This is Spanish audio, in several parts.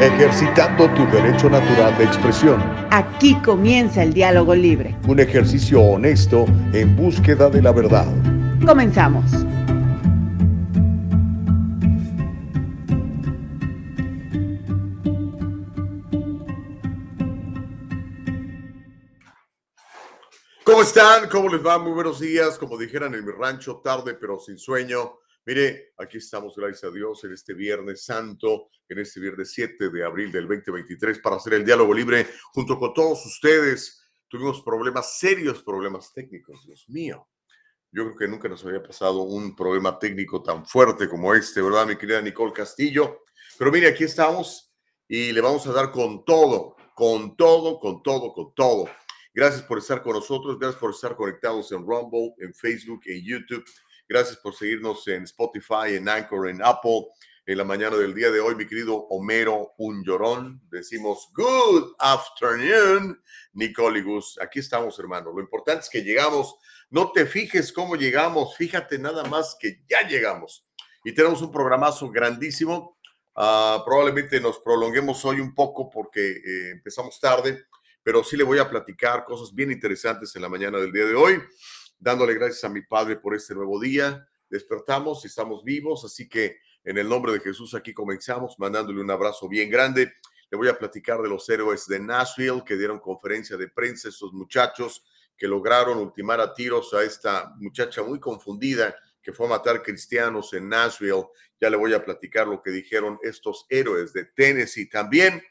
ejercitando tu derecho natural de expresión. Aquí comienza el diálogo libre. Un ejercicio honesto en búsqueda de la verdad. Comenzamos. Están? ¿Cómo les va? Muy buenos días. Como dijeran en mi rancho, tarde pero sin sueño. Mire, aquí estamos, gracias a Dios, en este Viernes Santo, en este Viernes 7 de abril del 2023, para hacer el diálogo libre junto con todos ustedes. Tuvimos problemas, serios problemas técnicos, Dios mío. Yo creo que nunca nos había pasado un problema técnico tan fuerte como este, ¿verdad, mi querida Nicole Castillo? Pero mire, aquí estamos y le vamos a dar con todo, con todo, con todo, con todo. Gracias por estar con nosotros, gracias por estar conectados en Rumble, en Facebook, en YouTube. Gracias por seguirnos en Spotify, en Anchor, en Apple. En la mañana del día de hoy, mi querido Homero Un Llorón, decimos Good afternoon, Nicole y Gus. Aquí estamos, hermano. Lo importante es que llegamos. No te fijes cómo llegamos, fíjate nada más que ya llegamos. Y tenemos un programazo grandísimo. Uh, probablemente nos prolonguemos hoy un poco porque eh, empezamos tarde, pero sí le voy a platicar cosas bien interesantes en la mañana del día de hoy dándole gracias a mi Padre por este nuevo día. Despertamos y estamos vivos, así que en el nombre de Jesús aquí comenzamos, mandándole un abrazo bien grande. Le voy a platicar de los héroes de Nashville que dieron conferencia de prensa, estos muchachos que lograron ultimar a tiros a esta muchacha muy confundida que fue a matar cristianos en Nashville. Ya le voy a platicar lo que dijeron estos héroes de Tennessee también.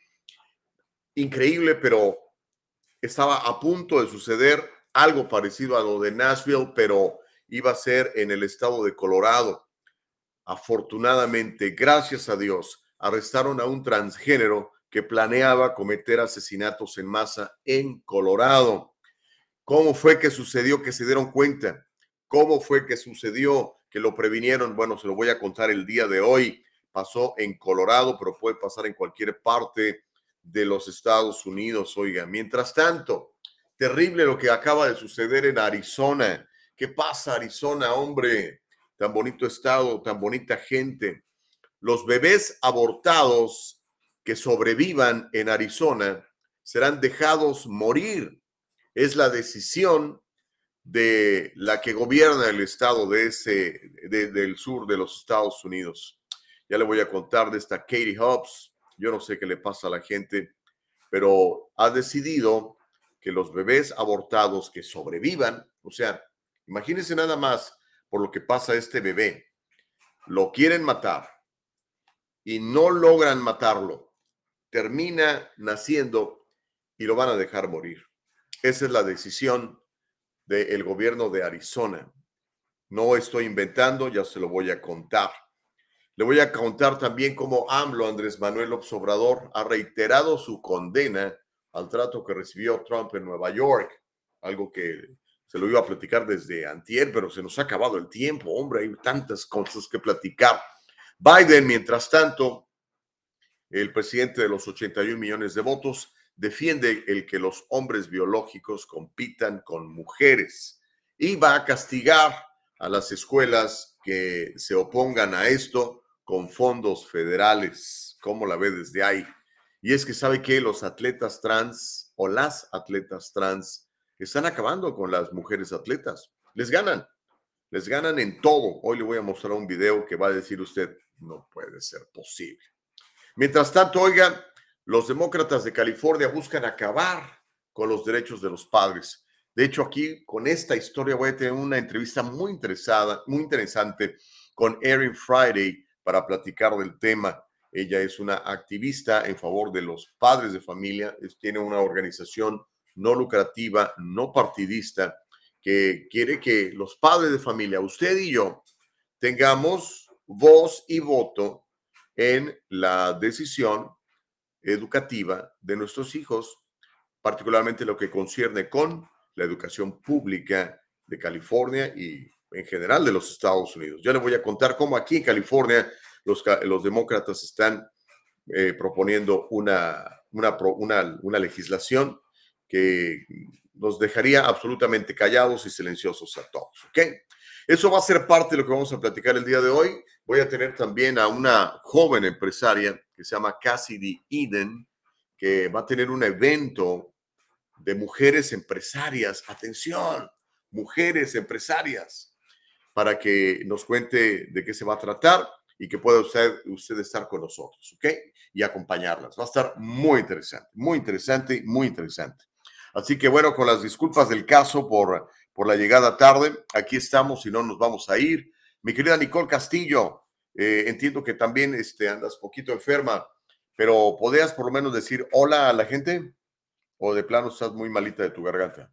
Increíble, pero estaba a punto de suceder algo parecido a lo de Nashville, pero iba a ser en el estado de Colorado. Afortunadamente, gracias a Dios, arrestaron a un transgénero que planeaba cometer asesinatos en masa en Colorado. ¿Cómo fue que sucedió que se dieron cuenta? ¿Cómo fue que sucedió que lo previnieron? Bueno, se lo voy a contar el día de hoy. Pasó en Colorado, pero puede pasar en cualquier parte de los Estados Unidos. Oiga, mientras tanto, Terrible lo que acaba de suceder en Arizona. ¿Qué pasa, Arizona, hombre? Tan bonito estado, tan bonita gente. Los bebés abortados que sobrevivan en Arizona serán dejados morir. Es la decisión de la que gobierna el estado de ese, del sur de los Estados Unidos. Ya le voy a contar de esta Katie Hobbs. Yo no sé qué le pasa a la gente, pero ha decidido que los bebés abortados que sobrevivan, o sea, imagínense nada más por lo que pasa a este bebé, lo quieren matar y no logran matarlo, termina naciendo y lo van a dejar morir. Esa es la decisión del gobierno de Arizona. No estoy inventando, ya se lo voy a contar. Le voy a contar también cómo AMLO, Andrés Manuel Obrador, ha reiterado su condena al trato que recibió Trump en Nueva York, algo que se lo iba a platicar desde antier, pero se nos ha acabado el tiempo, hombre, hay tantas cosas que platicar. Biden, mientras tanto, el presidente de los 81 millones de votos, defiende el que los hombres biológicos compitan con mujeres y va a castigar a las escuelas que se opongan a esto con fondos federales. ¿Cómo la ve desde ahí? Y es que sabe que los atletas trans o las atletas trans están acabando con las mujeres atletas. Les ganan, les ganan en todo. Hoy le voy a mostrar un video que va a decir usted, no puede ser posible. Mientras tanto, oiga, los demócratas de California buscan acabar con los derechos de los padres. De hecho, aquí con esta historia voy a tener una entrevista muy interesada, muy interesante con Erin Friday para platicar del tema. Ella es una activista en favor de los padres de familia, tiene una organización no lucrativa, no partidista, que quiere que los padres de familia, usted y yo, tengamos voz y voto en la decisión educativa de nuestros hijos, particularmente lo que concierne con la educación pública de California y en general de los Estados Unidos. Ya le voy a contar cómo aquí en California los, demócratas están eh, proponiendo una, una, una, legislación que nos dejaría absolutamente callados y silenciosos a todos. ¿Ok? Eso va a ser parte de lo que vamos a platicar el día de hoy. Voy a tener también a una joven empresaria que se llama Cassidy Eden, que va a tener un evento de mujeres empresarias. Atención, mujeres empresarias, para que nos cuente de qué se va a tratar y que pueda usted, usted estar con nosotros, ¿ok? Y acompañarlas. Va a estar muy interesante, muy interesante, muy interesante. Así que bueno, con las disculpas del caso por, por la llegada tarde, aquí estamos y no nos vamos a ir. Mi querida Nicole Castillo, eh, entiendo que también este, andas poquito enferma, pero ¿podrías por lo menos decir hola a la gente? ¿O de plano estás muy malita de tu garganta?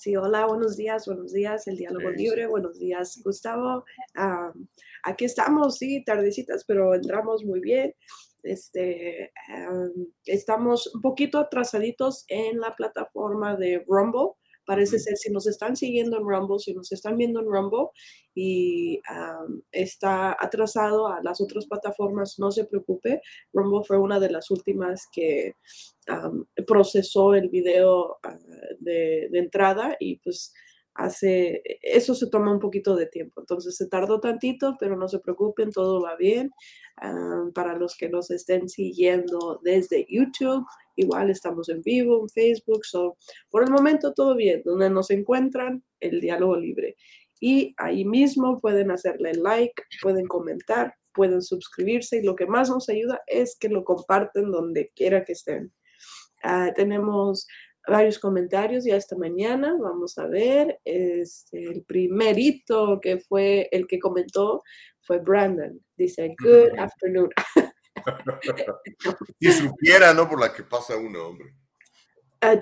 Sí, hola, buenos días, buenos días, el diálogo libre, buenos días, Gustavo. aquí estamos, sí, tardecitas, pero entramos muy bien. Este, estamos un poquito atrasaditos en la plataforma de Rumble. Parece ser, si nos están siguiendo en Rumble, si nos están viendo en Rumble y está atrasado a las otras plataformas, no se preocupe. Rumble fue una de las últimas que procesó el video ah, de, de, entrada y pues hace, eso se toma un poquito de tiempo. Entonces se tardó tantito, pero no se preocupen, todo va bien. para los que nos estén siguiendo desde YouTube, igual estamos en vivo, en Facebook. So, por el momento todo bien. Donde nos encuentran, el diálogo libre. Y ahí mismo pueden hacerle like, pueden comentar, pueden suscribirse y lo que más nos ayuda es que lo comparten donde quiera que estén. Ah, tenemos varios comentarios ya esta mañana. Vamos a ver. Este, el primerito que fue el que comentó fue Brandon. Dice, good afternoon. si supiera, ¿no? Por la que pasa uno, hombre.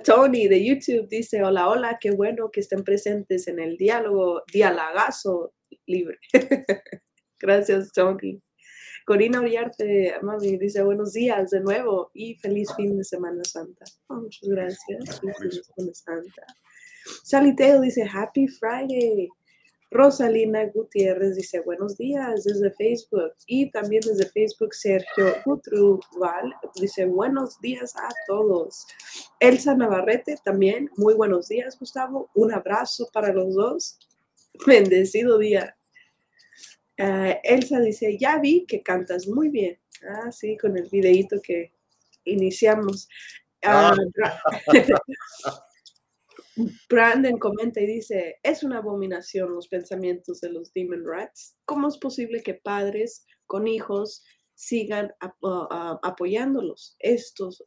Tony de YouTube dice, hola, hola, qué bueno que estén presentes en el diálogo, dialagazo libre. Gracias, Tony. Corina Uriarte, mami, dice buenos días de nuevo y feliz fin de Semana Santa. Oh, muchas gracias. Feliz fin de Semana Santa. Sally dice Happy Friday. Rosalina Gutiérrez dice buenos días desde Facebook y también desde Facebook Sergio Gutruval dice buenos días a todos. Elsa Navarrete también muy buenos días Gustavo, un abrazo para los dos. Bendecido día. Ah, Elsa dice, ya vi que cantas muy bien. Ah, sí, con el videíto que iniciamos. Ah, Brandon comenta y dice, es una abominación los pensamientos de los Demon Rats. ¿Cómo es posible que padres con hijos sigan apoyándolos? Estos,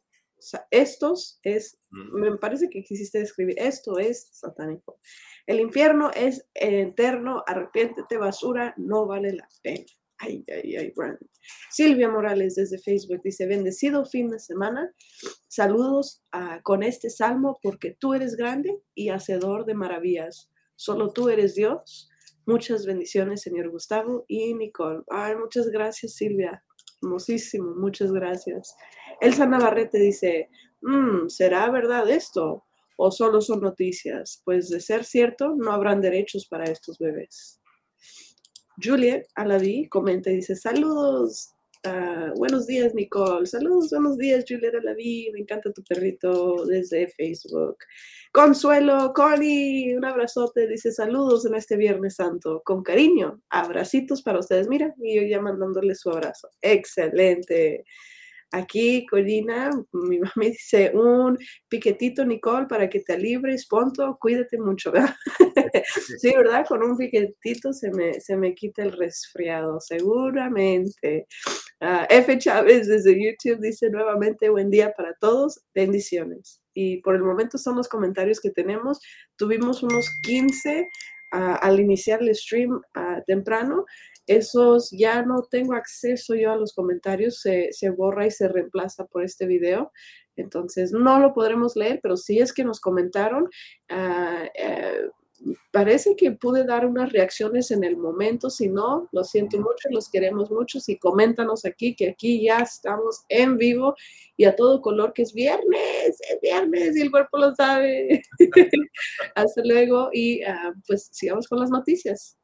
estos es, me parece que quisiste escribir, esto es satánico. El infierno es eterno, arrepiéntete, basura, no vale la pena. Ay, ay, ay, Brandon. Silvia Morales desde Facebook dice, bendecido fin de semana. Saludos ah, con este salmo porque tú eres grande y hacedor de maravillas. Solo tú eres Dios. Muchas bendiciones, señor Gustavo y Nicole. Ay, muchas gracias, Silvia. Hermosísimo, muchas gracias. Elsa Navarrete dice, mm, ¿será verdad esto? o solo son noticias? Pues de ser cierto, no habrán derechos para estos bebés. Juliet Alaví comenta y dice, saludos, buenos días Nicole, saludos, buenos días Juliet Alaví, me encanta tu perrito desde Facebook. Consuelo, Connie, un abrazote, dice saludos en este Viernes Santo, con cariño, abracitos para ustedes, mira, y yo ya mandándole su abrazo. Excelente. Aquí, Corina, mi mamá me dice un piquetito, Nicole, para que te libres, punto, cuídate mucho, ¿verdad? sí, ¿verdad? Con un piquetito se me, se me quita el resfriado, seguramente. Ah, F. Chávez desde YouTube dice nuevamente, buen día para todos, bendiciones. Y por el momento son los comentarios que tenemos. Tuvimos unos 15 ah, al iniciar el stream ah, temprano esos ya no tengo acceso yo a los comentarios, se, borra y se reemplaza por este video. Entonces no lo podremos leer, pero si es que nos comentaron. Ah, eh, parece que pude dar unas reacciones en el momento, si no, lo siento mucho, los queremos mucho, y coméntanos aquí, que aquí ya estamos en vivo y a todo color, que es viernes, es viernes y el cuerpo lo sabe. Hasta luego y ah, pues sigamos con las noticias.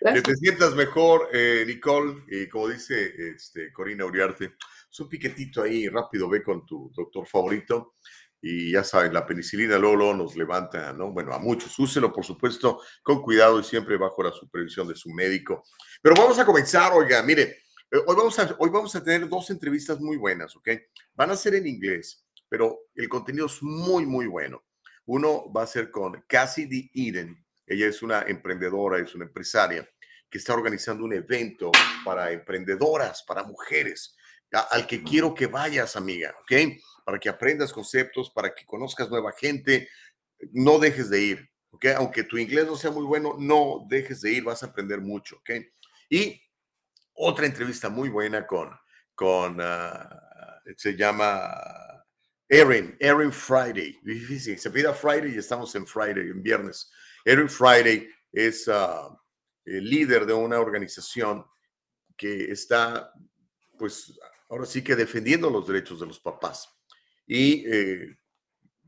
Que te sientas mejor, eh, Nicole, y como dice este, Corina Uriarte, es un piquetito ahí rápido, ve con tu doctor favorito. y ya saben, la penicilina Lolo nos levanta, ¿no? Bueno, a muchos. Úselo, por supuesto, con cuidado y siempre bajo la supervisión de su médico. Pero vamos a comenzar, oiga, mire, eh, hoy vamos a, hoy vamos a tener dos entrevistas muy buenas, ¿ok? Van a ser en inglés, pero el contenido es muy, muy bueno. Uno va a ser con Cassidy Eden. Ella es una emprendedora, es una empresaria que está organizando un evento para emprendedoras, para mujeres, al que quiero que vayas, amiga, ¿ok? para que aprendas conceptos, para que conozcas nueva gente. No dejes de ir, ¿ok? Aunque tu inglés no sea muy bueno, no dejes de ir, vas a aprender mucho, ¿ok? Y otra entrevista muy buena con, con ah, se llama Erin, Erin Friday. Se pida Friday y estamos en Friday, en viernes. Erin Friday es ah, el líder de una organización que está, pues, ahora sí que defendiendo los derechos de los papás y eh,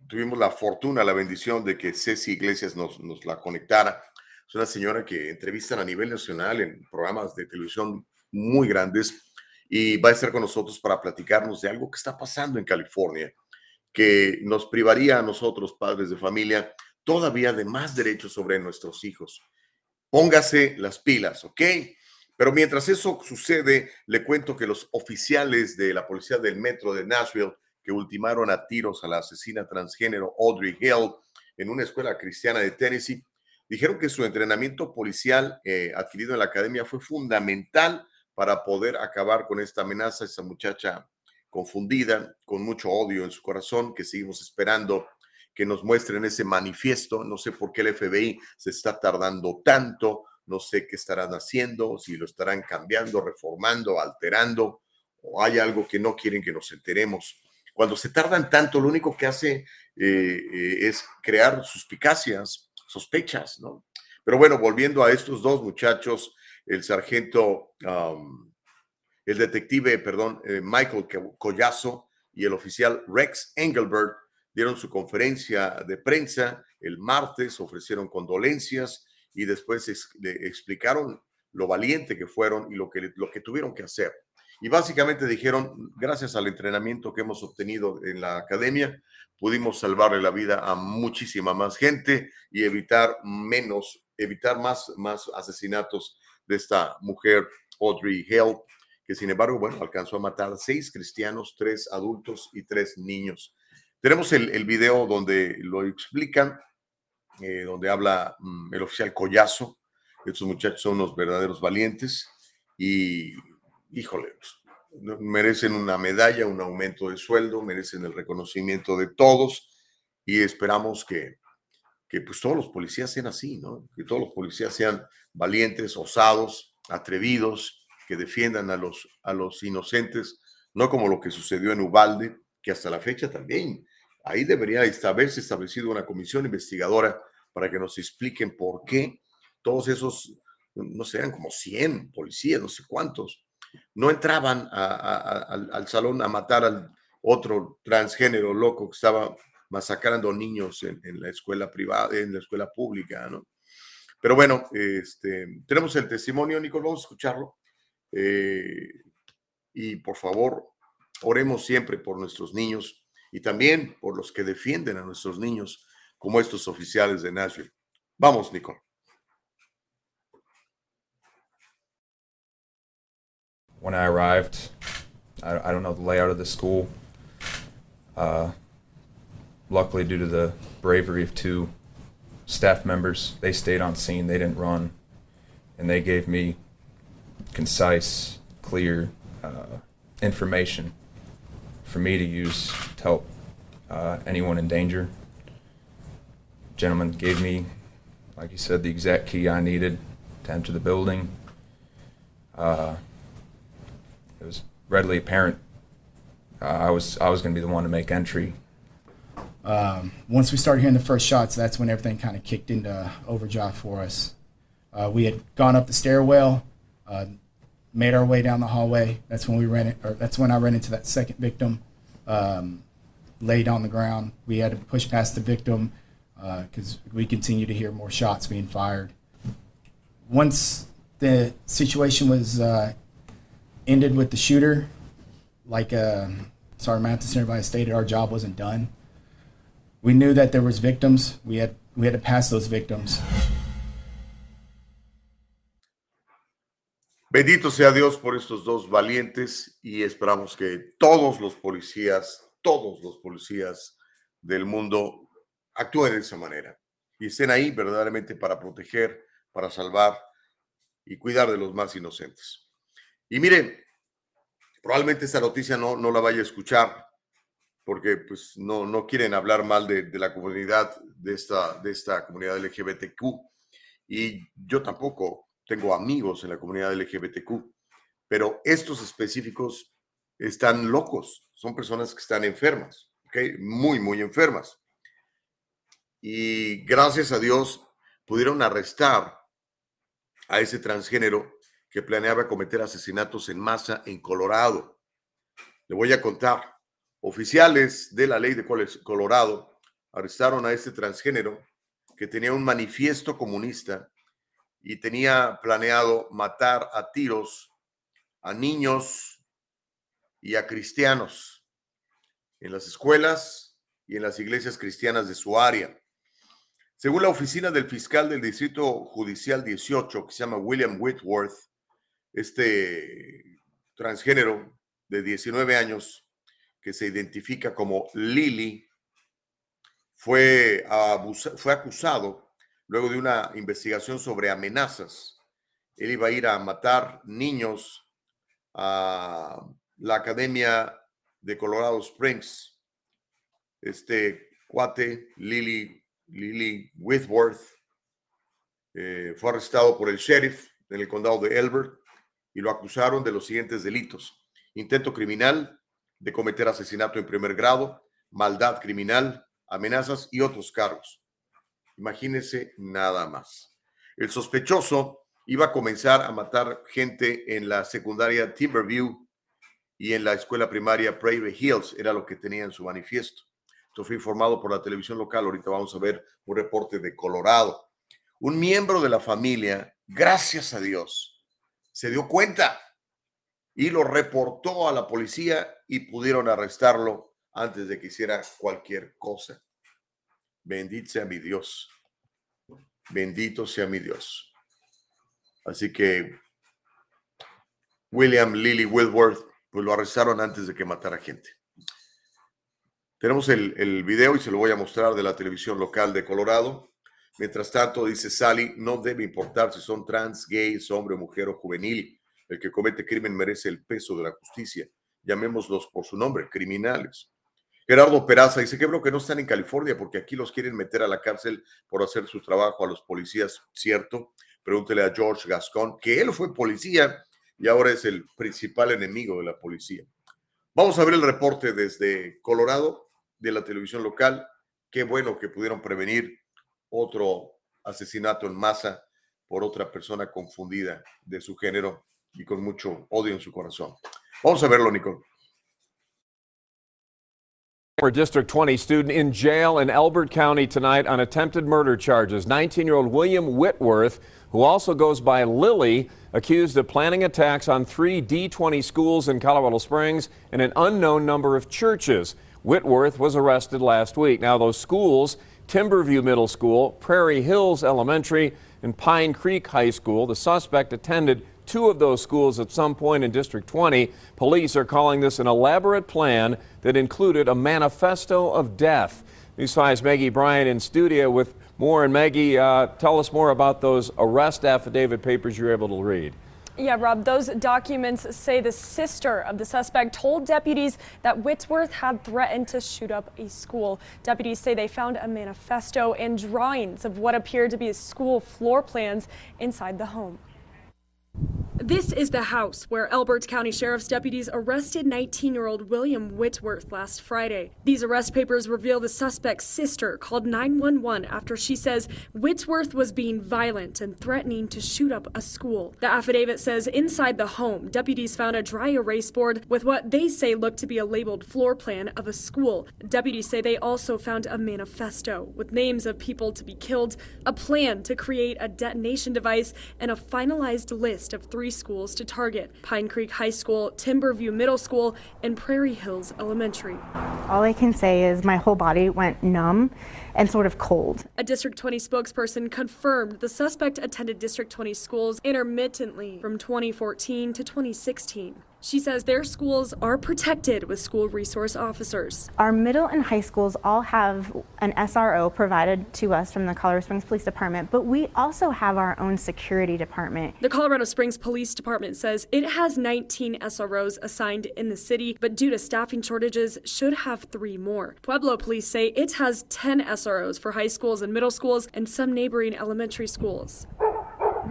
tuvimos la fortuna, la bendición de que Ceci Iglesias nos, nos la conectara. Es una señora que entrevistan a nivel nacional en programas de televisión muy grandes y va a estar con nosotros para platicarnos de algo que está pasando en California, que nos privaría a nosotros, padres de familia, todavía de más derechos sobre nuestros hijos. Póngase las pilas, ¿ok? Pero mientras eso sucede, le cuento que los oficiales de la policía del metro de Nashville que ultimaron a tiros a la asesina transgénero Audrey Hill en una escuela cristiana de Tennessee, dijeron que su entrenamiento policial eh, adquirido en la academia fue fundamental para poder acabar con esta amenaza, esa muchacha confundida, con mucho odio en su corazón, que seguimos esperando que nos muestren ese manifiesto. No sé por qué el FBI se está tardando tanto, no sé qué estarán haciendo, si lo estarán cambiando, reformando, alterando, o hay algo que no quieren que nos enteremos. Cuando se tardan tanto, lo único que hace eh, eh, es crear suspicacias, sospechas, ¿no? Pero bueno, volviendo a estos dos muchachos, el sargento, el detective, perdón, eh, Michael Collazo y el oficial Rex Engelbert dieron su conferencia de prensa el martes, ofrecieron condolencias y después explicaron lo valiente que fueron y lo que, lo que tuvieron que hacer. Y básicamente dijeron, gracias al entrenamiento que hemos obtenido en la academia, pudimos salvarle la vida a muchísima más gente y evitar menos, evitar más, más asesinatos de esta mujer, Audrey Hill, que sin embargo, bueno, alcanzó a matar seis cristianos, tres adultos y tres niños. Tenemos el, el video donde lo explican, eh, donde habla mm, el oficial Collazo. Estos muchachos son unos verdaderos valientes y híjole, merecen una medalla, un aumento de sueldo, merecen el reconocimiento de todos y esperamos que, que pues todos los policías sean así, ¿no? Que todos los policías sean valientes, osados, atrevidos, que defiendan a los, a los inocentes, no como lo que sucedió en Ubalde, que hasta la fecha también, ahí debería haberse establecido una comisión investigadora para que nos expliquen por qué todos esos, no sé, como 100 policías, no sé cuántos, no entraban al, salón a matar al otro transgénero loco que estaba masacrando niños en, la escuela privada, en la escuela pública, ¿no? Pero bueno, este, tenemos el testimonio, Nicole, vamos a escucharlo. Eh, y por favor, oremos siempre por nuestros niños y también por los que defienden a nuestros niños, como estos oficiales de Nashville. Vamos, Nicole. when I arrived. I, I don't know the layout of the school. Uh, luckily, due to the bravery of two staff members, they stayed on scene. They didn't run, and they gave me concise, clear uh, information for me to use to help uh, anyone in danger. Gentleman gave me, like you said, the exact key I needed to enter the building. Uh, it was readily apparent uh, I was I was going to be the one to make entry. Um, once we started hearing the first shots, that's when everything kind of kicked into overdrive for us. Uh, we had gone up the stairwell, uh, made our way down the hallway. That's when we ran it, or that's when I ran into that second victim, um, laid on the ground. We had to push past the victim because uh, we continued to hear more shots being fired. Once the situation was uh, ended with the shooter. Like uh, Sergeant Matheson, everybody stated, our job wasn't done. we knew that there was victims. We had we had to pass those victims. Bendito sea Dios por estos dos valientes y esperamos que todos los policías, todos los policías del mundo actúen de esa manera y estén ahí verdaderamente para proteger, para salvar y cuidar de los más inocentes. Y miren, probablemente esta noticia no, no la vaya a escuchar porque pues no, no quieren hablar mal de, la comunidad, de esta, de esta comunidad LGBTQ. Y yo tampoco tengo amigos en la comunidad LGBTQ, pero estos específicos están locos, son personas que están enfermas, muy, muy enfermas. Y gracias a Dios pudieron arrestar a ese transgénero que planeaba cometer asesinatos en masa en Colorado. Le voy a contar. Oficiales de la ley de Colorado arrestaron a este transgénero que tenía un manifiesto comunista y tenía planeado matar a tiros a niños y a cristianos en las escuelas y en las iglesias cristianas de su área. Según la oficina del fiscal del Distrito Judicial 18, que se llama William Whitworth, este transgénero de 19 años que se identifica como Lily, fue, fue acusado luego de una investigación sobre amenazas. Él iba a ir a matar niños a la Academia de Colorado Springs. Este cuate, Lily, Lily Whitworth, eh, fue arrestado por el sheriff en el condado de Elbert y lo acusaron de los siguientes delitos. Intento criminal, de cometer asesinato en primer grado, maldad criminal, amenazas y otros cargos. Imagínense nada más. El sospechoso iba a comenzar a matar gente en la secundaria Timberview y en la escuela primaria Prairie Hills, era lo que tenía en su manifiesto. Esto fue informado por la televisión local. Ahorita vamos a ver un reporte de Colorado. Un miembro de la familia, gracias a Dios, se dio cuenta y lo reportó a la policía y pudieron arrestarlo antes de que hiciera cualquier cosa. Bendito sea mi Dios. Bendito sea mi Dios. Así que William Lily Wilworth, pues lo arrestaron antes de que matara gente. Tenemos el, el video y se lo voy a mostrar de la televisión local de Colorado. Mientras tanto, dice Sally, no debe importar si son trans, gays, hombre, mujer o juvenil el que comete crimen merece el peso de la justicia. Llamémoslos por su nombre, criminales. Gerardo Peraza dice que creo que no están en California porque aquí los quieren meter a la cárcel por hacer su trabajo a los policías, ¿cierto? Pregúntele a George Gascon, que él fue policía y ahora es el principal enemigo de la policía. Vamos a ver el reporte desde Colorado de la televisión local. Qué bueno que pudieron prevenir otro asesinato en masa por otra persona confundida de su género y con mucho odio en su corazón. Vamos a verlo, Nicole. Former District 20 student in jail in Elbert County tonight on attempted murder charges. 19 year old William Whitworth, who also goes by Lily, accused of planning attacks on three D20 schools in Colorado Springs and an unknown number of churches. Whitworth was arrested last week. Now, those schools Timberview Middle School, Prairie Hills Elementary, and Pine Creek High School. The suspect attended two of those schools at some point in District 20. Police are calling this an elaborate plan that included a manifesto of death. News 5's Maggie Bryant in studio with more. And Maggie, uh, tell us more about those arrest affidavit papers you're able to read. Yeah, Rob, those documents say the sister of the suspect told deputies that Whitworth had threatened to shoot up a school. Deputies say they found a manifesto and drawings of what appeared to be school floor plans inside the home. This is the house where Elbert County Sheriff's deputies arrested 19 year old William Whitworth last Friday. These arrest papers reveal the suspect's sister called 911 after she says Whitworth was being violent and threatening to shoot up a school. The affidavit says inside the home, deputies found a dry erase board with what they say looked to be a labeled floor plan of a school. Deputies say they also found a manifesto with names of people to be killed, a plan to create a detonation device, and a finalized list of three schools to target Pine Creek High School, Timberview Middle School, and Prairie Hills Elementary. All I can say is my whole body went numb and sort of cold. A District 20 spokesperson confirmed the suspect attended District 20 schools intermittently from 2014 to 2016. She says their schools are protected with school resource officers. Our middle and high schools all have an SRO provided to us from the Colorado Springs Police Department, but we also have our own security department. The Colorado Springs Police Department says it has 19 SROs assigned in the city, but due to staffing shortages, should have three more. Pueblo police say it has 10 SROs for high schools and middle schools and some neighboring elementary schools.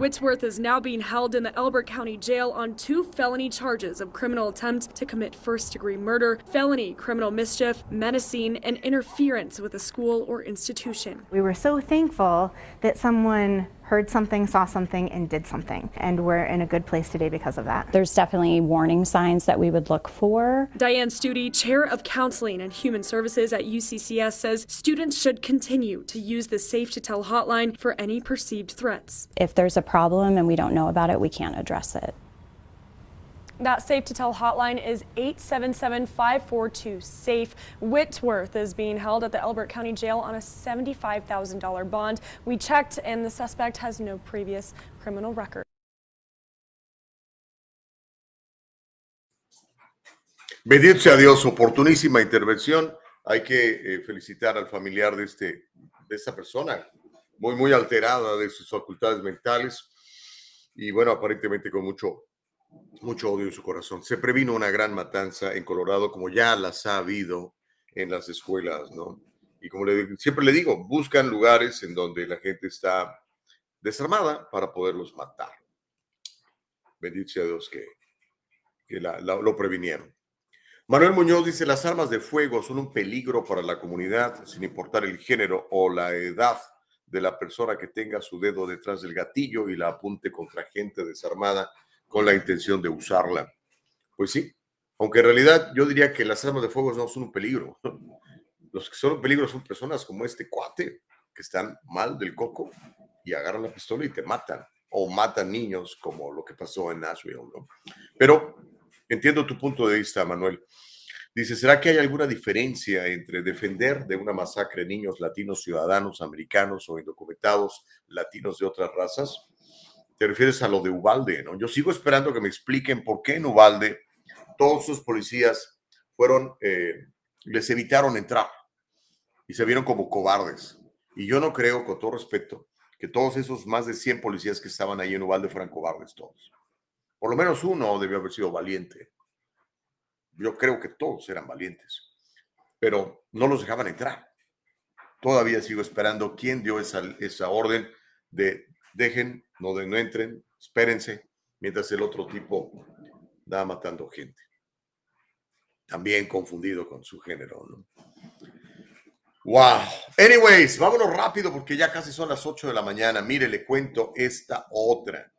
Whitsworth is now being held in the Elbert County Jail on two felony charges of criminal attempt to commit first degree murder, felony criminal mischief, menacing, and interference with a school or institution. We were so thankful that someone heard something, saw something, and did something. And we're in a good place today because of that. There's definitely warning signs that we would look for. Diane Studi, Chair of Counseling and Human Services at UCCS, says students should continue to use the Safe to Tell hotline for any perceived threats. If there's a problem and we don't know about it, we can't address it. That Safe to Tell hotline is 877 542 SAFE. Whitworth is being held at the Elbert County Jail on a $75,000 bond. We checked, and the suspect has no previous criminal record. Bendito sea Dios, oportunísima intervención. Hay que eh, felicitar al familiar de, este, de esta persona, muy, muy alterada de sus facultades mentales y bueno, aparentemente con mucho, mucho odio en su corazón. Se previno una gran matanza en Colorado, como ya las ha habido en las escuelas, ¿no? Y como siempre le digo, buscan lugares en donde la gente está desarmada para poderlos matar. Bendito sea Dios que, que lo previnieron. Manuel Muñoz dice, las armas de fuego son un peligro para la comunidad, sin importar el género o la edad de la persona que tenga su dedo detrás del gatillo y la apunte contra gente desarmada con la intención de usarla. Pues sí, aunque en realidad yo diría que las armas de fuego no son un peligro. Los que son un peligro son personas como este cuate, que están mal del coco y agarran la pistola y te matan. O matan niños, como lo que pasó en Nashville. ¿no? Pero entiendo tu punto de vista, Manuel. Dice, ¿será que hay alguna diferencia entre defender de una masacre niños latinos ciudadanos americanos o indocumentados latinos de otras razas? Te refieres a lo de Ubalde, ¿no? Yo sigo esperando que me expliquen por qué en Ubalde todos sus policías fueron, eh, les evitaron entrar y se vieron como cobardes. Y yo no creo, con todo respeto, que todos esos más de 100 policías que estaban ahí en Ubalde fueran cobardes todos. Por lo menos uno debió haber sido valiente. Yo creo que todos eran valientes, pero no los dejaban entrar. Todavía sigo esperando quién dio esa, esa orden de dejen, no, no entren, espérense, mientras el otro tipo da matando gente. También confundido con su género, ¿no? Wow. Anyways, vámonos rápido porque ya casi son las 8 de la mañana. Mire, le cuento esta otra.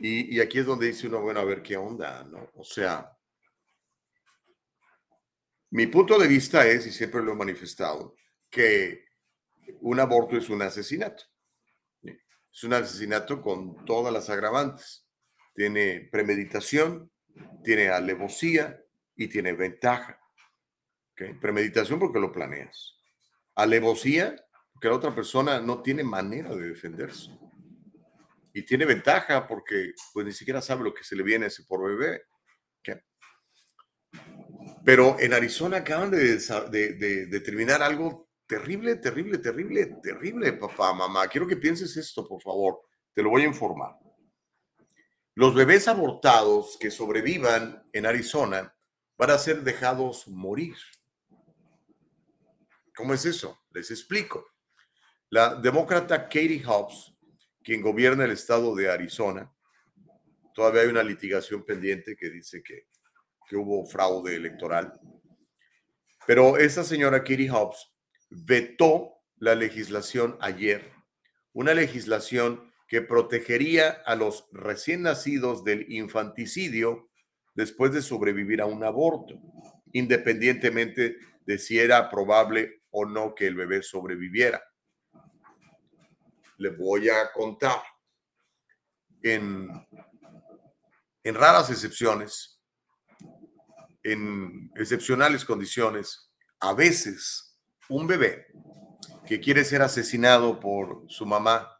Y, y aquí es donde dice uno, bueno, a ver qué onda, ¿no? O sea, mi punto de vista es, y siempre lo he manifestado, que un aborto es un asesinato. Es un asesinato con todas las agravantes. Tiene premeditación, tiene alevosía y tiene ventaja. ¿ok? Premeditación porque lo planeas. Alevosía porque la otra persona no tiene manera de defenderse. Y tiene ventaja porque pues ni siquiera sabe lo que se le viene a ese por bebé. ¿ok? Pero en Arizona acaban de, de- de determinar algo terrible, terrible, terrible, terrible, papá, mamá. Quiero que pienses esto, por favor. Te lo voy a informar. Los bebés abortados que sobrevivan en Arizona van a ser dejados morir. ¿Cómo es eso? Les explico. La demócrata Katie Hobbs, quien gobierna el estado de Arizona, todavía hay una litigación pendiente que dice que, que hubo fraude electoral. Pero esta señora Katie Hobbs vetó la legislación ayer, una legislación que protegería a los recién nacidos del infanticidio después de sobrevivir a un aborto, independientemente de si era probable o no que el bebé sobreviviera. Le voy a contar. en, en raras excepciones, en excepcionales condiciones, a veces un bebé que quiere ser asesinado por su mamá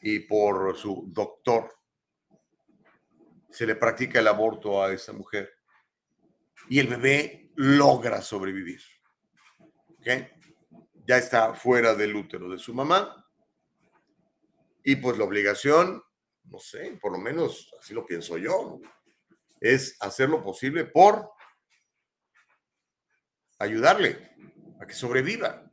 y por su doctor, se le practica el aborto a esa mujer y el bebé logra sobrevivir. Ya está fuera del útero de su mamá y pues la obligación, no sé, por lo menos así lo pienso yo, es hacer lo posible por ayudarle a que sobreviva,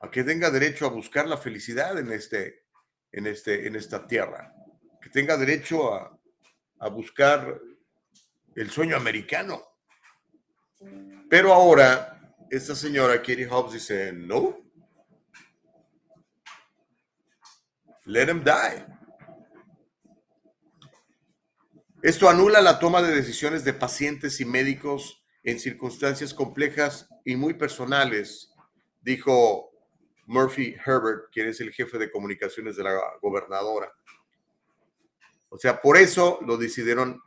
a que tenga derecho a buscar la felicidad en, este, en, este, en esta tierra, que tenga derecho a, a buscar el sueño americano. Pero ahora, esta señora Katie Hobbs dice, no, let him die. Esto anula la toma de decisiones de pacientes y médicos en circunstancias complejas y muy personales, dijo Murphy Herbert, quien es el jefe de comunicaciones de la gobernadora. O sea, por eso lo decidieron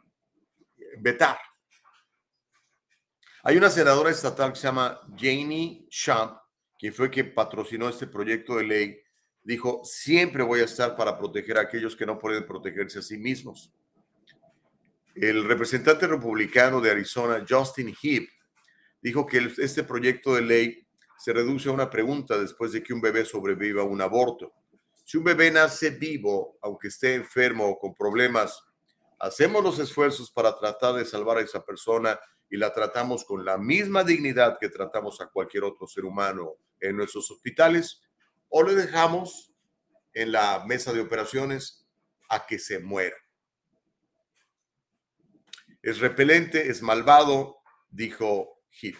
vetar. Hay una senadora estatal que se llama Janie Champ, quien fue que patrocinó este proyecto de ley, dijo, siempre voy a estar para proteger a aquellos que no pueden protegerse a sí mismos. El representante republicano de Arizona, Justin Heap, dijo que este proyecto de ley se reduce a una pregunta después de que un bebé sobreviva a un aborto. Si un bebé nace vivo, aunque esté enfermo o con problemas, hacemos los esfuerzos para tratar de salvar a esa persona y la tratamos con la misma dignidad que tratamos a cualquier otro ser humano en nuestros hospitales, o le dejamos en la mesa de operaciones a que se muera. Es repelente, es malvado, dijo Heath.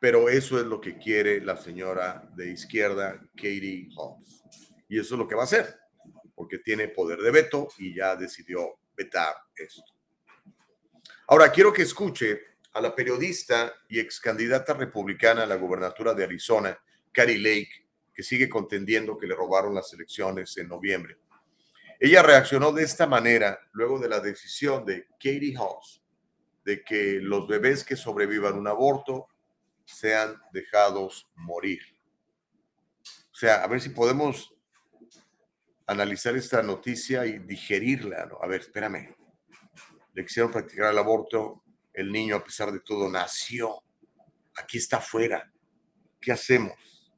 Pero eso es lo que quiere la señora de izquierda, Katie Hobbs. Y eso es lo que va a hacer, porque tiene poder de veto y ya decidió vetar esto. Ahora, quiero que escuche a la periodista y ex candidata republicana a la gubernatura de Arizona, Carrie Lake, que sigue contendiendo que le robaron las elecciones en noviembre. Ella reaccionó de esta manera luego de la decisión de Katie Hobbs de que los bebés que sobrevivan un aborto sean dejados morir. O sea, a ver si podemos analizar esta noticia y digerirla. ¿no? A ver, espérame. Le quisieron practicar el aborto. El niño, a pesar de todo, nació. Aquí está afuera. ¿Qué hacemos?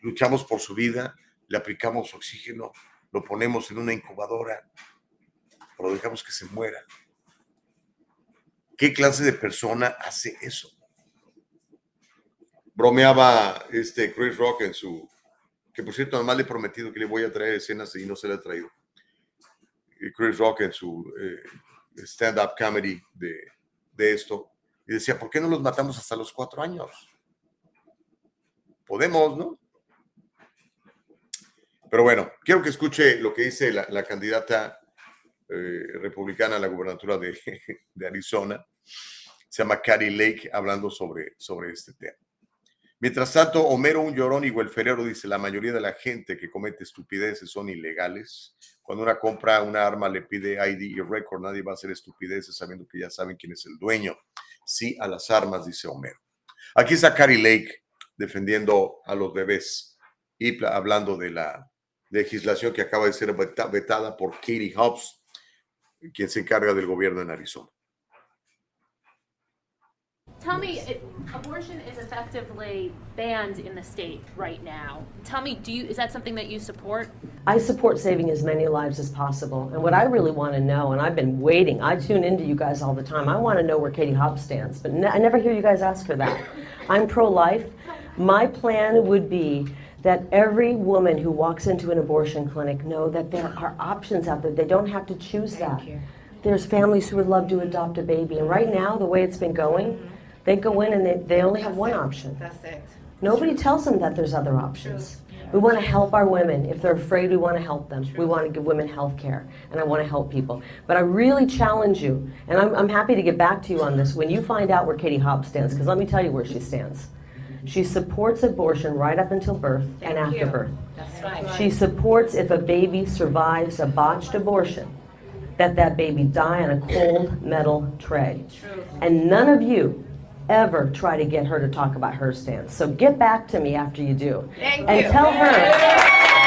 Luchamos por su vida, le aplicamos oxígeno, lo ponemos en una incubadora o lo dejamos que se muera. ¿Qué clase de persona hace eso? Bromeaba este Chris Rock en su que por cierto, además le he prometido que le voy a traer escenas y no se le ha traído. Chris Rock en su eh, stand-up comedy de, de esto, y decía, ¿por qué no los matamos hasta los cuatro años? Podemos, ¿no? Pero bueno, quiero que escuche lo que dice la, la candidata eh, republicana a la gubernatura de, de, Arizona. Se llama Carrie Lake, hablando sobre, sobre este tema. Mientras tanto, Homero, un llorón y Ferrero dice, la mayoría de la gente que comete estupideces son ilegales. Cuando una compra una arma le pide ID y récord, nadie va a hacer estupideces sabiendo que ya saben quién es el dueño. Sí a las armas, dice Homero. Aquí está Carrie Lake defendiendo a los bebés y hablando de la legislación que acaba de ser vetada por Katie Hobbs, quien se encarga del gobierno en Arizona. Tell me, it, abortion is effectively banned in the state right now. Tell me, do you is that something that you support? I support saving as many lives as possible. And what I really want to know, and I've been waiting, I tune into you guys all the time. I want to know where Katie Hobbs stands, but ne- I never hear you guys ask her that. I'm pro-life. My plan would be that every woman who walks into an abortion clinic know that there are options out there. They don't have to choose that. There's families who would love to adopt a baby, and right now, the way it's been going. Mm-hmm they go in and they, they only have one option. That's it. Nobody tells them that there's other options. We want to help our women. If they're afraid, we want to help them. We want to give women health care, and I want to help people. But I really challenge you, and I'm, I'm happy to get back to you on this when you find out where Katie Hobbs stands, because let me tell you where she stands. She supports abortion right up until birth and after you. birth. That's right. She supports if a baby survives a botched abortion, that that baby die on a cold metal tray. True. And none of you ever try to get her to talk about her stance. So get back to me after you do. Thank and you. tell her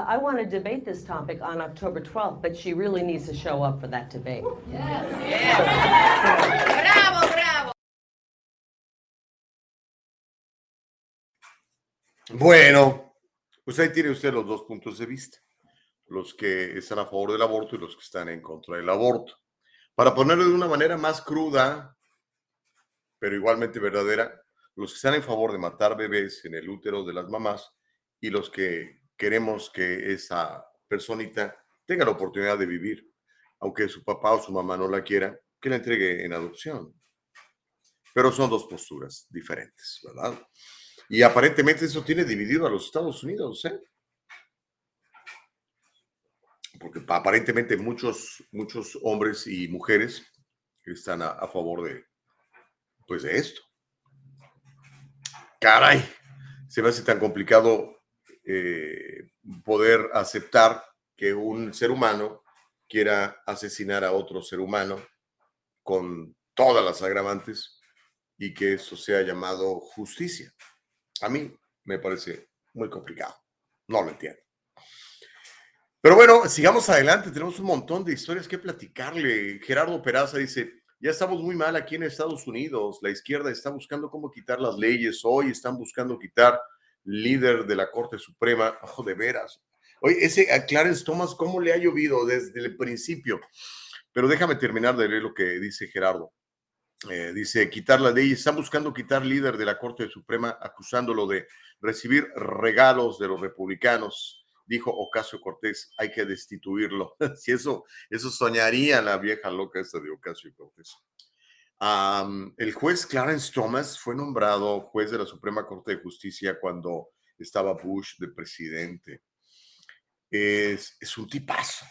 uh, I want to debate this topic on October 12th, but she really needs to show up for that debate. Bueno, pues ahí tiene usted los dos puntos de vista, los que están a favor del aborto y los que están en contra del aborto. Para ponerlo de una manera más cruda, pero igualmente verdadera, los que están en favor de matar bebés en el útero de las mamás y los que queremos que esa personita tenga la oportunidad de vivir, aunque su papá o su mamá no la quiera, que la entregue en adopción. Pero son dos posturas diferentes, ¿verdad? Y aparentemente eso tiene dividido a los Estados Unidos, ¿eh? Porque pa- aparentemente muchos, muchos hombres y mujeres están a, a favor de, pues de esto. Caray, se me hace tan complicado eh, poder aceptar que un ser humano quiera asesinar a otro ser humano con todas las agravantes y que eso sea llamado justicia. A mí me parece muy complicado. No lo entiendo. Pero bueno, sigamos adelante. Tenemos un montón de historias que platicarle. Gerardo Peraza dice, ya estamos muy mal aquí en Estados Unidos. La izquierda está buscando cómo quitar las leyes. Hoy están buscando quitar líder de la Corte Suprema. Ojo, de veras. Oye, ese a Clarence Thomas, ¿cómo le ha llovido desde el principio? Pero déjame terminar de leer lo que dice Gerardo. Eh, dice, quitar la ley. Están buscando quitar líder de la Corte Suprema acusándolo de recibir regalos de los republicanos. Dijo Ocasio Cortés, hay que destituirlo. si eso, eso soñaría la vieja loca esta de Ocasio Cortés. Am, el juez Clarence Thomas fue nombrado juez de la Suprema Corte de Justicia cuando estaba Bush de presidente. Es, es un tipazo.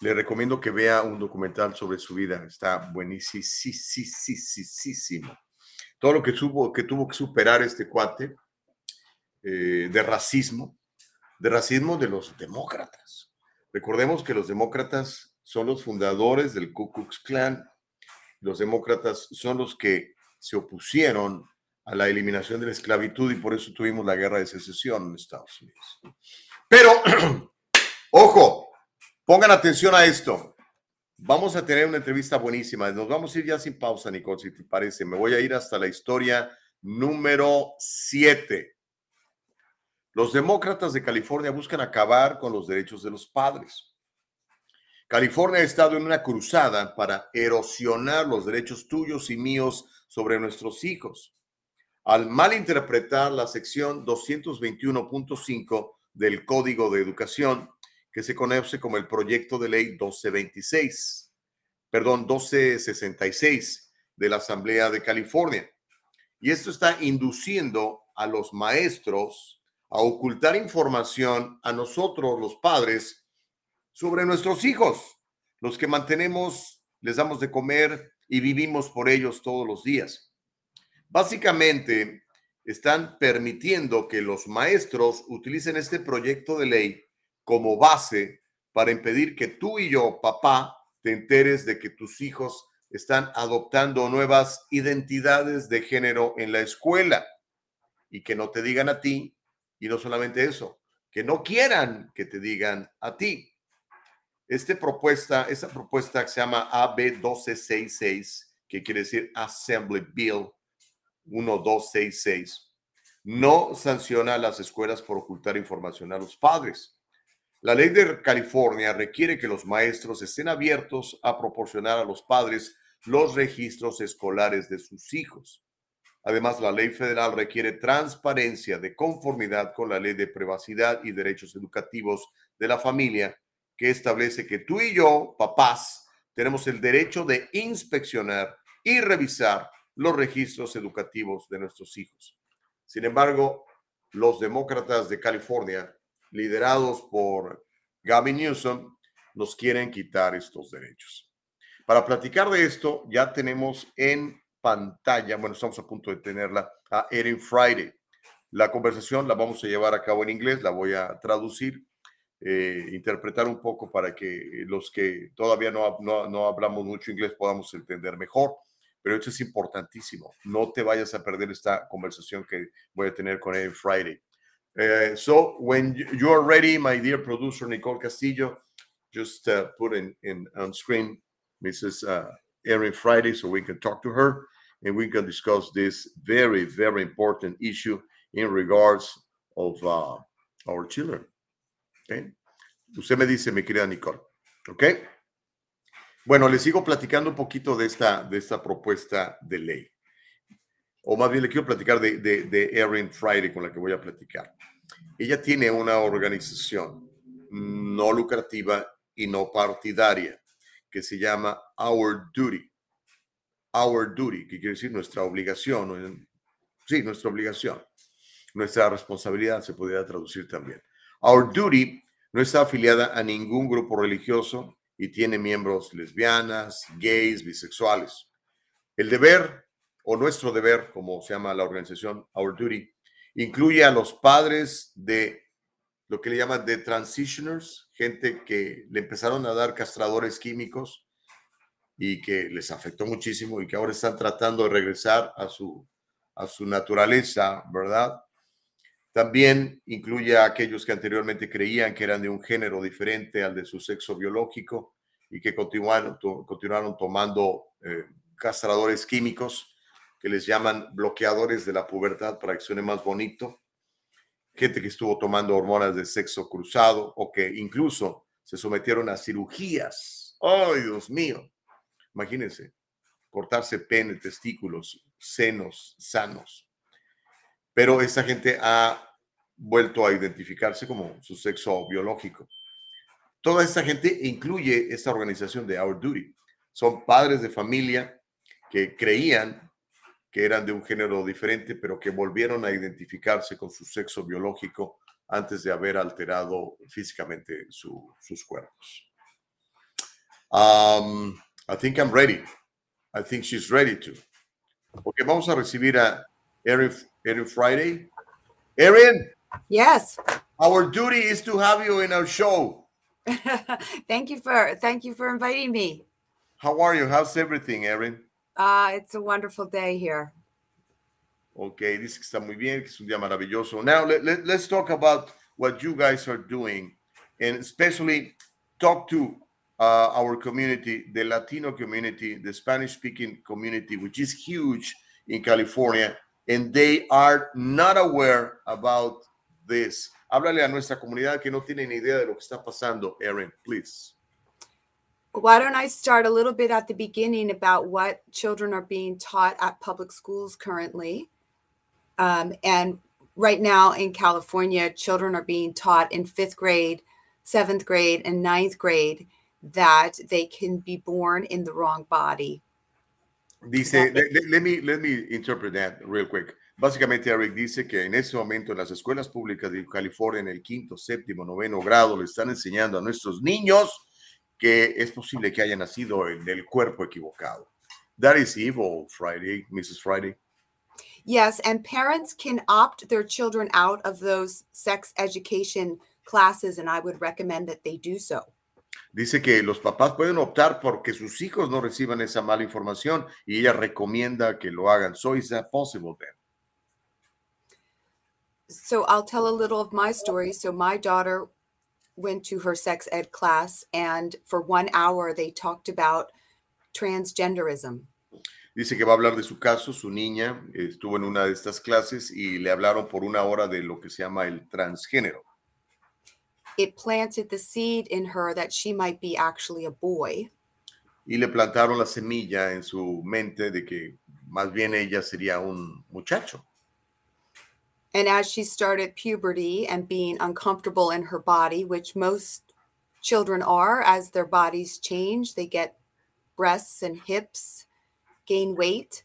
Le recomiendo que vea un documental sobre su vida. Está buenísimo. Todo lo que tuvo que, tuvo que superar este cuate eh, de racismo, de racismo de los demócratas. Recordemos que los demócratas son los fundadores del Ku Klux Klan. Los demócratas son los que se opusieron a la eliminación de la esclavitud y por eso tuvimos la guerra de secesión en Estados Unidos. Pero, ojo, pongan atención a esto. Vamos a tener una entrevista buenísima. Nos vamos a ir ya sin pausa, Nicole, si te parece. Me voy a ir hasta la historia número 7. Los demócratas de California buscan acabar con los derechos de los padres. California ha estado en una cruzada para erosionar los derechos tuyos y míos sobre nuestros hijos. Al malinterpretar la sección 221.5 del Código de Educación, que se conoce como el proyecto de ley 1226, perdón, 1266 de la Asamblea de California. Y esto está induciendo a los maestros a ocultar información a nosotros, los padres, sobre nuestros hijos, los que mantenemos, les damos de comer y vivimos por ellos todos los días. Básicamente, están permitiendo que los maestros utilicen este proyecto de ley como base para impedir que tú y yo, papá, te enteres de que tus hijos están adoptando nuevas identidades de género en la escuela y que no te digan a ti, y no solamente eso, que no quieran que te digan a ti. Esta propuesta, esta propuesta que se llama AB 1266, que quiere decir Assembly Bill 1266, no sanciona a las escuelas por ocultar información a los padres. La ley de California requiere que los maestros estén abiertos a proporcionar a los padres los registros escolares de sus hijos. Además, la ley federal requiere transparencia de conformidad con la ley de privacidad y derechos educativos de la familia, que establece que tú y yo, papás, tenemos el derecho de inspeccionar y revisar los registros educativos de nuestros hijos. Sin embargo, los demócratas de California, liderados por Gavin Newsom, nos quieren quitar estos derechos. Para platicar de esto, ya tenemos en pantalla, bueno, estamos a punto de tenerla, a Erin Friday. La conversación la vamos a llevar a cabo en inglés, la voy a traducir, eh, interpretar un poco para que los que todavía no, no, no hablamos mucho inglés podamos entender mejor. Pero esto es importantísimo. No te vayas a perder esta conversación que voy a tener con Erin Friday. Uh, so when you are ready, my dear producer Nicole Castillo, just uh, put in, in on screen Mrs. Uh, Erin Friday so we can talk to her and we can discuss this very, very important issue in regards of uh, our children. Usted me dice, mi querida Nicole. Okay. Bueno, les sigo platicando un poquito de esta, de esta propuesta de ley. O más bien le quiero platicar de, de Erin Friday con la que voy a platicar. Ella tiene una organización no lucrativa y no partidaria que se llama Our Duty. Our Duty, que quiere decir nuestra obligación. Sí, nuestra obligación. Nuestra responsabilidad se podría traducir también. Our Duty no está afiliada a ningún grupo religioso y tiene miembros lesbianas, gays, bisexuales. El deber, o nuestro deber, como se llama la organización Our Duty, incluye a los padres de lo que le llaman de transitioners, gente que le empezaron a dar castradores químicos y que les afectó muchísimo y que ahora están tratando de regresar a su, a su naturaleza, ¿verdad? También incluye a aquellos que anteriormente creían que eran de un género diferente al de su sexo biológico y que continuaron, tomando eh, castradores químicos que les llaman bloqueadores de la pubertad para que suene más bonito. Gente que estuvo tomando hormonas de sexo cruzado o que incluso se sometieron a cirugías. ¡Ay, Dios mío! Imagínense, cortarse pene, testículos, senos sanos pero esta gente ha vuelto a identificarse como su sexo biológico. Toda esta gente incluye esta organización de Our Duty. Son padres de familia que creían que eran de un género diferente, pero que volvieron a identificarse con su sexo biológico antes de haber alterado físicamente sus cuerpos. Um, I think I'm ready. I think she's ready to. Porque vamos a recibir a Erin Erin Friday. Erin. Yes. Our duty is to have you in our show. thank you for thank you for inviting me. How are you? How's everything, Erin? Uh, it's a wonderful day here. Okay, que está muy bien, que es un día maravilloso. Now let, let, let's talk about what you guys are doing and especially talk to uh, our community, the Latino community, the Spanish speaking community, which is huge in California and they are not aware about this. Háblale a nuestra comunidad que no tiene ni idea de lo que está pasando, Erin, please. Why don't I start a little bit at the beginning about what children are being taught at public schools currently? Um, and right now in California, children are being taught in fifth grade, seventh grade, and ninth grade that they can be born in the wrong body Dice, let, let, me, let me interpret that real quick. Básicamente, Eric dice que en este momento en las escuelas públicas de California, en el quinto, séptimo, noveno grado, le están enseñando a nuestros niños que es posible que hayan nacido en el cuerpo equivocado. That is evil, Friday, Mrs. Friday. Yes, and parents can opt their children out of those sex education classes, and I would recommend that they do so. Dice que los papás pueden optar porque sus hijos no reciban esa mala información y ella recomienda que lo hagan. So is that possible then? So I'll tell a little of my story. So my daughter went to her sex ed class and for one hour they talked about transgenderism. Dice que va a hablar de su caso, su niña estuvo en una de estas clases y le hablaron por una hora de lo que se llama el transgénero it planted the seed in her that she might be actually a boy. Y le plantaron la semilla en su mente de que más bien ella sería un muchacho. And as she started puberty and being uncomfortable in her body, which most children are as their bodies change, they get breasts and hips, gain weight.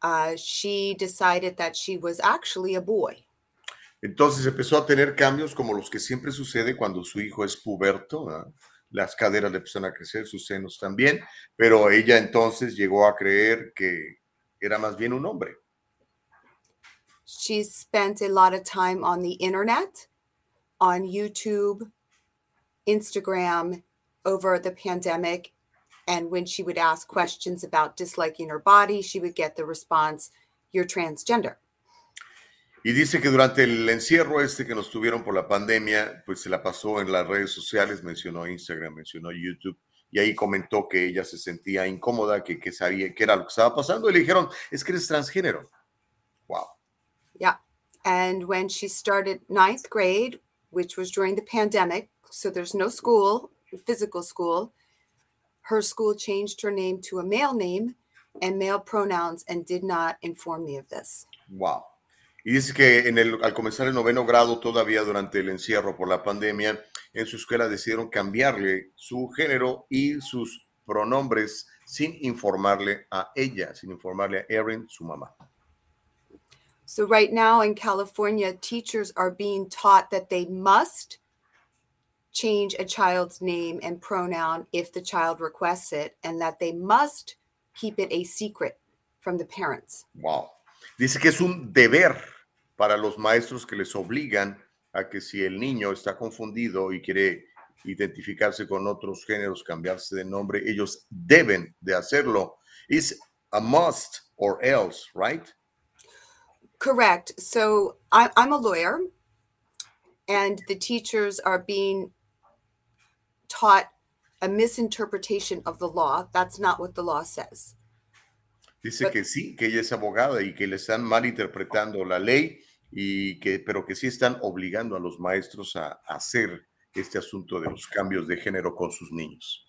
Uh, she decided that she was actually a boy. Entonces empezó a tener cambios como los que siempre sucede cuando su hijo es puberto. Las caderas le a crecer, sus senos también, pero ella entonces llegó a creer que era más bien un hombre. She spent a lot of time on the internet, on YouTube, Instagram over the pandemic. And when she would ask questions about disliking her body, she would get the response, You're transgender. Y dice que durante el encierro este que nos tuvieron por la pandemia, pues se la pasó en las redes sociales, mencionó Instagram, mencionó YouTube, y ahí comentó que ella se sentía incómoda, que, que sabía qué era lo que estaba pasando, y le dijeron, es que eres transgénero. Wow. Yeah. And when she started ninth grade, which was during the pandemic, so there's no school, physical school, her school changed her name to a male name and male pronouns and did not inform me of this. Wow. Y dice que en el, al comenzar el noveno grado, todavía durante el encierro por la pandemia, en su escuela decidieron cambiarle su género y sus pronombres sin informarle a ella, sin informarle a Erin, su mamá. So, right now in California, teachers are being taught that they must change a child's name and pronoun if the child requests it, and that they must keep it a secret from the parents. Wow. Dice que es un deber para los maestros que les obligan a que si el niño está confundido y quiere identificarse con otros géneros, cambiarse de nombre, ellos deben de hacerlo. It's a must or else, right? Correct. So I, I'm a lawyer, and the teachers are being taught a misinterpretation of the law. That's not what the law says. Dice que sí, que ella es abogada y que le están malinterpretando la ley, y que, pero que sí están obligando a los maestros a, a hacer este asunto de los cambios de género con sus niños.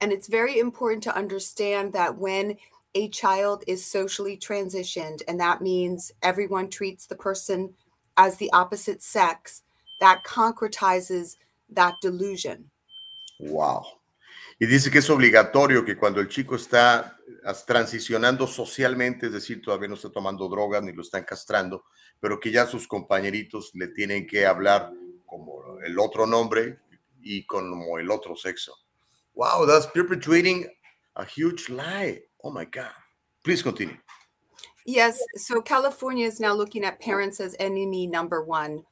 And it's very important to understand that when a child is socially transitioned, and that means everyone treats the person as the opposite sex, that concretizes that delusion. Wow. Y dice que es obligatorio que cuando el chico está as- transicionando socialmente, es decir, todavía no está tomando drogas ni lo están castrando, pero que ya sus compañeritos le tienen que hablar como el otro nombre y como el otro sexo. Wow, that's perpetuating a huge lie. Oh my God. Please continue. Yes, so California is now looking at parents as enemy number one,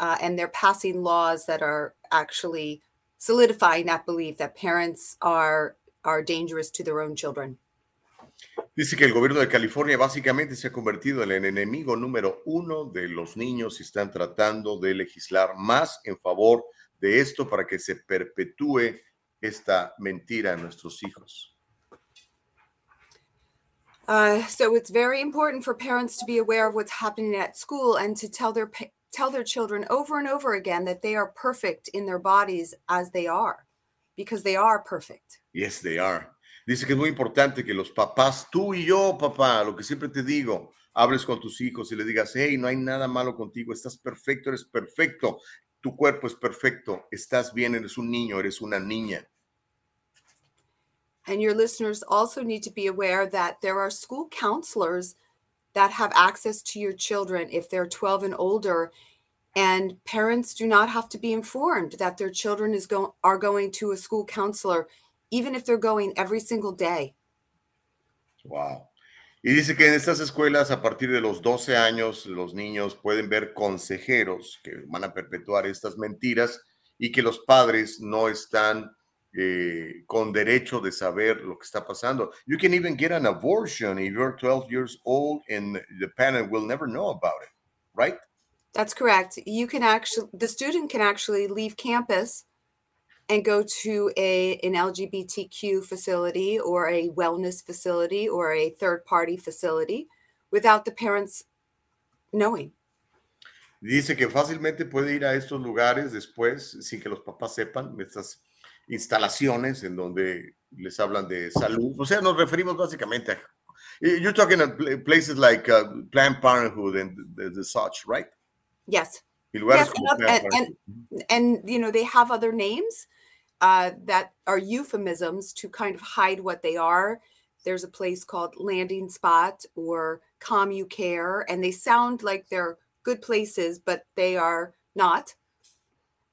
uh, and they're passing laws that are actually solidifying that belief that parents are are dangerous to their own children. Dice que el gobierno de California básicamente se ha convertido en el enemigo número uno de los niños y están tratando de legislar más en favor de esto para que se perpetúe esta mentira en nuestros hijos. Uh, so it's very important for parents to be aware of what's happening at school and to tell their pa- tell their children over and over again that they are perfect in their bodies as they are, because they are perfect. Yes, they are. Dice que es muy importante que los papás, tú y yo, papá, lo que siempre te digo, hables con tus hijos y le digas, hey, no hay nada malo contigo, estás perfecto, eres perfecto, tu cuerpo es perfecto, estás bien, eres un niño, eres una niña. And your listeners also need to be aware that there are school counselors that have access to your children if they're 12 and older. And parents do not have to be informed that their children is go- are going to a school counselor, even if they're going every single day. Wow. Y dice que en estas escuelas, a partir de los 12 años, los niños pueden ver consejeros que van a perpetuar estas mentiras y que los padres no están eh, con derecho de saber lo que está pasando. You can even get an abortion if you're 12 years old and the parent will never know about it, right? That's correct. You can actually, the student can actually leave campus and go to a an LGBTQ facility or a wellness facility or a third party facility without the parents knowing. Dice que fácilmente puede ir a estos lugares después, sin que los papás sepan, estas instalaciones en donde les hablan de salud. O sea, nos referimos básicamente a... You're talking at places like uh, Planned Parenthood and the, the such, right? Yes. Yes, and, and, and, and you know they have other names uh, that are euphemisms to kind of hide what they are. There's a place called Landing Spot or Commune Care, and they sound like they're good places, but they are not.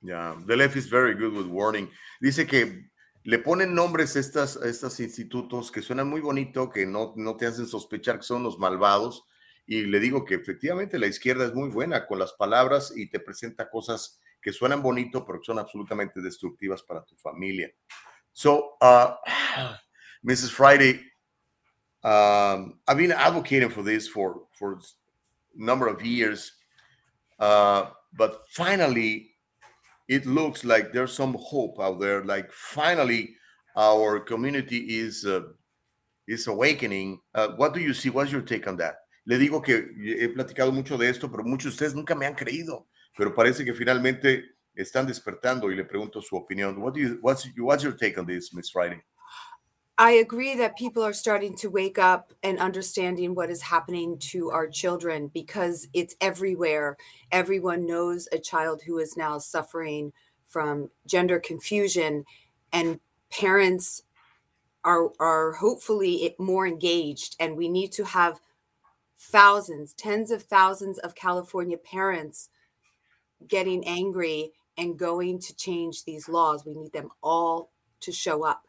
Yeah, the left is very good with warning. Dice que le ponen nombres a estas, a estos institutos que suenan muy bonito, que no, no te hacen sospechar que son los malvados. Y le digo que efectivamente la izquierda es muy buena con las palabras y te presenta cosas que suenan bonito, pero que son absolutamente destructivas para tu familia. So, uh, Mrs. Friday, um, I've been advocating for this for for a number of years, uh, but finally, it looks like there's some hope out there. Like finally, our community is uh, is awakening. Uh, what do you see? What's your take on that? Le digo que he platicado mucho de esto, pero muchos de ustedes nunca me han creído. Pero parece que finalmente están despertando y le pregunto su opinión. What do you, what's, what's your take on this, Miss Friday? I agree that people are starting to wake up and understanding what is happening to our children because it's everywhere. Everyone knows a child who is now suffering from gender confusion, and parents are are hopefully more engaged. And we need to have thousands, tens of thousands of California parents getting angry and going to change these laws. We need them all to show up.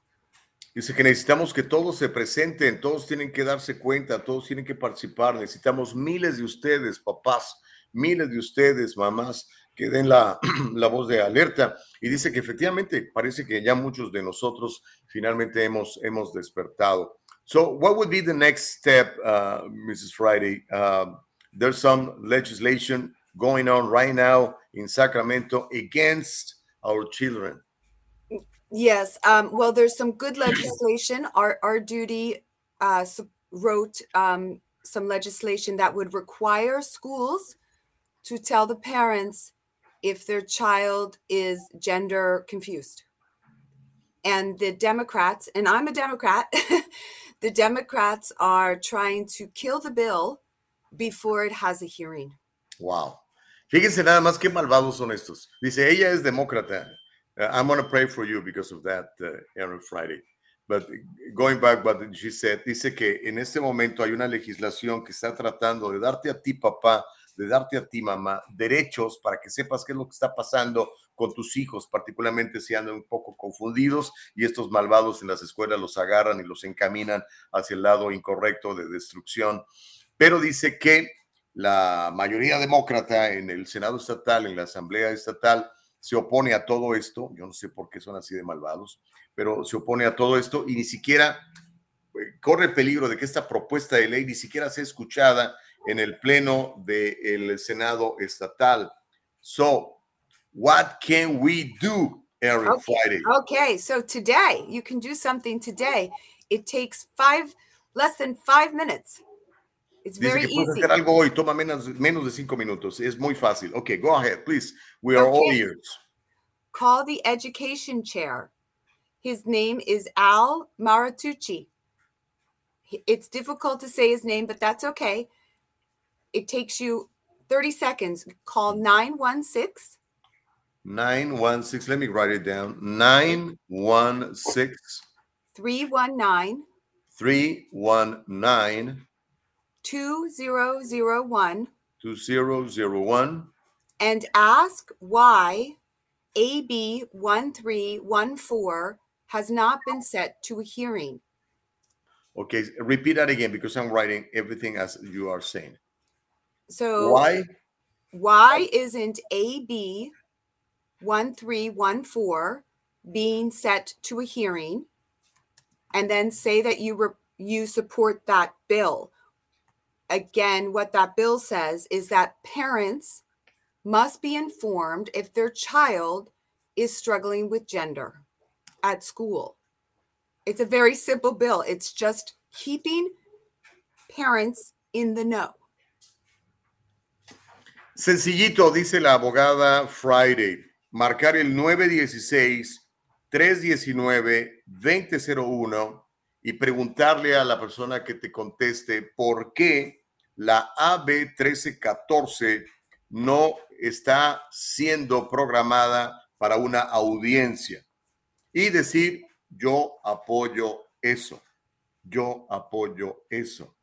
Dice que necesitamos que todos se presenten, todos tienen que darse cuenta, todos tienen que participar. Necesitamos miles de ustedes, papás, miles de ustedes, mamás, que den la, la, voz de alerta. Y dice que efectivamente parece que ya muchos de nosotros finalmente hemos, hemos despertado. So, what would be the next step, uh, Mrs. Friday? Uh, there's some legislation going on right now in Sacramento against our children. Yes. Um, well, there's some good legislation. Our our duty uh, wrote um, some legislation that would require schools to tell the parents if their child is gender confused. And the Democrats, and I'm a Democrat, the Democrats are trying to kill the bill before it has a hearing. Wow. Fíjense nada más qué malvados son estos. Dice, ella es demócrata. Uh, I'm going to pray for you because of that, uh, Aaron Friday. But going back what she said, dice que en este momento hay una legislación que está tratando de darte a ti, papá, de darte a ti, mamá, derechos para que sepas qué es lo que está pasando con tus hijos, particularmente si andan un poco confundidos y estos malvados en las escuelas los agarran y los encaminan hacia el lado incorrecto de destrucción. Pero dice que la mayoría demócrata en el Senado estatal, en la Asamblea estatal, se opone a todo esto. Yo no sé por qué son así de malvados, pero se opone a todo esto y ni siquiera eh, corre el peligro de que esta propuesta de ley ni siquiera sea escuchada en el pleno del Senado estatal. So, what can we do, Eric okay. Friday? Okay, so today you can do something today. It takes five, less than five minutes. It's Dice very que puedes easy. hacer algo hoy, toma menos, menos de cinco minutos. Es muy fácil. Okay, go ahead, please. We are all ears. Call the education chair. His name is Al Maratucci. It's difficult to say his name, but that's okay. It takes you 30 seconds. Call 916 916, let me write it down. 916 319 319 2001 2001 and ask why AB 1314 has not been set to a hearing. Okay, repeat that again because I'm writing everything as you are saying. So Why? why isn't AB 1314 being set to a hearing? And then say that you re- you support that bill. Again, what that bill says is that parents must be informed if their child is struggling with gender at school. It's a very simple bill. It's just keeping parents in the know. Sencillito, dice la abogada Friday. Marcar el 916-319-2001 y preguntarle a la persona que te conteste por qué la AB 1314 no está siendo programada para una audiencia. Y decir, yo apoyo eso. Yo apoyo eso.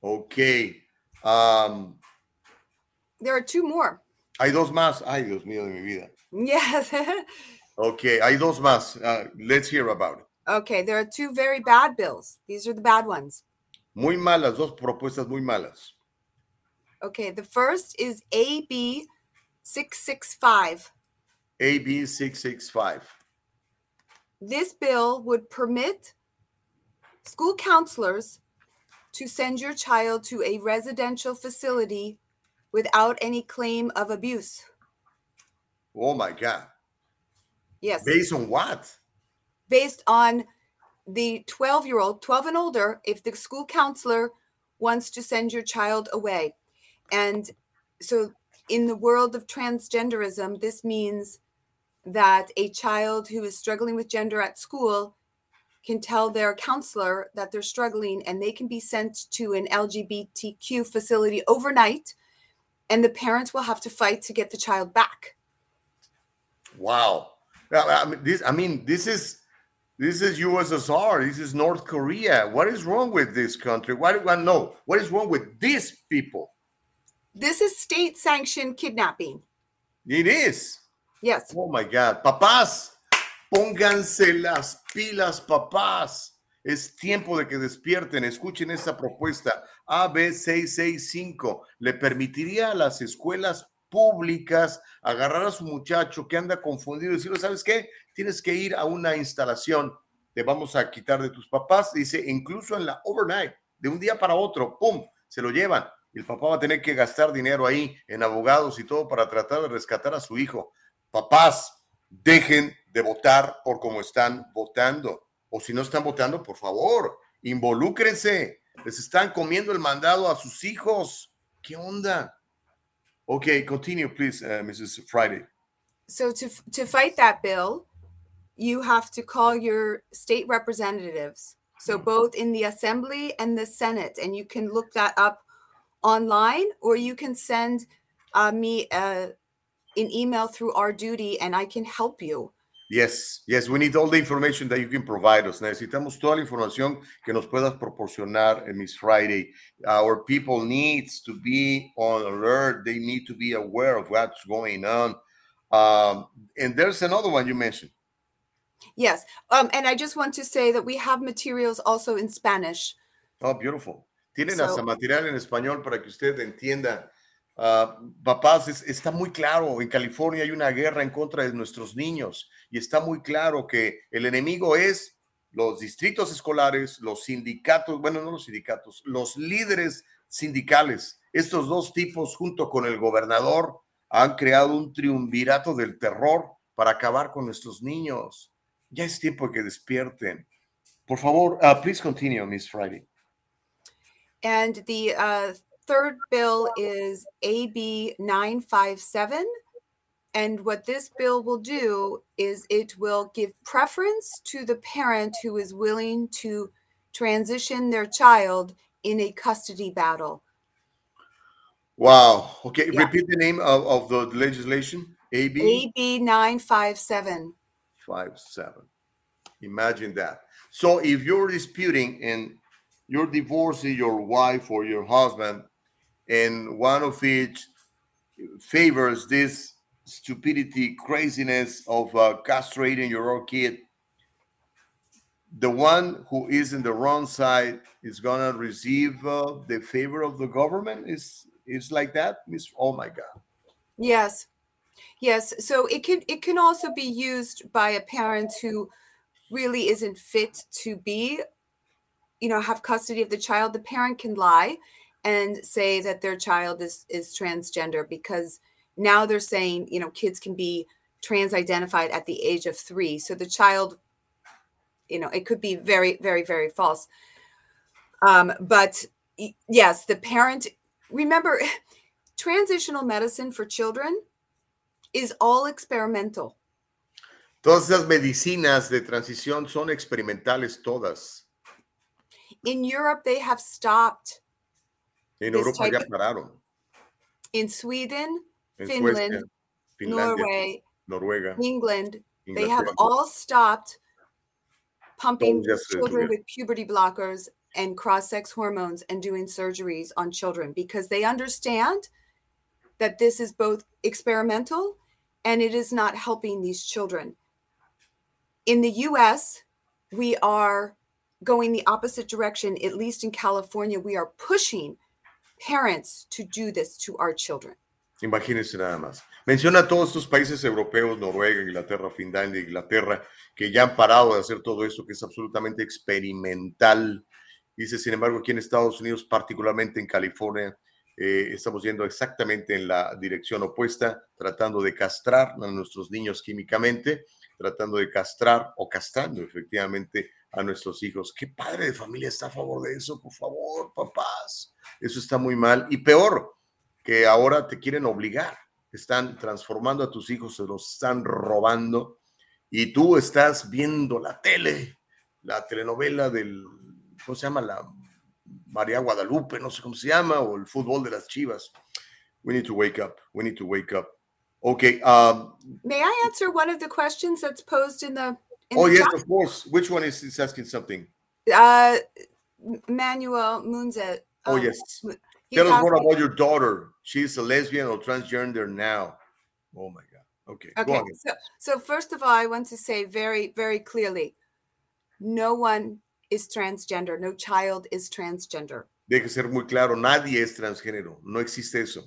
Ok. Um, There are two more. Hay dos más. Ay, Dios mío de mi vida. Yes. Ok, hay dos más. Uh, let's hear about it. okay, there are two very bad bills. These are the bad ones. Muy malas, dos propuestas muy malas. Okay, the first is AB 665. AB 665. This bill would permit school counselors to send your child to a residential facility without any claim of abuse. Oh my God. Yes. Based on what? Based on the 12 year old, 12 and older, if the school counselor wants to send your child away. And so, in the world of transgenderism, this means that a child who is struggling with gender at school can tell their counselor that they're struggling and they can be sent to an LGBTQ facility overnight and the parents will have to fight to get the child back. Wow. I mean, this, I mean, this is this is USSR. This is North Korea. What is wrong with this country? Why do I know? What is wrong with these people? This is state sanctioned kidnapping. It is. Yes. Oh my God. Papás, pónganse las pilas, papás. Es tiempo de que despierten. Escuchen esta propuesta. AB665 le permitiría a las escuelas públicas agarrar a su muchacho que anda confundido y decirle, ¿sabes qué? Tienes que ir a una instalación, te vamos a quitar de tus papás. Dice, incluso en la overnight, de un día para otro, ¡pum! Se lo llevan. El papá va a tener que gastar dinero ahí en abogados y todo para tratar de rescatar a su hijo. Papás, dejen de votar por cómo están votando. O si no están votando, por favor, involúcrense. Les están comiendo el mandado a sus hijos. ¿Qué onda? Okay, continue, please, uh, Mrs. Friday. So to to fight that bill, you have to call your state representatives. So both in the assembly and the senate, and you can look that up online, or you can send uh, me uh, an email through our duty, and I can help you. Yes, yes, we need all the information that you can provide us. Necesitamos toda la información que nos puedas proporcionar, eh, Miss Friday. Our people needs to be on alert. They need to be aware of what's going on. Um, and there's another one you mentioned. Yes, um, and I just want to say that we have materials also in Spanish. Oh, beautiful. Tienen So- hasta material en español para que usted entienda. Ah, papás, es- está muy claro, en California hay una guerra en contra de nuestros niños y está muy claro que el enemigo es los distritos escolares, los sindicatos, bueno, no los sindicatos, los líderes sindicales. Estos dos tipos, junto con el gobernador, han creado un triunvirato del terror para acabar con nuestros niños. Ya es tiempo que despierten. Por favor, ah, please continue, Miss Friday. And the uh, third bill is AB 957. And what this bill will do is it will give preference to the parent who is willing to transition their child in a custody battle. Wow. Okay, Yeah. repeat the name of, of the legislation. AB AB 957. five seven. Imagine that. So if you're disputing and you're divorcing your wife or your husband, and one of each favors this stupidity, craziness of uh, castrating your own kid, the one who is in the wrong side is gonna receive uh, the favor of the government. Is is like that, Miss? Oh my God. Yes. Yes. So it can it can also be used by a parent who really isn't fit to be, you know, have custody of the child. The parent can lie and say that their child is is transgender because now they're saying, you know, kids can be trans identified at the age of three. So the child, you know, it could be very, very, very false. Um, but yes, the parent, remember, transitional medicine for children is all experimental. Todas esas medicinas de transición son experimentales todas. In Europe, they have stopped. En Europa ya pararon. In Sweden, En Finland, Suecia, Norway, Noruega, England, they have all stopped pumping Todos ya se children with puberty blockers and cross sex hormones and doing surgeries on children because they understand that this is both experimental and it is not helping these children. In the US, we are going the opposite direction, at least in California. We are pushing parents to do this to our children. Imagínense nada más. Menciona todos estos países europeos, Noruega, Inglaterra, Finlandia, Inglaterra, que ya han parado de hacer todo esto que es absolutamente experimental. Dice, sin embargo, aquí en Estados Unidos, particularmente en California, eh, estamos yendo exactamente en la dirección opuesta, tratando de castrar a nuestros niños químicamente, tratando de castrar o castrando efectivamente a nuestros hijos. ¿Qué padre de familia está a favor de eso? Por favor, papás. Eso está muy mal. Y peor, que ahora te quieren obligar. Están transformando a tus hijos, se los están robando. Y tú estás viendo la tele, la telenovela del, ¿cómo se llama? La María Guadalupe, no sé cómo se llama, o el fútbol de las chivas. We need to wake up. We need to wake up. Okay. Um, May I answer one of the questions that's posed in the? In oh the yes, of course. Which one is, is asking something? Uh, Manuel Munze. Oh um, yes. Tell us more asking- about your daughter. She's a lesbian or transgender now. Oh my God. Okay. Okay, so, so first of all, I want to say very, very clearly, no one is transgender. No child is transgender. Deje ser muy claro, nadie es transgénero. No existe eso.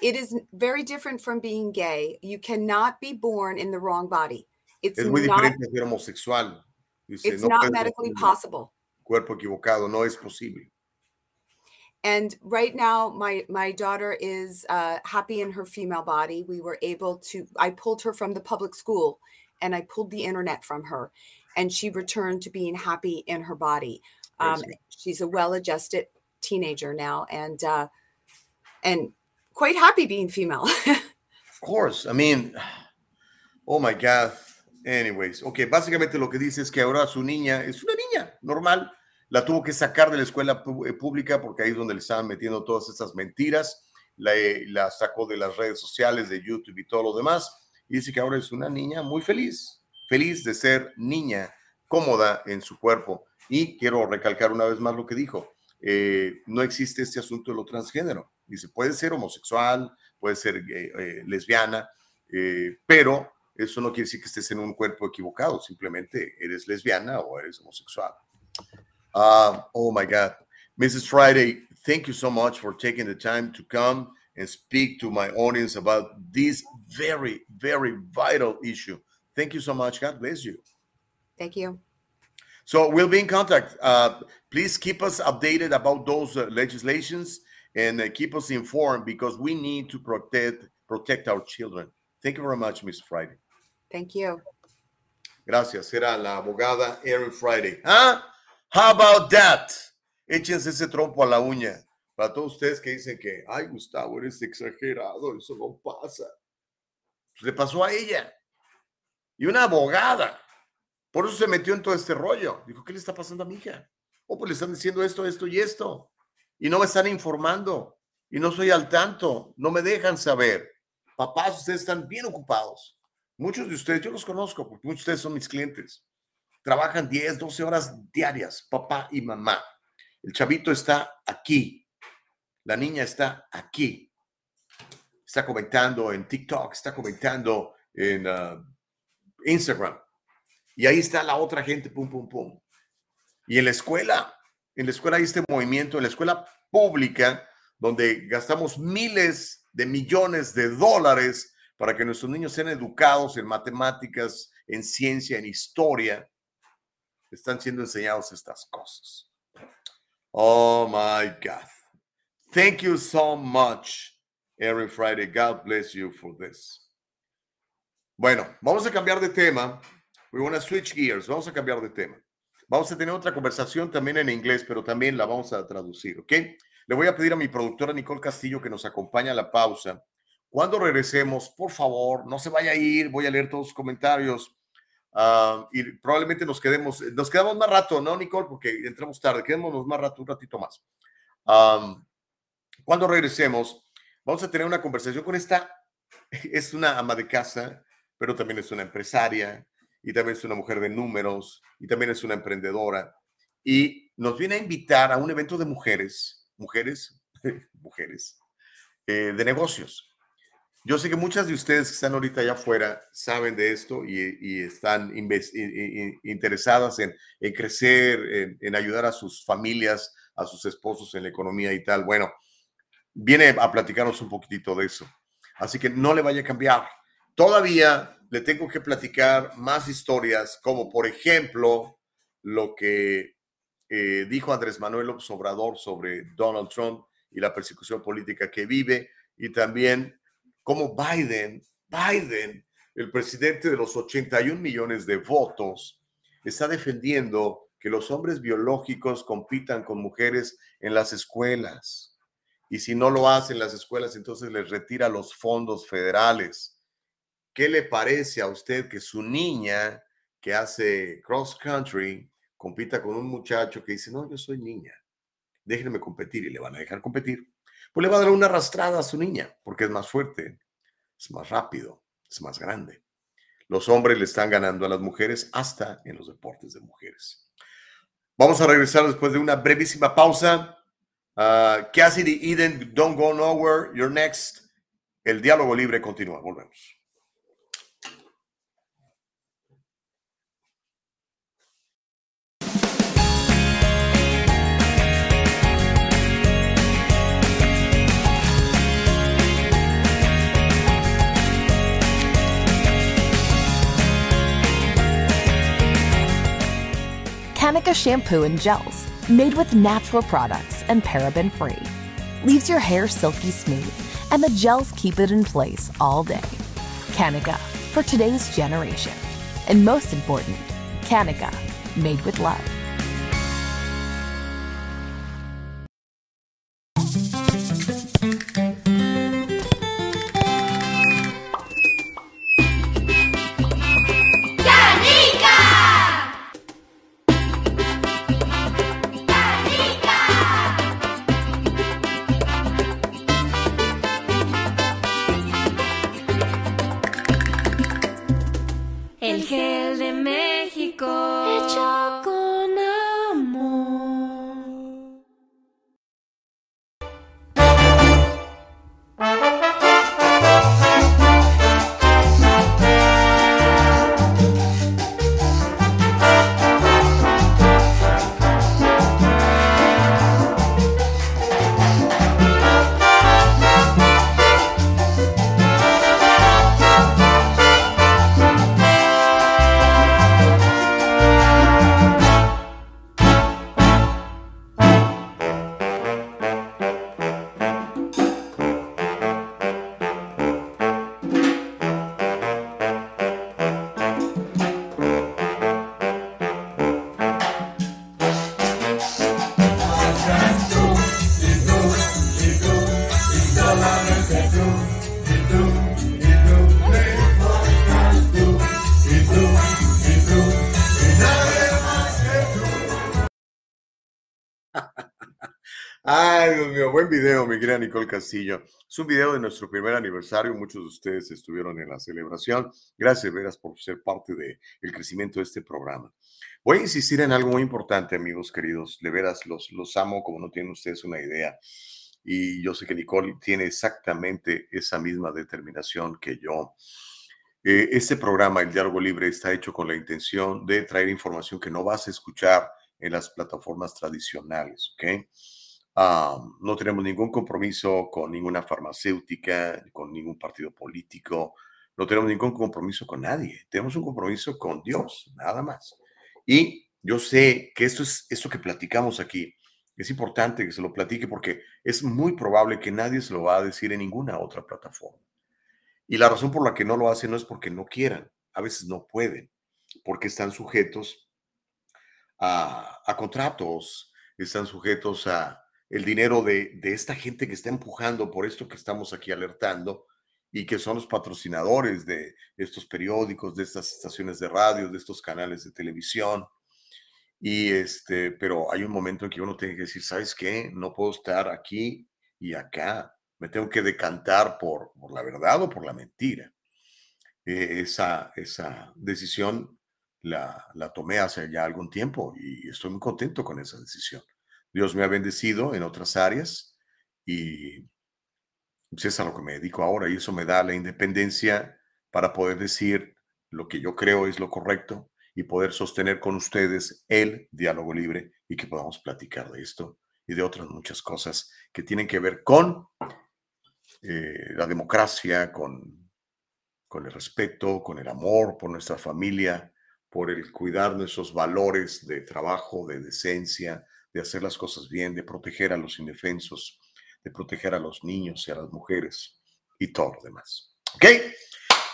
It is very different from being gay. You cannot be born in the wrong body. It's Es muy not. diferente ser homosexual. Dice, It's no not medically possible. Cuerpo equivocado, no es posible. And right now, my my daughter is uh, happy in her female body. We were able to. I pulled her from the public school, and I pulled the internet from her, and she returned to being happy in her body. Um, she's a well-adjusted teenager now, and uh, and quite happy being female. Of course, I mean, oh my God. Anyways, ok, básicamente lo que dice es que ahora su niña es una niña normal. La tuvo que sacar de la escuela eh, pública porque ahí es donde le estaban metiendo todas estas mentiras. La, eh, la sacó de las redes sociales, de YouTube y todo lo demás. Y dice que ahora es una niña muy feliz, feliz de ser niña, cómoda en su cuerpo. Y quiero recalcar una vez más lo que dijo. eh, no existe este asunto de lo transgénero. Dice, puede ser homosexual, puede ser lesbiana, pero eso no quiere decir que estés en un cuerpo equivocado, simplemente eres lesbiana o eres homosexual. Ah, oh my God. Mrs. Friday, thank you so much for taking the time to come and speak to my audience about this very, very vital issue. Thank you so much. God bless you. Thank you. So we'll be in contact. Uh, please keep us updated about those uh, legislations and uh, keep us informed because we need to protect protect our children. Thank you very much, Miss Friday. Thank you. Gracias. Era la abogada Erin Friday. ¿Ah? How about that? Échense ese trompo a la uña. Para todos ustedes que dicen que, ay, Gustavo, eres exagerado, eso no pasa. Le pasó a ella. Y una abogada. Por eso se metió en todo este rollo. Dijo, ¿qué le está pasando a mi hija? Oh, pues le están diciendo esto, esto y esto. Y no me están informando. Y no soy al tanto. No me dejan saber. Papás, ustedes están bien ocupados. Muchos de ustedes, yo los conozco, porque muchos de ustedes son mis clientes. Trabajan 10, 12 horas diarias, papá y mamá. El chavito está aquí. La niña está aquí. Está comentando en TikTok, está comentando en uh, Instagram. Y ahí está la otra gente, pum, pum, pum. Y en la escuela, en la escuela hay este movimiento, en la escuela pública, donde gastamos miles de millones de dólares para que nuestros niños sean educados en matemáticas, en ciencia, en historia, están siendo enseñados estas cosas. Oh my God. Thank you so much, Erin Friday. God bless you for this. Bueno, vamos a cambiar de tema. We want to switch gears. Vamos a cambiar de tema. Vamos a tener otra conversación también en inglés, pero también la vamos a traducir, ¿ok? Le voy a pedir a mi productora Nicole Castillo que nos acompañe a la pausa. Cuando regresemos, por favor, no se vaya a ir, voy a leer todos sus comentarios uh, y probablemente nos quedemos, nos quedamos más rato, ¿no, Nicole? Porque entramos tarde, quedémonos más rato, un ratito más. Um, cuando regresemos, vamos a tener una conversación con esta, es una ama de casa, pero también es una empresaria y también es una mujer de números y también es una emprendedora y nos viene a invitar a un evento de mujeres, mujeres, mujeres, eh, de negocios. Yo sé que muchas de ustedes que están ahorita allá afuera saben de esto y, y están interesadas en, en crecer, en, en ayudar a sus familias, a sus esposos en la economía y tal. Bueno, viene a platicarnos un poquitito de eso. Así que no le vaya a cambiar. Todavía le tengo que platicar más historias, como por ejemplo lo que eh, dijo Andrés Manuel López Obrador sobre Donald Trump y la persecución política que vive, y también cómo Biden, Biden, el presidente de los 81 millones de votos, está defendiendo que los hombres biológicos compitan con mujeres en las escuelas. Y si no lo hacen las escuelas, entonces les retira los fondos federales. ¿Qué le parece a usted que su niña que hace cross country compita con un muchacho que dice, no, yo soy niña, déjenme competir y le van a dejar competir? Pues le va a dar una arrastrada a su niña porque es más fuerte, es más rápido, es más grande. Los hombres le están ganando a las mujeres hasta en los deportes de mujeres. Vamos a regresar después de una brevísima pausa. Uh, Cassidy Eden, don't go nowhere. You're next. El diálogo libre continúa. Volvemos. Kanika shampoo and gels, made with natural products and paraben free. Leaves your hair silky smooth, and the gels keep it in place all day. Kanika, for today's generation. And most important, Kanika, made with love. Mi querida Nicole Castillo. Es un video de nuestro primer aniversario. Muchos de ustedes estuvieron en la celebración. Gracias, Veras, por ser parte del crecimiento de este programa. Voy a insistir en algo muy importante, amigos queridos. De veras, los, los amo como no tienen ustedes una idea. Y yo sé que Nicole tiene exactamente esa misma determinación que yo. Eh, este programa, El Diálogo Libre, está hecho con la intención de traer información que no vas a escuchar en las plataformas tradicionales, ¿ok? Um, no tenemos ningún compromiso con ninguna farmacéutica, con ningún partido político, no tenemos ningún compromiso con nadie, tenemos un compromiso con Dios, nada más. Y yo sé que esto es esto que platicamos aquí. Es importante que se lo platique porque es muy probable que nadie se lo va a decir en ninguna otra plataforma. Y la razón por la que no lo hacen no es porque no quieran, a veces no pueden, porque están sujetos a, a contratos, están sujetos a el dinero de, de esta gente que está empujando por esto que estamos aquí alertando y que son los patrocinadores de estos periódicos, de estas estaciones de radio, de estos canales de televisión. Y este, pero hay un momento en que uno tiene que decir, ¿sabes qué? No puedo estar aquí y acá. Me tengo que decantar por, por la verdad o por la mentira. Eh, esa, esa decisión la, la tomé hace ya algún tiempo y estoy muy contento con esa decisión. Dios me ha bendecido en otras áreas y Pues es a lo que me dedico ahora y eso me da la independencia para poder decir lo que yo creo es lo correcto y poder sostener con ustedes el diálogo libre y que podamos platicar de esto y de otras muchas cosas que tienen que ver con eh, la democracia, con, con el respeto, con el amor por nuestra familia, por el cuidar nuestros valores de trabajo, de decencia, de hacer las cosas bien, de proteger a los indefensos, de proteger a los niños y a las mujeres y todo lo demás. ¿Ok?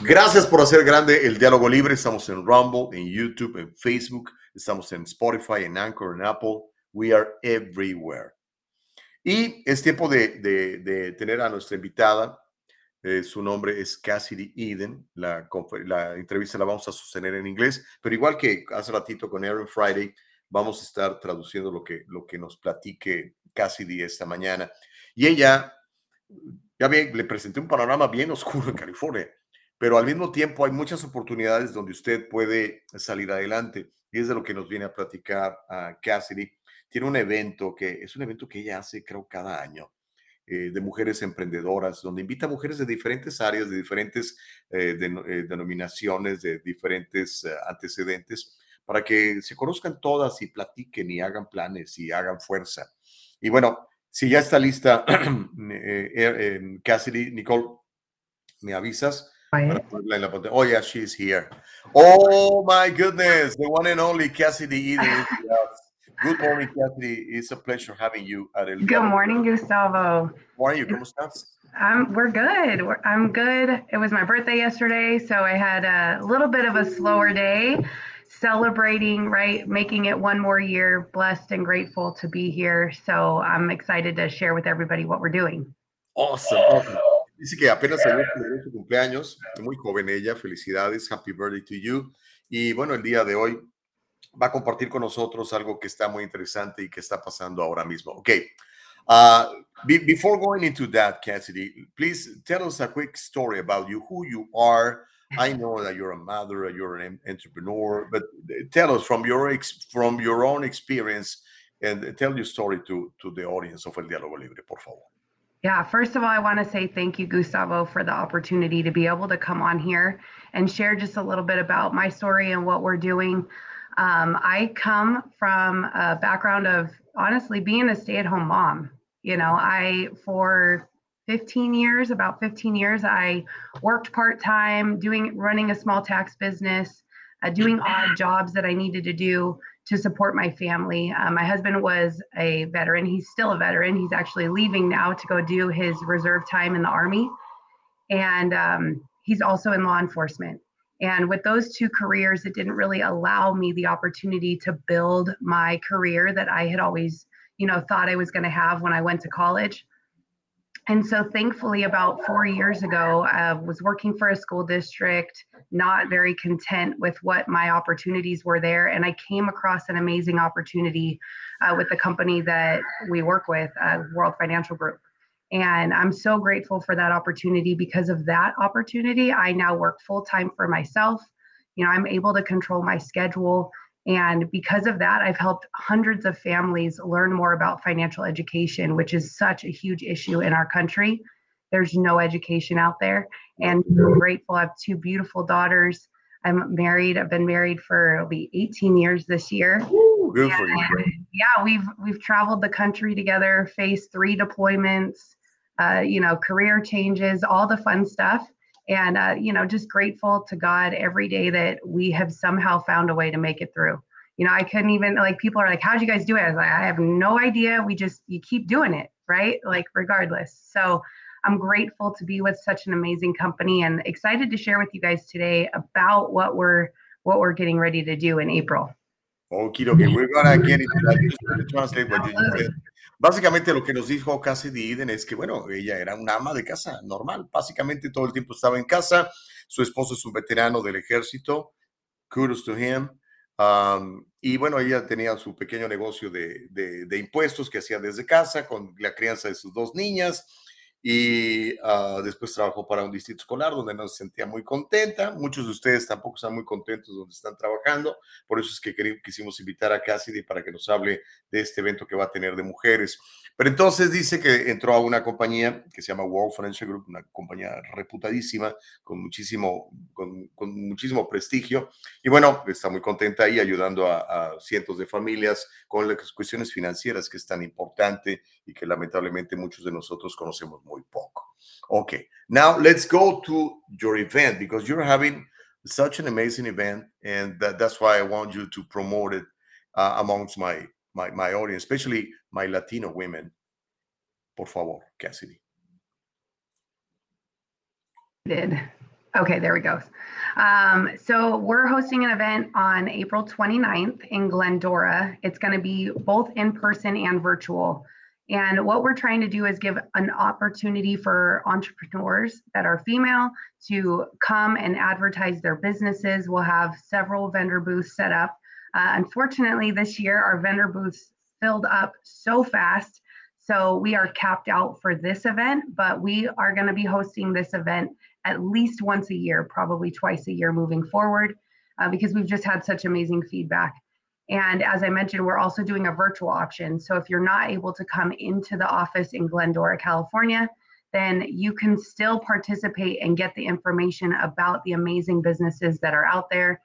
Gracias por hacer grande el diálogo libre. Estamos en Rumble, en YouTube, en Facebook, estamos en Spotify, en Anchor, en Apple. We are everywhere. Y es tiempo de, tener a nuestra invitada. Eh, su nombre es Cassidy Eden. La, la entrevista la vamos a sostener en inglés, pero igual que hace ratito con Aaron Friday, vamos a estar traduciendo lo que, lo que nos platique Cassidy esta mañana. Y ella, ya bien, le presenté un panorama bien oscuro en California, pero al mismo tiempo hay muchas oportunidades donde usted puede salir adelante. Y es de lo que nos viene a platicar a Cassidy. Tiene un evento que es un evento que ella hace, creo, cada año. Eh, de mujeres emprendedoras, donde invita a mujeres de diferentes áreas, de diferentes eh, eh, denominaciones, de diferentes antecedentes, para que se conozcan todas y platiquen y hagan planes y hagan fuerza. Y bueno, si ya está lista Cassidy, Nicole, ¿me avisas? Oh, yeah, she's here. Oh, my goodness, the one and only Cassidy Eden. Good morning, Cassidy. It's a pleasure having you at El Good morning, Gustavo. How are you? ¿Cómo estás? Um, we're good. We're, I'm good. It was my birthday yesterday, so I had a little bit of a slower day celebrating, right? Making it one more year, blessed and grateful to be here. So I'm excited to share with everybody what we're doing. Awesome. awesome. Dice que apenas salió su cumpleaños, muy joven ella, felicidades, happy birthday to you. Y bueno, el día de hoy va a compartir con nosotros algo que está muy interesante y que está pasando ahora mismo. Ok. Uh, be, before going into that, Cassidy, please tell us a quick story about you, who you are. I know that you're a mother, you're an entrepreneur, but tell us from your ex, from your own experience and tell your story to, to the audience of El Diálogo Libre, por favor. Yeah, first of all, I want to say thank you, Gustavo, for the opportunity to be able to come on here and share just a little bit about my story and what we're doing. Um, I come from a background of honestly being a stay at home mom. You know, I, for 15 years, about 15 years, I worked part time doing, running a small tax business, uh, doing odd jobs that I needed to do to support my family. Uh, my husband was a veteran. He's still a veteran. He's actually leaving now to go do his reserve time in the Army. And um, he's also in law enforcement. And with those two careers, it didn't really allow me the opportunity to build my career that I had always, you know, thought I was going to have when I went to college. And so, thankfully, about four years ago, I was working for a school district, not very content with what my opportunities were there. And I came across an amazing opportunity uh, with the company that we work with, uh, World Financial Group. And I'm so grateful for that opportunity because of that opportunity. I now work full time for myself. You know, I'm able to control my schedule. And because of that, I've helped hundreds of families learn more about financial education, which is such a huge issue in our country. There's no education out there. And I'm grateful. I have two beautiful daughters. I'm married. I've been married for it'll be 18 years this year. Ooh, good for you. Yeah, we've we've traveled the country together, faced three deployments, uh, you know, career changes, all the fun stuff. And, uh, you know, just grateful to God every day that we have somehow found a way to make it through. You know, I couldn't even, like, people are like, how'd you guys do it? I was like, I have no idea. We just, you keep doing it, right? Like, regardless. So I'm grateful to be with such an amazing company and excited to share with you guys today about what we're, what we're getting ready to do in April. Okay, okay. We're gonna get into that. Just translate what you said. Básicamente lo que nos dijo Cassidy Eden es que, bueno, ella era una ama de casa normal, básicamente todo el tiempo estaba en casa, su esposo es un veterano del ejército, kudos to him, um, y bueno, ella tenía su pequeño negocio de, de, impuestos que hacía desde casa con la crianza de sus dos niñas, y ah, después trabajó para un distrito escolar donde no se sentía muy contenta. Muchos de ustedes tampoco están muy contentos donde están trabajando, por eso es que quisimos invitar a Cassidy para que nos hable de este evento que va a tener de mujeres. Pero entonces dice que entró a una compañía que se llama World Financial Group, una compañía reputadísima, con muchísimo, con, con muchísimo prestigio. Y bueno, está muy contenta ahí ayudando a, a cientos de familias con las cuestiones financieras que es tan importante y que lamentablemente muchos de nosotros conocemos muy poco. Okay, now let's go to your event because you're having such an amazing event, and that, that's why I want you to promote it uh, amongst my, my my audience, especially my Latino women. Por favor, Cassidy. did. Okay, there we go. Um, so we're hosting an event on April 29th in Glendora. It's going to be both in person and virtual. And what we're trying to do is give an opportunity for entrepreneurs that are female to come and advertise their businesses. We'll have several vendor booths set up. Uh, unfortunately, this year our vendor booths filled up so fast. So we are capped out for this event, but we are going to be hosting this event at least once a year, probably twice a year moving forward, uh, because we've just had such amazing feedback. And as I mentioned, we're also doing a virtual option. So if you're not able to come into the office in Glendora, California, then you can still participate and get the information about the amazing businesses that are out there.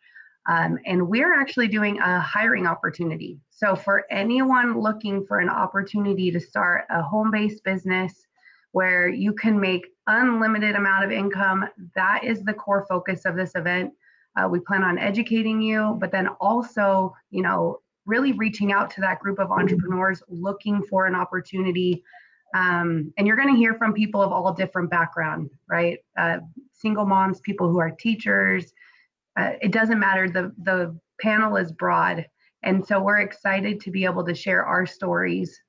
Um, and we're actually doing a hiring opportunity. So for anyone looking for an opportunity to start a home-based business where you can make unlimited amount of income, that is the core focus of this event. Uh, we plan on educating you, but then also, you know, really reaching out to that group of entrepreneurs looking for an opportunity. Um, and you're going to hear from people of all different background, right? Uh, single moms, people who are teachers. Uh, it doesn't matter. The the panel is broad, and so we're excited to be able to share our stories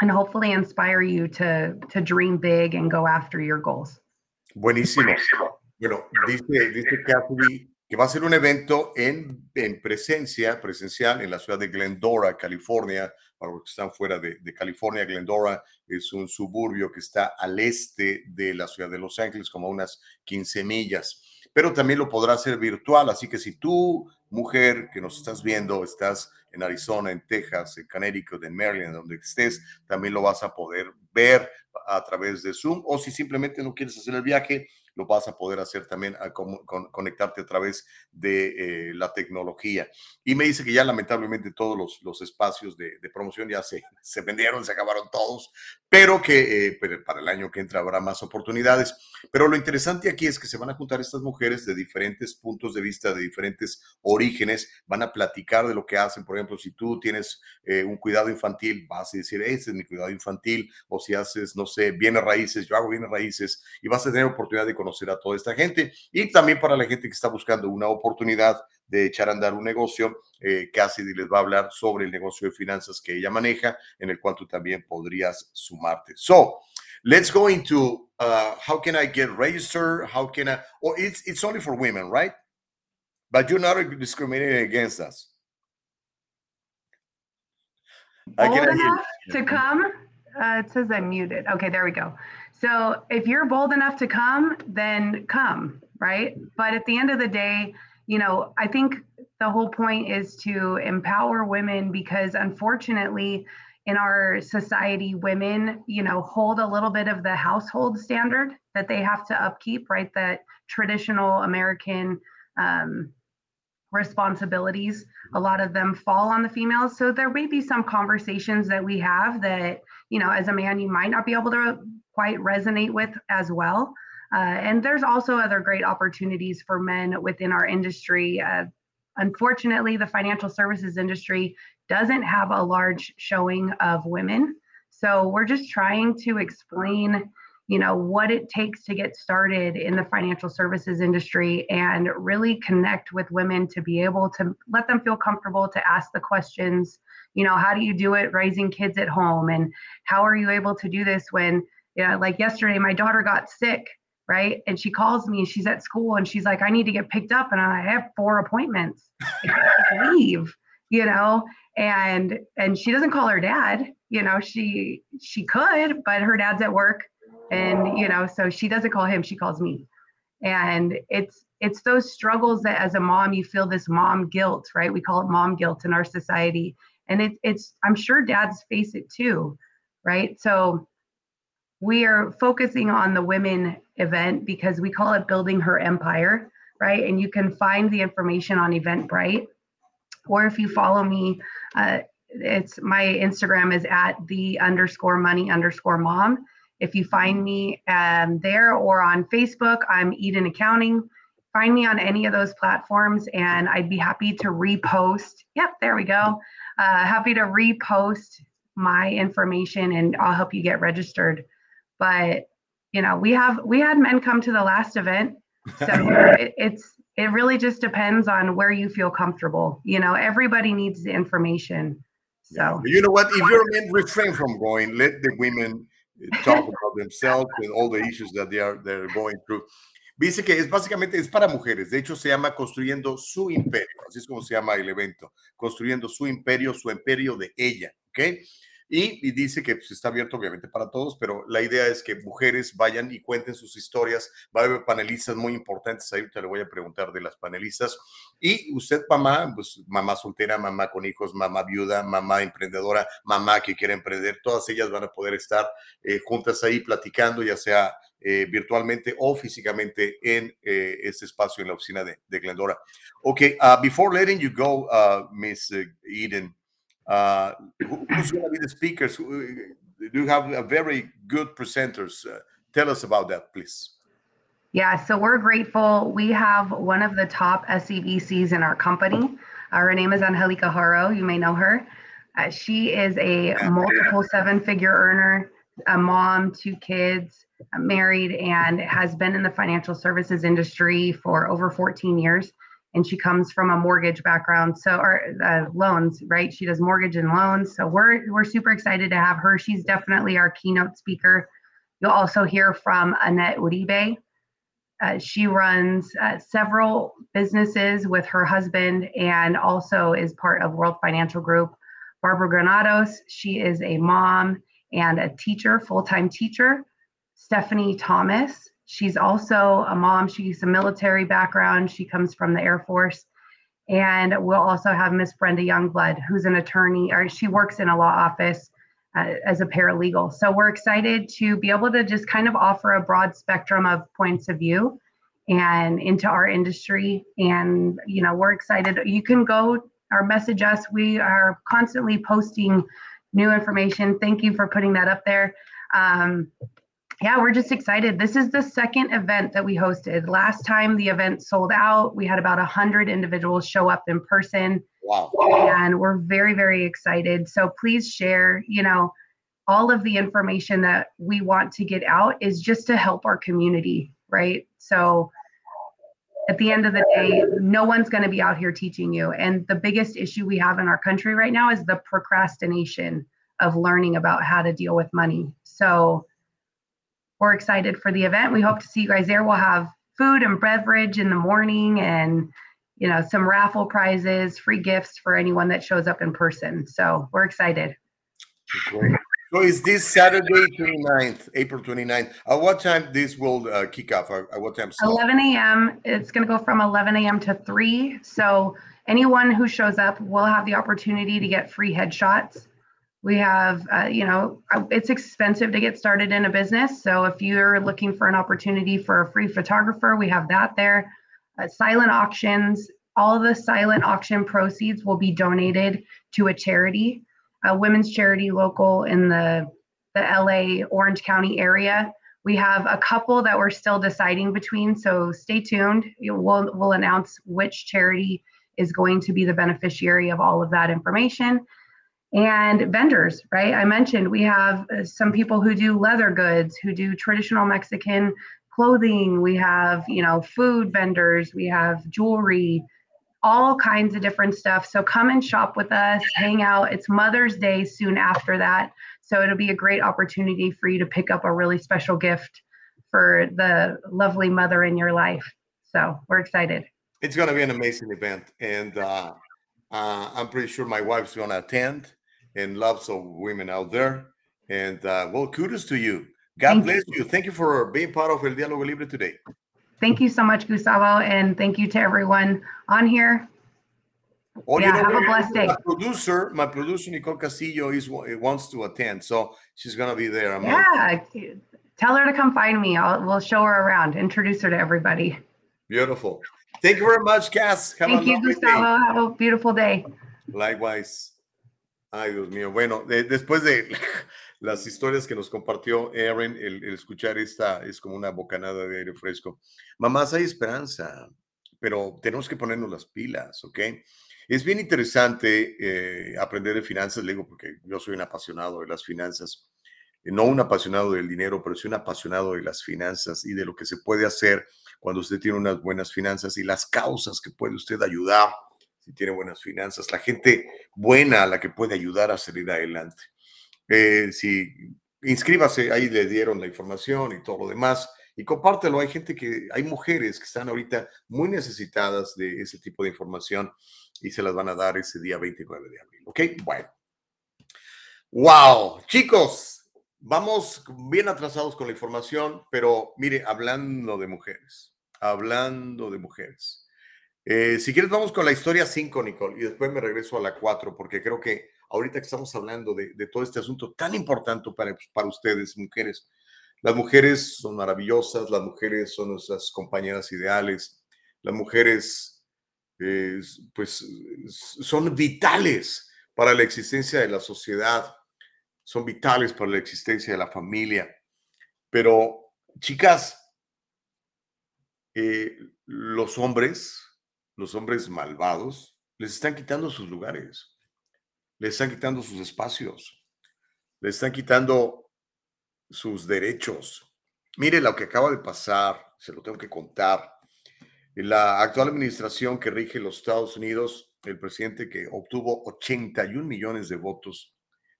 and hopefully inspire you to to dream big and go after your goals. Buenísimo. Bueno, dice, dice Cassidy que va a ser un evento en, en presencia, presencial, en la ciudad de Glendora, California. Para los que están fuera de, de California, Glendora es un suburbio que está al este de la ciudad de Los Ángeles, como a unas 15 millas. Pero también lo podrá hacer virtual, así que si tú, mujer que nos estás viendo, estás en Arizona, en Texas, en Connecticut, en Maryland, donde estés, también lo vas a poder ver a través de Zoom o si simplemente no quieres hacer el viaje, lo vas a poder hacer también a con- con- conectarte a través de eh, la tecnología. Y me dice que ya lamentablemente todos los, los espacios de, de promoción ya se, se vendieron, se acabaron todos, pero que eh, para el año que entra habrá más oportunidades. Pero lo interesante aquí es que se van a juntar estas mujeres de diferentes puntos de vista, de diferentes orígenes, van a platicar de lo que hacen. Por ejemplo, si tú tienes eh, un cuidado infantil, vas a decir, ese es mi cuidado infantil, o si haces, no sé, bienes raíces, yo hago bienes raíces, y vas a tener oportunidad de conocer a toda esta gente. Y también para la gente que está buscando una oportunidad de echar a andar un negocio, eh, Cassidy les va a hablar sobre el negocio de finanzas que ella maneja, en el cual tú también podrías sumarte. So, let's go into uh, how can I get registered? How can I? Oh, it's it's only for women, right? But you're not discriminating against us. I can enough to come. Uh, it says I'm muted. Okay, there we go. So if you're bold enough to come, then come, right? But at the end of the day, you know, I think the whole point is to empower women because unfortunately, in our society, women, you know, hold a little bit of the household standard that they have to upkeep, right? That traditional American um, responsibilities a lot of them fall on the females so there may be some conversations that we have that you know as a man you might not be able to quite resonate with as well. Uh, and there's also other great opportunities for men within our industry. Uh, unfortunately the financial services industry doesn't have a large showing of women. So we're just trying to explain you know what it takes to get started in the financial services industry and really connect with women to be able to let them feel comfortable to ask the questions. You know how do you do it raising kids at home? And how are you able to do this when know like yesterday my daughter got sick right and she calls me and she's at school and she's like i need to get picked up and i have four appointments leave you know and and she doesn't call her dad you know she she could but her dad's at work And you know, so she doesn't call him, she calls me. And it's it's those struggles that as a mom you feel this mom guilt, right? We call it mom guilt in our society. And it, it's I'm sure dads face it too, right? So we are focusing on the women event because we call it building her empire, right? And you can find the information on Eventbrite, or if you follow me, uh, it's my Instagram is at the underscore money underscore mom. If you find me um, there or on Facebook, I'm Eden Accounting. Find me on any of those platforms, and I'd be happy to repost. Yep, there we go. Uh, happy to repost my information, and I'll help you get registered. But you know, we have we had men come to the last event, so it, it's it really just depends on where you feel comfortable. You know, everybody needs the information. So You know what? If you're a refrain from going. Let the women eh, talk about themselves and all the issues that they are they're going through. Dice que es básicamente es para mujeres. De hecho, se llama construyendo su imperio. Así es como se llama el evento. Construyendo su imperio, su imperio de ella. ¿Ok? Y, dice que pues, está abierto obviamente para todos, pero la idea es que mujeres vayan y cuenten sus historias. Va a haber panelistas muy importantes. Ahorita le voy a preguntar de las panelistas. Y usted, mamá, pues mamá soltera, mamá con hijos, mamá viuda, mamá emprendedora, mamá que quiere emprender, todas ellas van a poder estar eh, juntas ahí platicando, ya sea eh, virtualmente o físicamente en eh, este espacio en la oficina de, Glendora. Okay, uh, before letting you go, uh, Miss uh, Eden, uh, who- who's going to be the speakers? Uh, Do you have a very good presenters? Uh, tell us about that, please. Yeah, so we're grateful. We have one of the top SEVCs in our company. Uh, her name is Angelica Haro. You may know her. Uh, she is a multiple seven figure earner, a mom, two kids, married, and has been in the financial services industry for over 14 years. And she comes from a mortgage background, so or uh, loans, right? She does mortgage and loans. So we're we're super excited to have her. She's definitely our keynote speaker. You'll also hear from Annette Uribe. Uh, she runs uh, several businesses with her husband and also is part of World Financial Group. Barbara Granados, she is a mom and a teacher, full time teacher. Stephanie Thomas, she's also a mom. She's a military background. She comes from the Air Force. And we'll also have Miss Brenda Youngblood, who's an attorney, or she works in a law office uh, as a paralegal. So we're excited to be able to just kind of offer a broad spectrum of points of view and into our industry. And, you know, we're excited. You can go or message us. We are constantly posting new information. Thank you for putting that up there. Um, yeah, we're just excited. This is the second event that we hosted. Last time the event sold out, we had about 100 individuals show up in person Wow. and we're very very excited so please share you know all of the information that we want to get out is just to help our community right so at the end of the day no one's going to be out here teaching you and the biggest issue we have in our country right now is the procrastination of learning about how to deal with money so we're excited for the event we hope to see you guys there we'll have food and beverage in the morning and you know, some raffle prizes, free gifts for anyone that shows up in person. So we're excited. Great. So is this Saturday 29th, April 29th? At what time this will uh, kick off? At at what time? start? 11 a.m. It's going to go from 11 a.m. to 3. So anyone who shows up will have the opportunity to get free headshots. We have, uh, you know, uh, it's expensive to get started in a business. So if you're looking for an opportunity for a free photographer, we have that there. Uh, silent auctions, all the silent auction proceeds will be donated to a charity, a women's charity local in the the LA Orange County area. We have a couple that we're still deciding between, so stay tuned. We'll we'll announce which charity is going to be the beneficiary of all of that information. And vendors, right? I mentioned we have uh, some people who do leather goods, who do traditional Mexican clothing. We have, you know, food vendors, we have jewelry, all kinds of different stuff. So come and shop with us, hang out. It's Mother's Day soon after that. So it'll be a great opportunity for you to pick up a really special gift for the lovely mother in your life. So we're excited. It's going to be an amazing event, and uh, uh, I'm pretty sure my wife's going to attend, and lots of women out there. And uh, well, kudos to you. God Thank bless you. Thank you for being part of El Diálogo Libre today. Thank you so much, Gustavo, and thank you to everyone on here. Oh, Yeah, you know have a blessed day. My producer, my producer Nicole Castillo is wants to attend, so she's gonna be there. I'm Yeah, tell her to come find me. I'll, we'll show her around, introduce her to everybody. Beautiful. Thank you very much, Cass. Have Thank a you, Gustavo. day. Have a beautiful day. Likewise. Ay, Dios mío. Bueno, de- después de las historias que nos compartió Erin, el, el escuchar esta es como una bocanada de aire fresco. Mamás, hay esperanza, pero tenemos que ponernos las pilas, ¿ok? Es bien interesante eh, aprender de finanzas, le digo, porque yo soy un apasionado de las finanzas. Eh, No un apasionado del dinero, pero sí un apasionado de las finanzas y de lo que se puede hacer cuando usted tiene unas buenas finanzas y las causas que puede usted ayudar si tiene buenas finanzas, la gente buena a la que puede ayudar a salir adelante. Eh, si inscríbase, ahí le dieron la información y todo lo demás, y compártelo. Hay gente que, hay mujeres que están ahorita muy necesitadas de ese tipo de información y se las van a dar ese día 29 de abril. ¿Ok? Bueno. Wow, chicos, vamos bien atrasados con la información, pero mire, hablando de mujeres, hablando de mujeres. Eh, si quieres, vamos con la historia 5, Nicole, y después me regreso a la 4, porque creo que ahorita que estamos hablando de, todo este asunto tan importante para, para ustedes, mujeres, las mujeres son maravillosas, las mujeres son nuestras compañeras ideales, las mujeres, eh, pues, son vitales para la existencia de la sociedad, son vitales para la existencia de la familia. Pero, chicas, eh, los hombres, los hombres malvados, les están quitando sus lugares, les están quitando sus espacios, les están quitando sus derechos. Mire lo que acaba de pasar, se lo tengo que contar. La actual administración que rige los Estados Unidos, el presidente que obtuvo 81 millones de votos,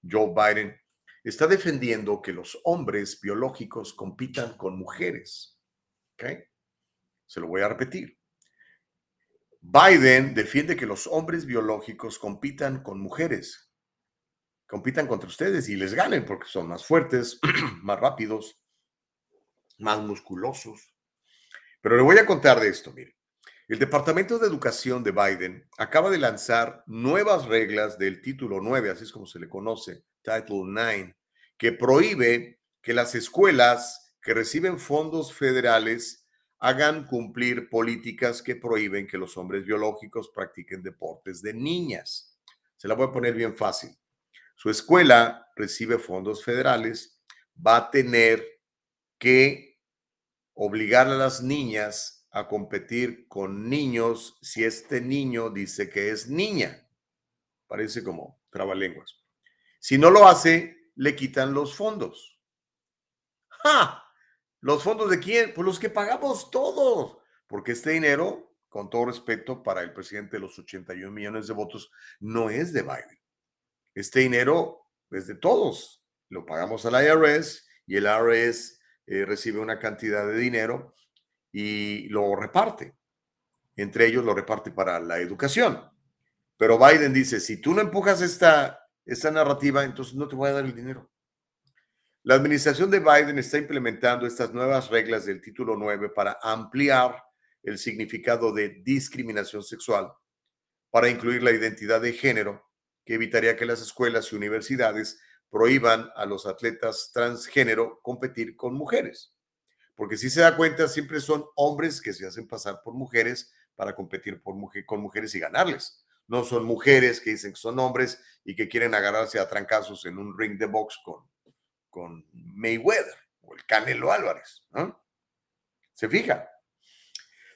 Joe Biden, está defendiendo que los hombres biológicos compitan con mujeres. ¿Ok? Se lo voy a repetir. Biden defiende que los hombres biológicos compitan con mujeres, compitan contra ustedes y les ganen porque son más fuertes, más rápidos, más musculosos. Pero le voy a contar de esto, mire. El Departamento de Educación de Biden acaba de lanzar nuevas reglas del título 9, así es como se le conoce, Title 9, que prohíbe que las escuelas que reciben fondos federales hagan cumplir políticas que prohíben que los hombres biológicos practiquen deportes de niñas. Se la voy a poner bien fácil. Su escuela recibe fondos federales, va a tener que obligar a las niñas a competir con niños si este niño dice que es niña. Parece como trabalenguas. Si no lo hace, le quitan los fondos. ¡Ja! ¿Los fondos de quién? Pues los que pagamos todos. Porque este dinero, con todo respeto para el presidente de los 81 millones de votos, no es de Biden. Este dinero es de todos. Lo pagamos al IRS y el IRS eh, recibe una cantidad de dinero y lo reparte. Entre ellos lo reparte para la educación. Pero Biden dice, si tú no empujas esta, esta narrativa, entonces no te voy a dar el dinero. La administración de Biden está implementando estas nuevas reglas del título 9 para ampliar el significado de discriminación sexual, para incluir la identidad de género, que evitaría que las escuelas y universidades prohíban a los atletas transgénero competir con mujeres. Porque si se da cuenta, siempre son hombres que se hacen pasar por mujeres para competir con mujeres y ganarles. No son mujeres que dicen que son hombres y que quieren agarrarse a trancazos en un ring de box con, con Mayweather o el Canelo Álvarez. ¿no? ¿Se fija?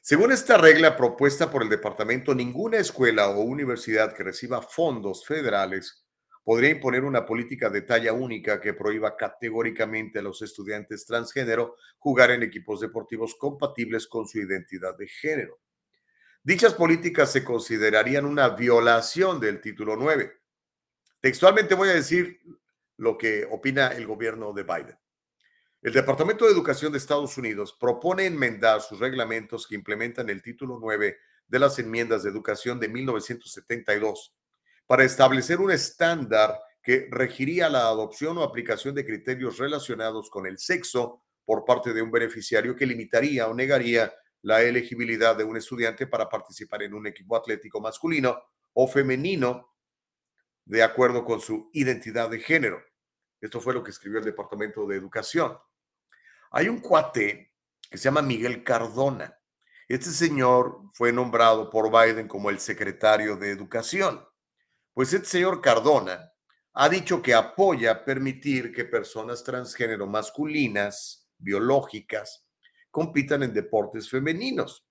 Según esta regla propuesta por el departamento, ninguna escuela o universidad que reciba fondos federales podría imponer una política de talla única que prohíba categóricamente a los estudiantes transgénero jugar en equipos deportivos compatibles con su identidad de género. Dichas políticas se considerarían una violación del título 9. Textualmente voy a decir lo que opina el gobierno de Biden. El Departamento de Educación de Estados Unidos propone enmendar sus reglamentos que implementan el título 9 de las enmiendas de educación de 1972 para establecer un estándar que regiría la adopción o aplicación de criterios relacionados con el sexo por parte de un beneficiario que limitaría o negaría la elegibilidad de un estudiante para participar en un equipo atlético masculino o femenino de acuerdo con su identidad de género. Esto fue lo que escribió el Departamento de Educación. Hay un cuate que se llama Miguel Cardona. Este señor fue nombrado por Biden como el secretario de Educación. Pues este señor Cardona ha dicho que apoya permitir que personas transgénero masculinas, biológicas, compitan en deportes femeninos.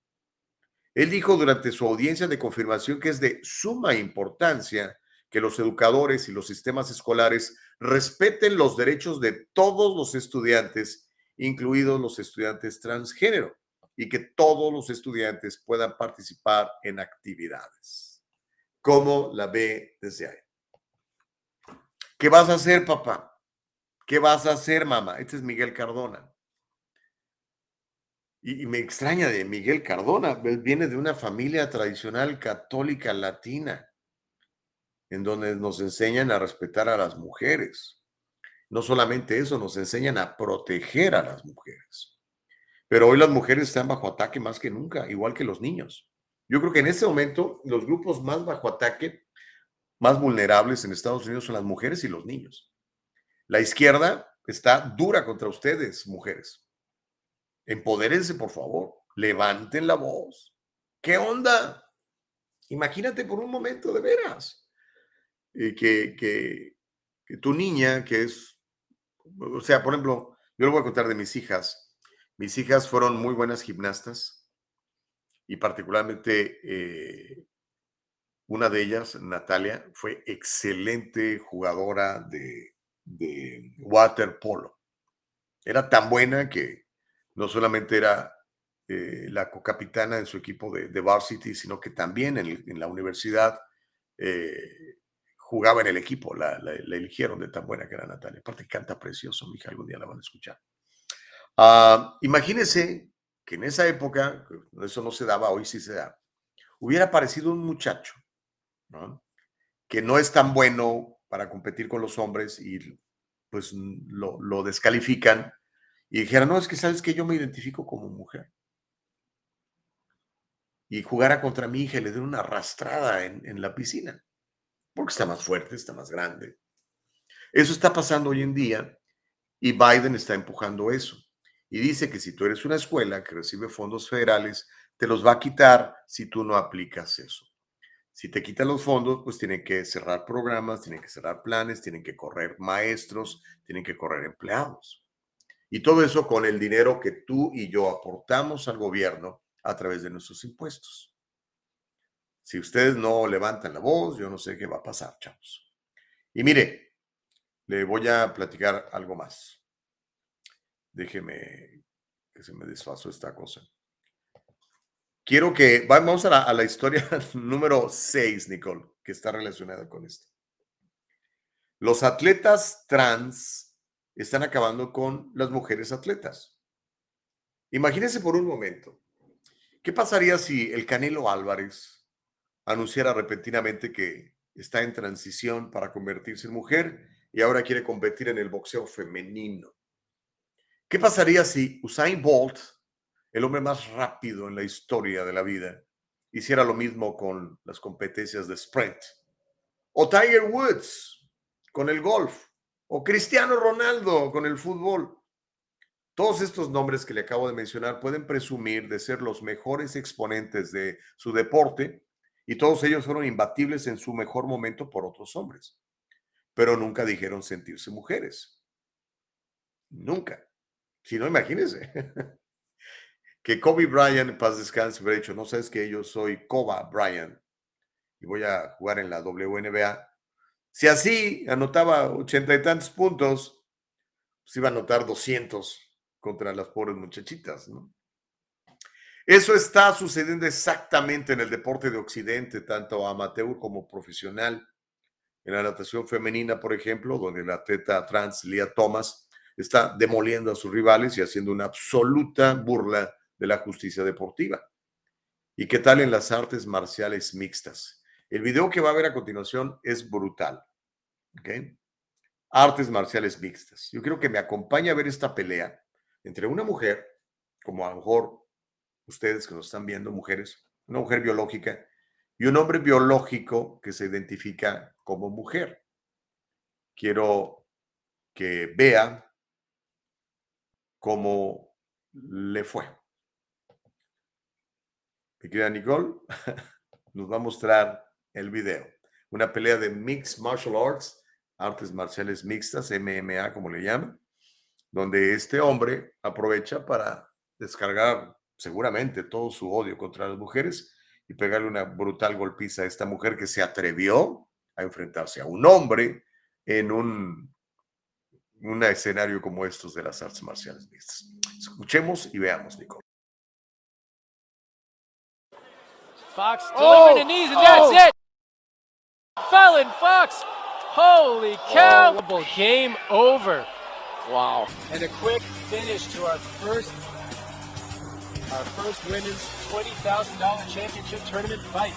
Él dijo durante su audiencia de confirmación que es de suma importancia que los educadores y los sistemas escolares respeten los derechos de todos los estudiantes, incluidos los estudiantes transgénero, y que todos los estudiantes puedan participar en actividades. ¿Cómo la ve desde ahí? ¿Qué vas a hacer, papá? ¿Qué vas a hacer, mamá? Este es Miguel Cardona. Y, me extraña de Miguel Cardona, viene de una familia tradicional católica latina, en donde nos enseñan a respetar a las mujeres. No solamente eso, nos enseñan a proteger a las mujeres. Pero hoy las mujeres están bajo ataque más que nunca, igual que los niños. Yo creo que en este momento los grupos más bajo ataque, más vulnerables en Estados Unidos son las mujeres y los niños. La izquierda está dura contra ustedes, mujeres. Empodérense, por favor. Levanten la voz. ¿Qué onda? Imagínate por un momento, de veras, que, tu niña, que es, o sea, por ejemplo, yo le voy a contar de mis hijas. Mis hijas fueron muy buenas gimnastas y particularmente eh, una de ellas, Natalia, fue excelente jugadora de, waterpolo. Era tan buena que no solamente era eh, la cocapitana en su equipo de, de, varsity, sino que también en, la universidad eh, jugaba en el equipo, la, eligieron de tan buena que era Natalia. Aparte canta precioso, mi hija, algún día la van a escuchar. Uh, imagínense que en esa época, eso no se daba, hoy sí se da, hubiera aparecido un muchacho que no es tan bueno para competir con los hombres y pues lo, descalifican y dijera, no, es que sabes que yo me identifico como mujer. Y jugara contra mi hija y le den una arrastrada en, en la piscina, porque está más fuerte, está más grande. Eso está pasando hoy en día y Biden está empujando eso. Y dice que si tú eres una escuela que recibe fondos federales, te los va a quitar si tú no aplicas eso. Si te quitan los fondos, pues tienen que cerrar programas, tienen que cerrar planes, tienen que correr maestros, tienen que correr empleados. Y todo eso con el dinero que tú y yo aportamos al gobierno a través de nuestros impuestos. Si ustedes no levantan la voz, yo no sé qué va a pasar, chavos. Y mire, le voy a platicar algo más. Déjeme que se me desfasó esta cosa. Quiero que vamos a la, a la historia número 6, Nicole, que está relacionada con esto. Los atletas trans están acabando con las mujeres atletas. Imagínense por un momento, ¿qué pasaría si el Canelo Álvarez anunciara repentinamente que está en transición para convertirse en mujer y ahora quiere competir en el boxeo femenino? ¿Qué pasaría si Usain Bolt, el hombre más rápido en la historia de la vida, hiciera lo mismo con las competencias de sprint? O Tiger Woods con el golf o Cristiano Ronaldo con el fútbol. Todos estos nombres que le acabo de mencionar pueden presumir de ser los mejores exponentes de su deporte y todos ellos fueron imbatibles en su mejor momento por otros hombres, pero nunca dijeron sentirse mujeres. Nunca. Si no, imagínense. que Kobe Bryant, paz descanse, hubiera dicho, no sabes que yo soy Koba Bryant y voy a jugar en la WNBA si así anotaba ochenta y tantos puntos, pues iba a anotar 200 contra las pobres muchachitas, ¿no? Eso está sucediendo exactamente en el deporte de Occidente, tanto amateur como profesional. En la natación femenina, por ejemplo, donde la atleta trans Lia Thomas está demoliendo a sus rivales y haciendo una absoluta burla de la justicia deportiva. ¿Y qué tal en las artes marciales mixtas? El video que va a ver a continuación es brutal. artes marciales mixtas. Yo quiero que me acompañe a ver esta pelea entre una mujer, como a lo mejor ustedes que nos están viendo, mujeres, una mujer biológica, y un hombre biológico que se identifica como mujer. Quiero que vean cómo le fue. Mi querida Nicole nos va a mostrar el video. Una pelea de Mixed Martial Arts, artes marciales mixtas, MMA como le llaman, donde este hombre aprovecha para descargar seguramente todo su odio contra las mujeres y pegarle una brutal golpiza a esta mujer que se atrevió a enfrentarse a un hombre en un, un escenario como estos de las artes marciales mixtas. Escuchemos y veamos, Nicole. Fox delivering the knees, and that's it. Fallon Fox. Holy cow. Game over. Wow. And a quick finish to our first our first women's $20,000 championship tournament fight.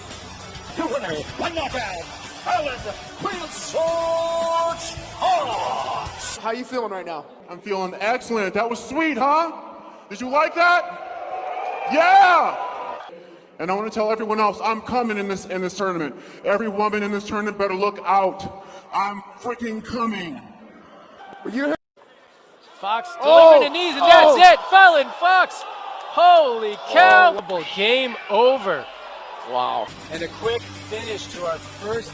The winner, by knockout, Helen Queen of Swords Hawks. How you feeling right now? I'm feeling excellent. That was sweet, huh? Did you like that? Yeah! And I want to tell everyone else, I'm coming in this in this tournament. Every woman in this tournament better look out. I'm freaking coming. You heard Fox delivering the oh, knees, and that's oh. it. Fallon Fox. Holy cow. Game over. Wow. And a quick finish to our first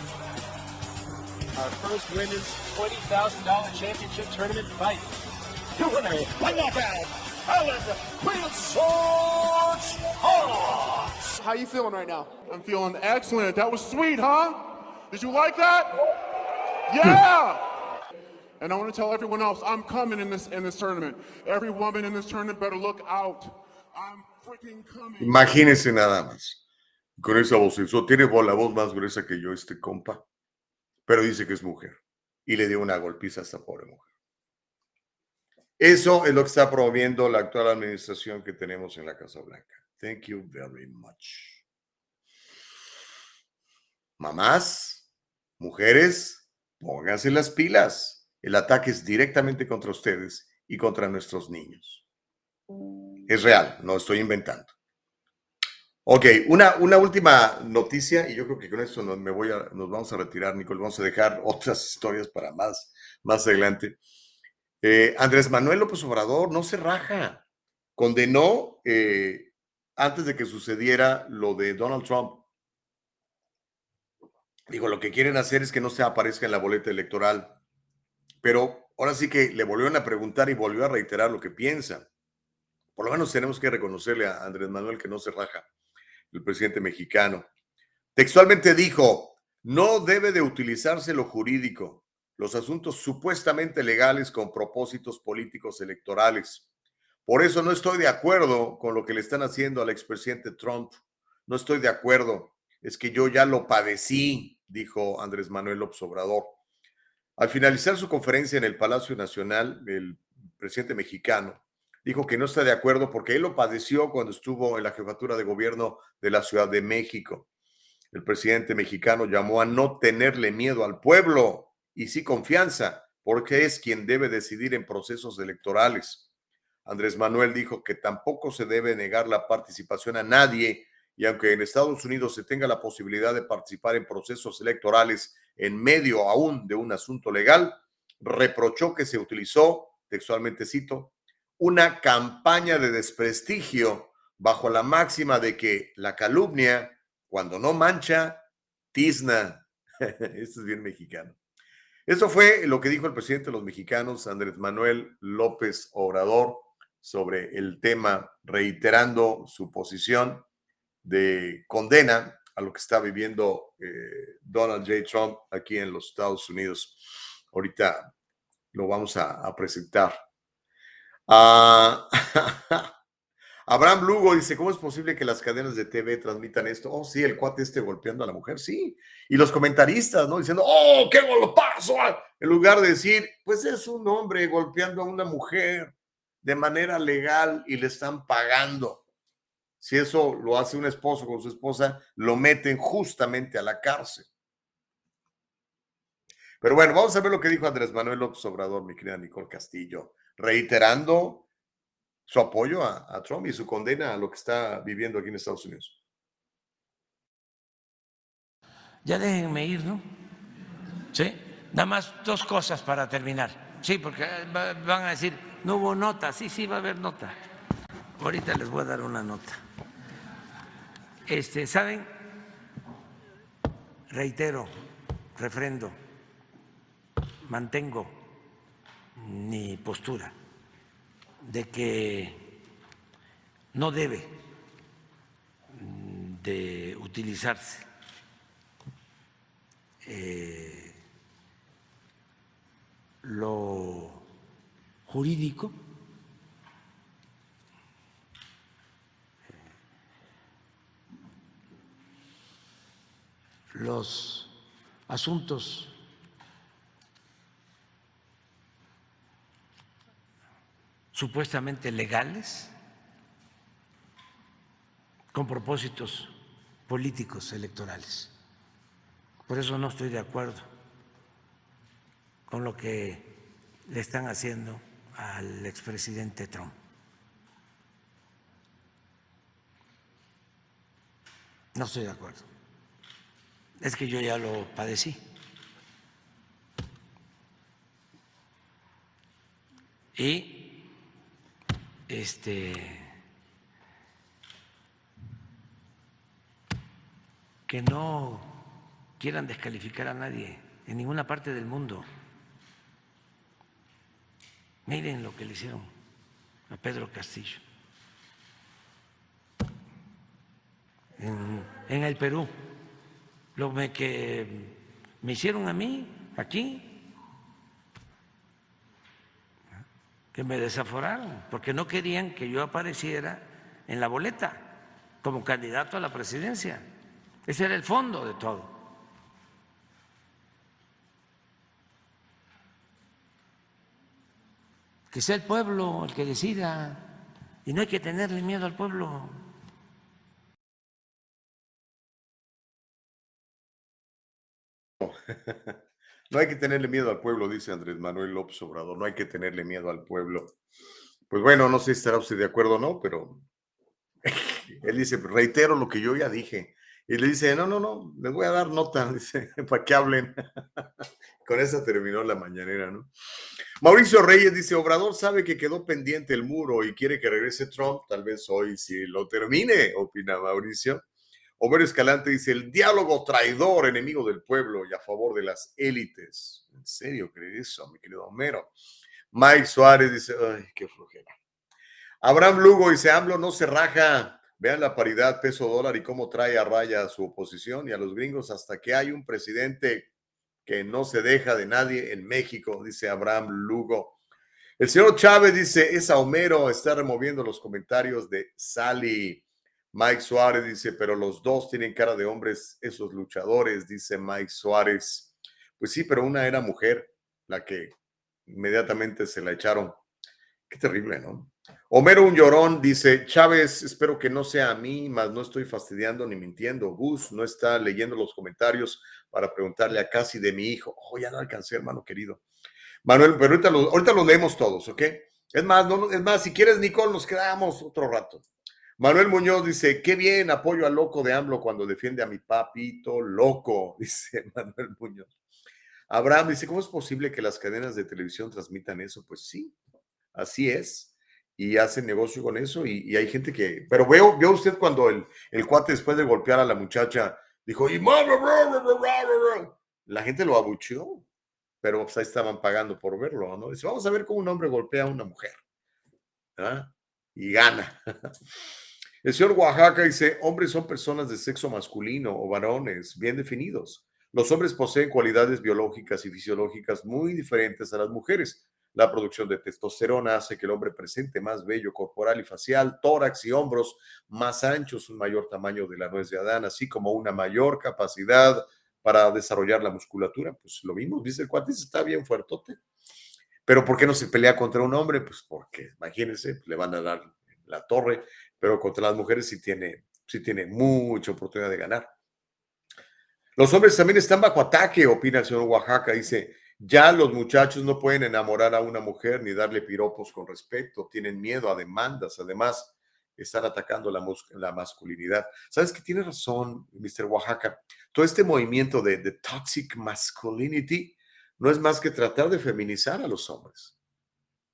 our first women's $20,000 championship tournament fight. The winner, by knockout, Helen Queen of Swords Hawks. How you feeling right now? I'm feeling excellent. That was sweet, huh? Did you like that? Yeah! And I want to tell everyone else, I'm coming in this in this tournament. Every woman in this tournament better look out. Imagínense nada más. Con esa voz, tiene la voz más gruesa que yo, este compa, pero dice que es mujer y le dio una golpiza a esta pobre mujer. Eso es lo que está promoviendo la actual administración que tenemos en la Casa Blanca. Thank you very much. Mamás, mujeres, pónganse las pilas. El ataque es directamente contra ustedes y contra nuestros niños. Es real, no estoy inventando. Ok, una, una última noticia y yo creo que con esto nos, me voy a, nos vamos a retirar, Nicole. Vamos a dejar otras historias para más, más adelante. Eh, Andrés Manuel López Obrador no se raja. Condenó eh, antes de que sucediera lo de Donald Trump. Digo, lo que quieren hacer es que no se aparezca en la boleta electoral. Pero ahora sí que le volvieron a preguntar y volvió a reiterar lo que piensa. Por lo menos tenemos que reconocerle a Andrés Manuel que no se raja, el presidente mexicano. Textualmente dijo, no debe de utilizarse lo jurídico, los asuntos supuestamente legales con propósitos políticos electorales. Por eso no estoy de acuerdo con lo que le están haciendo al expresidente Trump. No estoy de acuerdo. Es que yo ya lo padecí, dijo Andrés Manuel López. Al finalizar su conferencia en el Palacio Nacional, el presidente mexicano dijo que no está de acuerdo porque él lo padeció cuando estuvo en la jefatura de gobierno de la Ciudad de México. El presidente mexicano llamó a no tenerle miedo al pueblo y sí confianza, porque es quien debe decidir en procesos electorales. Andrés Manuel dijo que tampoco se debe negar la participación a nadie y aunque en Estados Unidos se tenga la posibilidad de participar en procesos electorales en medio aún de un asunto legal, reprochó que se utilizó, textualmente cito, una campaña de desprestigio bajo la máxima de que la calumnia, cuando no mancha, tizna. Esto es bien mexicano. Eso fue lo que dijo el presidente de los mexicanos, Andrés Manuel López Obrador, sobre el tema, reiterando su posición de condena a lo que está viviendo eh, Donald J. Trump aquí en los Estados Unidos. Ahorita lo vamos a, a presentar. Ah, Abraham Lugo dice, ¿cómo es posible que las cadenas de TV transmitan esto? Oh, sí, el cuate esté golpeando a la mujer, sí. Y los comentaristas, ¿no? Diciendo, oh, qué golpazo. En lugar de decir, pues es un hombre golpeando a una mujer de manera legal y le están pagando. Si eso lo hace un esposo con su esposa, lo meten justamente a la cárcel. Pero bueno, vamos a ver lo que dijo Andrés Manuel López Obrador, mi querida Nicole Castillo, reiterando su apoyo a, Trump y su condena a lo que está viviendo aquí en Estados Unidos. Ya déjenme ir, ¿no? Sí. Nada más dos cosas para terminar. Sí, porque va- van a decir, no hubo nota. Sí, sí, va a haber nota. Ahorita les voy a dar una nota. Este, ¿saben? Reitero, refrendo, mantengo mi postura de que no debe mm, de utilizarse eh, lo jurídico los asuntos supuestamente legales con propósitos políticos electorales. Por eso no estoy de acuerdo con lo que le están haciendo al expresidente Trump. No estoy de acuerdo. Es que yo ya lo padecí. Y este que no quieran descalificar a nadie en ninguna parte del mundo. Miren lo que le hicieron a Pedro Castillo en, el Perú, lo que me hicieron a mí aquí, que me desaforaron, porque no querían que yo apareciera en la boleta como candidato a la presidencia. Ese era el fondo de todo. Que sea el pueblo el que decida y no hay que tenerle miedo al pueblo. No hay que tenerle miedo al pueblo, dice Andrés Manuel López Obrador. No hay que tenerle miedo al pueblo. Pues bueno, no sé si estará usted de acuerdo o no, pero él dice, reitero lo que yo ya dije. Y le dice, no, no, no, les voy a dar nota, dice, para que hablen. Con esa terminó la mañanera, ¿no? Mauricio Reyes dice, Obrador sabe que quedó pendiente el muro y quiere que regrese Trump, tal vez hoy si lo termine, opina Mauricio. Homero Escalante dice, el diálogo traidor, enemigo del pueblo y a favor de las élites. ¿En serio crees eso, mi querido Homero? Mike Suárez dice, ay, qué flojera. Abraham Lugo dice, AMLO no se raja. Vean la paridad peso dólar y cómo trae a raya a su oposición y a los gringos hasta que hay un presidente que no se deja de nadie en México, dice Abraham Lugo. El señor Chávez dice, es a Homero, está removiendo los comentarios de Sally. Mike Suárez dice, pero los dos tienen cara de hombres, esos luchadores, dice Mike Suárez. Pues sí, pero una era mujer, la que inmediatamente se la echaron. Qué terrible, ¿no? Homero Un Llorón dice, Chávez, espero que no sea a mí, mas no estoy fastidiando ni mintiendo. Gus no está leyendo los comentarios para preguntarle a casi de mi hijo. Oh, ya no alcancé, hermano querido. Manuel, pero ahorita los leemos todos, ¿ok? Es más, es más, si quieres, Nicole, nos quedamos otro rato. Manuel Muñoz dice, qué bien, apoyo al loco de AMLO cuando defiende a mi papito loco, dice Manuel Muñoz. Abraham dice, ¿cómo es posible que las cadenas de televisión transmitan eso? Pues sí, así es. Y hacen negocio con eso y, hay gente que... Pero veo, veo usted cuando el, el cuate después de golpear a la muchacha dijo, y ma- bla, bla, bla, bla, bla, bla". la gente lo abucheó, pero pues ahí estaban pagando por verlo, ¿no? Dice, vamos a ver cómo un hombre golpea a una mujer. ¿ah? Y gana. El señor Oaxaca dice, hombres son personas de sexo masculino o varones bien definidos. Los hombres poseen cualidades biológicas y fisiológicas muy diferentes a las mujeres. La producción de testosterona hace que el hombre presente más vello corporal y facial, tórax y hombros más anchos, un mayor tamaño de la nuez de Adán, así como una mayor capacidad para desarrollar la musculatura. Pues lo mismo, dice el cuate, está bien fuertote. Pero ¿por qué no se pelea contra un hombre? Pues porque, imagínense, le van a dar la torre, pero contra las mujeres sí tiene, sí tiene mucha oportunidad de ganar. Los hombres también están bajo ataque, opina el señor Oaxaca. Dice, ya los muchachos no pueden enamorar a una mujer ni darle piropos con respeto, tienen miedo a demandas, además están atacando la, la masculinidad. ¿Sabes que tiene razón, Mr. Oaxaca? Todo este movimiento de, de toxic masculinity no es más que tratar de feminizar a los hombres.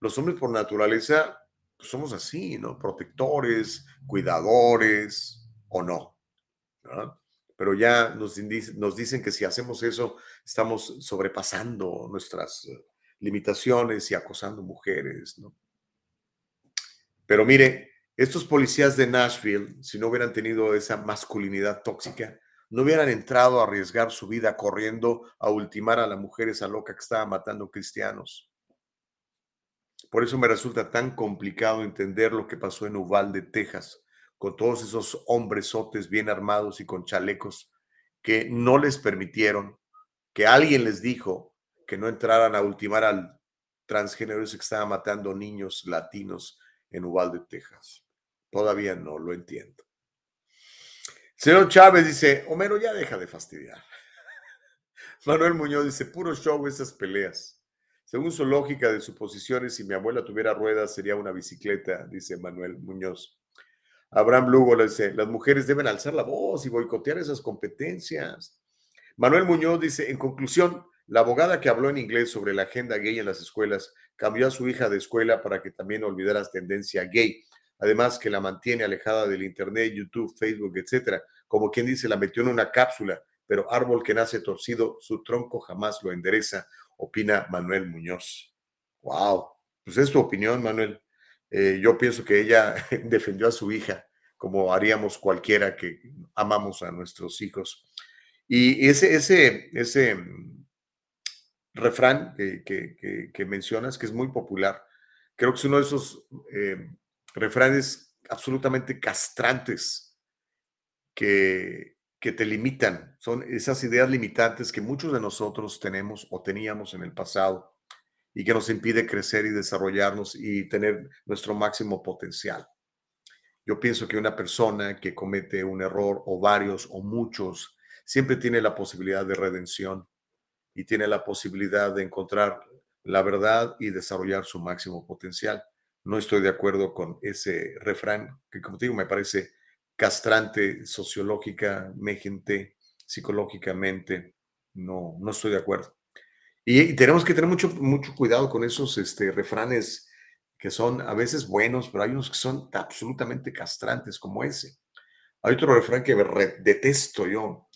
Los hombres por naturaleza pues, somos así, ¿no? Protectores, cuidadores o no. Pero ya nos, dicen que si hacemos eso, estamos sobrepasando nuestras eh, limitaciones y acosando mujeres, ¿no? Pero mire, estos policías de Nashville, si no hubieran tenido esa masculinidad tóxica, no hubieran entrado a arriesgar su vida corriendo a ultimar a la mujer esa loca que estaba matando cristianos. Por eso me resulta tan complicado entender lo que pasó en Uvalde, Texas, con todos esos hombresotes bien armados y con chalecos que no les permitieron, que alguien les dijo que no entraran a ultimar al transgénero que estaba matando niños latinos en Uvalde, Texas. Todavía no lo entiendo. Señor Chávez dice, Homero, ya deja de fastidiar. Manuel Muñoz dice, puro show esas peleas. Según su lógica de suposiciones, si mi abuela tuviera ruedas sería una bicicleta, dice Manuel Muñoz. Abraham Lugo dice, las mujeres deben alzar la voz y boicotear esas competencias. Manuel Muñoz dice, en conclusión, la abogada que habló en inglés sobre la agenda gay en las escuelas cambió a su hija de escuela para que también olvidara tendencia gay además que la mantiene alejada del Internet, YouTube, Facebook, etcétera. Como quien dice, la metió en una cápsula, pero árbol que nace torcido, su tronco jamás lo endereza, opina Manuel Muñoz. ¡Wow! Pues es tu opinión, Manuel. Eh, yo pienso que ella defendió a su hija, como haríamos cualquiera que amamos a nuestros hijos. Y ese, ese, ese mm, refrán que, mencionas, que es muy popular, creo que es uno de esos eh, refranes absolutamente castrantes que, que te limitan. Son esas ideas limitantes que muchos de nosotros tenemos o teníamos en el pasado y que nos impide crecer y desarrollarnos y tener nuestro máximo potencial. Yo pienso que una persona que comete un error o varios o muchos siempre tiene la posibilidad de redención y tiene la posibilidad de encontrar la verdad y desarrollar su máximo potencial no estoy de acuerdo con ese refrán, que como te digo, me parece castrante sociológicamente, psicológicamente, no, no estoy de acuerdo. Y, tenemos que tener mucho, mucho cuidado con esos este, refranes que son a veces buenos, pero hay unos que son absolutamente castrantes, como ese. Hay otro refrán que detesto yo,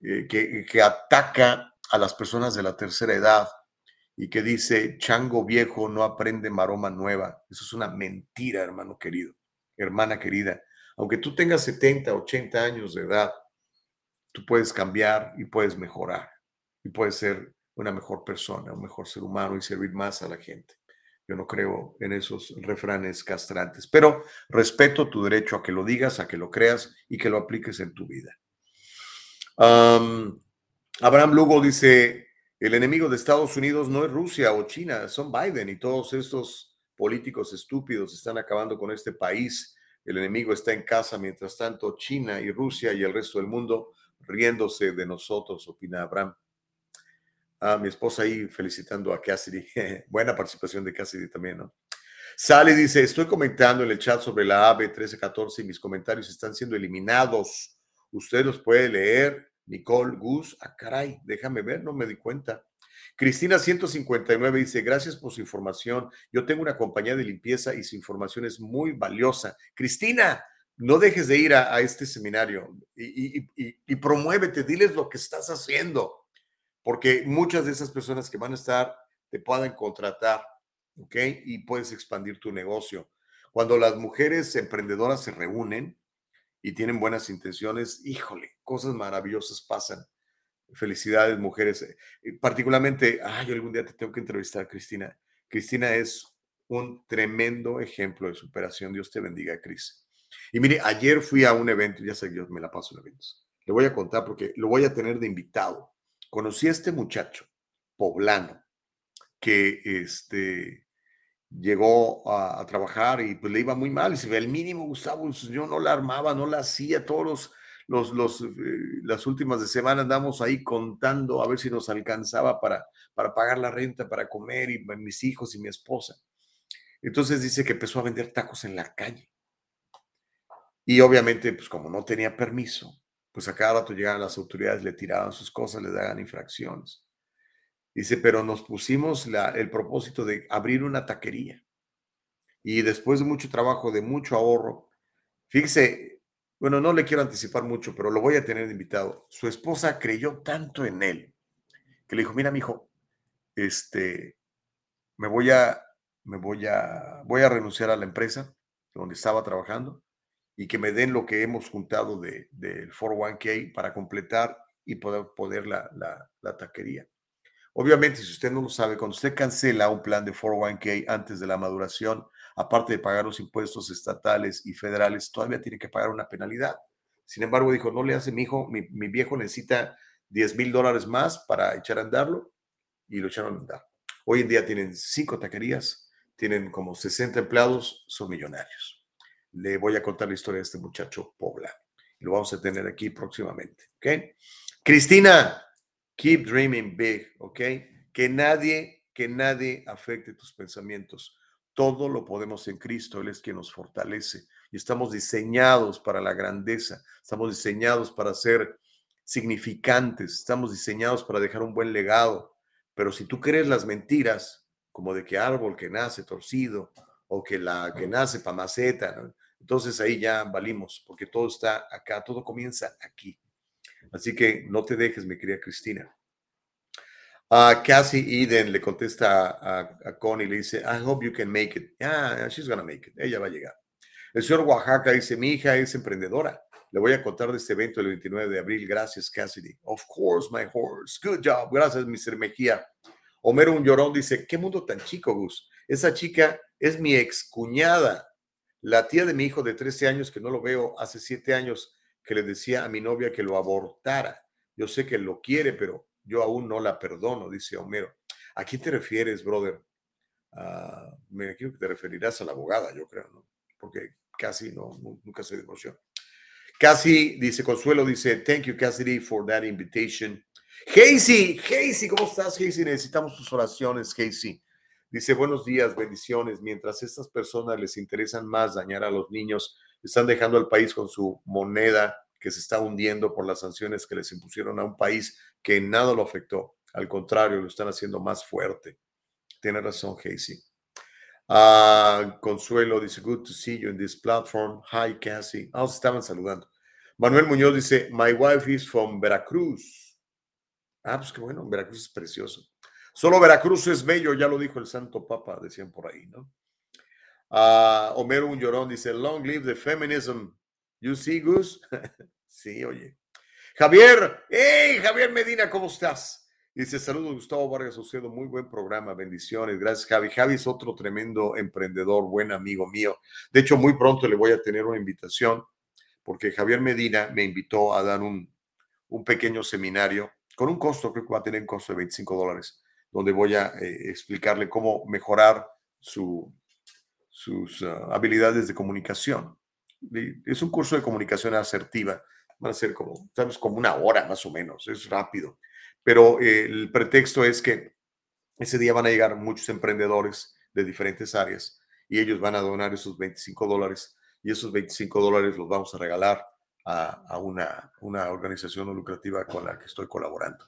eh, que, que ataca a las personas de la tercera edad y que dice, chango viejo no aprende maroma nueva. Eso es una mentira, hermano querido, hermana querida. Aunque tú tengas 70, 80 años de edad, tú puedes cambiar y puedes mejorar y puedes ser una mejor persona, un mejor ser humano y servir más a la gente. Yo no creo en esos refranes castrantes, pero respeto tu derecho a que lo digas, a que lo creas y que lo apliques en tu vida. Abraham Lugo dice, el enemigo de Estados Unidos no es Rusia o China, son Biden y todos estos políticos estúpidos están acabando con este país. El enemigo está en casa, mientras tanto China y Rusia y el resto del mundo riéndose de nosotros, opina Abraham. Ah, mi esposa ahí felicitando a Cassidy. Buena participación de Cassidy también, ¿no? Sally dice, estoy comentando en el chat sobre la AB 1314 y mis comentarios están siendo eliminados. Usted los puede leer Nicole Gus, ah, caray, déjame ver, no me di cuenta. Cristina 159 dice, gracias por su información. Yo tengo una compañía de limpieza y su información es muy valiosa. Cristina, no dejes de ir a, este seminario y, y, promuévete, diles lo que estás haciendo, porque muchas de esas personas que van a estar te pueden contratar, ¿ok? Y puedes expandir tu negocio. Cuando las mujeres emprendedoras se reúnen, y tienen buenas intenciones, híjole, cosas maravillosas pasan. Felicidades, mujeres. Eh, particularmente, ay, algún día te tengo que entrevistar, Cristina. Cristina es un tremendo ejemplo de superación. Dios te bendiga, Cris. Y mire, ayer fui a un evento, ya sé que yo me la paso en eventos. Le voy a contar porque lo voy a tener de invitado. Conocí a este muchacho poblano que este, llegó a, trabajar y pues le iba muy mal. Y se ve el mínimo, Gustavo, pues, yo no la armaba, no la hacía, todos los, los, los, eh, las últimas de semana andamos ahí contando a ver si nos alcanzaba para, para pagar la renta, para comer y mis hijos y mi esposa. Entonces dice que empezó a vender tacos en la calle. Y obviamente, pues como no tenía permiso, pues a cada rato llegaban las autoridades, le tiraban sus cosas, le daban infracciones. Dice, pero nos pusimos la, el propósito de abrir una taquería. Y después de mucho trabajo, de mucho ahorro, fíjese, bueno, no le quiero anticipar mucho, pero lo voy a tener invitado. Su esposa creyó tanto en él que le dijo, mira, mi hijo, este, me voy a, me voy a, voy a renunciar a la empresa donde estaba trabajando y que me den lo que hemos juntado del de, 401k para completar y poder, poder la, la, taquería. Obviamente, si usted no lo sabe, cuando usted cancela un plan de 401k antes de la maduración, aparte de pagar los impuestos estatales y federales, todavía tiene que pagar una penalidad. Sin embargo, dijo, no le hace mi hijo, mi, mi viejo necesita 10 mil dólares más para echar a andarlo y lo echaron a andar. Hoy en día tienen cinco taquerías, tienen como 60 empleados, son millonarios le voy a contar la historia de este muchacho poblano. Lo vamos a tener aquí próximamente, ¿ok? Cristina, keep dreaming big, ¿ok? Que nadie, que nadie afecte tus pensamientos. Todo lo podemos en Cristo, Él es quien nos fortalece. Y estamos diseñados para la grandeza, estamos diseñados para ser significantes, estamos diseñados para dejar un buen legado. Pero si tú crees las mentiras, como de que árbol que nace torcido, o que la que nace para maceta, entonces ahí ya valimos, porque todo está acá, todo comienza aquí. Así que no te dejes, mi querida Cristina. Uh, Cassie Eden le contesta a, a, Connie, le dice, I hope you can make it. Yeah, she's gonna make it. Ella va a llegar. El señor Oaxaca dice, mi hija es emprendedora. Le voy a contar de este evento el 29 de abril. Gracias, Cassidy. Of course, my horse. Good job. Gracias, Mr. Mejía. Homero Un Llorón dice, qué mundo tan chico, Gus. Esa chica es mi excuñada, la tía de mi hijo de 13 años, que no lo veo hace 7 años, que le decía a mi novia que lo abortara. Yo sé que lo quiere, pero yo aún no la perdono, dice Homero. ¿A quién te refieres, brother? Uh, me imagino que te referirás a la abogada, yo creo, ¿no? Porque casi no, nunca se divorció. Casi, dice Consuelo, dice, thank you, Cassidy, for that invitation. Casey, Casey, ¿cómo estás, Casey? Necesitamos tus oraciones, Casey. Dice, buenos días, bendiciones. Mientras estas personas les interesan más dañar a los niños, están dejando al país con su moneda que se está hundiendo por las sanciones que les impusieron a un país que en nada lo afectó. Al contrario, lo están haciendo más fuerte. Tiene razón, Casey. Uh, Consuelo dice, good to see you in this platform. Hi, Cassie. Ah, estaban saludando. Manuel Muñoz dice, my wife is from Veracruz. Ah, pues qué bueno, Veracruz es precioso. Solo Veracruz es bello, ya lo dijo el Santo Papa, decían por ahí, ¿no? Uh, Homero Un dice, long live the feminism. You see, Gus? sí, oye. Javier, hey, Javier Medina, ¿cómo estás? Dice, saludos, Gustavo Vargas Ocedo, muy buen programa, bendiciones, gracias, Javi. Javi es otro tremendo emprendedor, buen amigo mío. De hecho, muy pronto le voy a tener una invitación, porque Javier Medina me invitó a dar un, un pequeño seminario con un costo, creo que va a tener un costo de 25 dólares donde voy a eh, explicarle cómo mejorar su, sus ah, habilidades de comunicación. Es un curso de comunicación asertiva, va a ser como, ¿sabes? como una hora más o menos, es rápido. Pero eh, el pretexto es que ese día van a llegar muchos emprendedores de diferentes áreas y ellos van a donar esos 25 dólares y esos 25 dólares los vamos a regalar a, a una, una organización no lucrativa con la que estoy colaborando.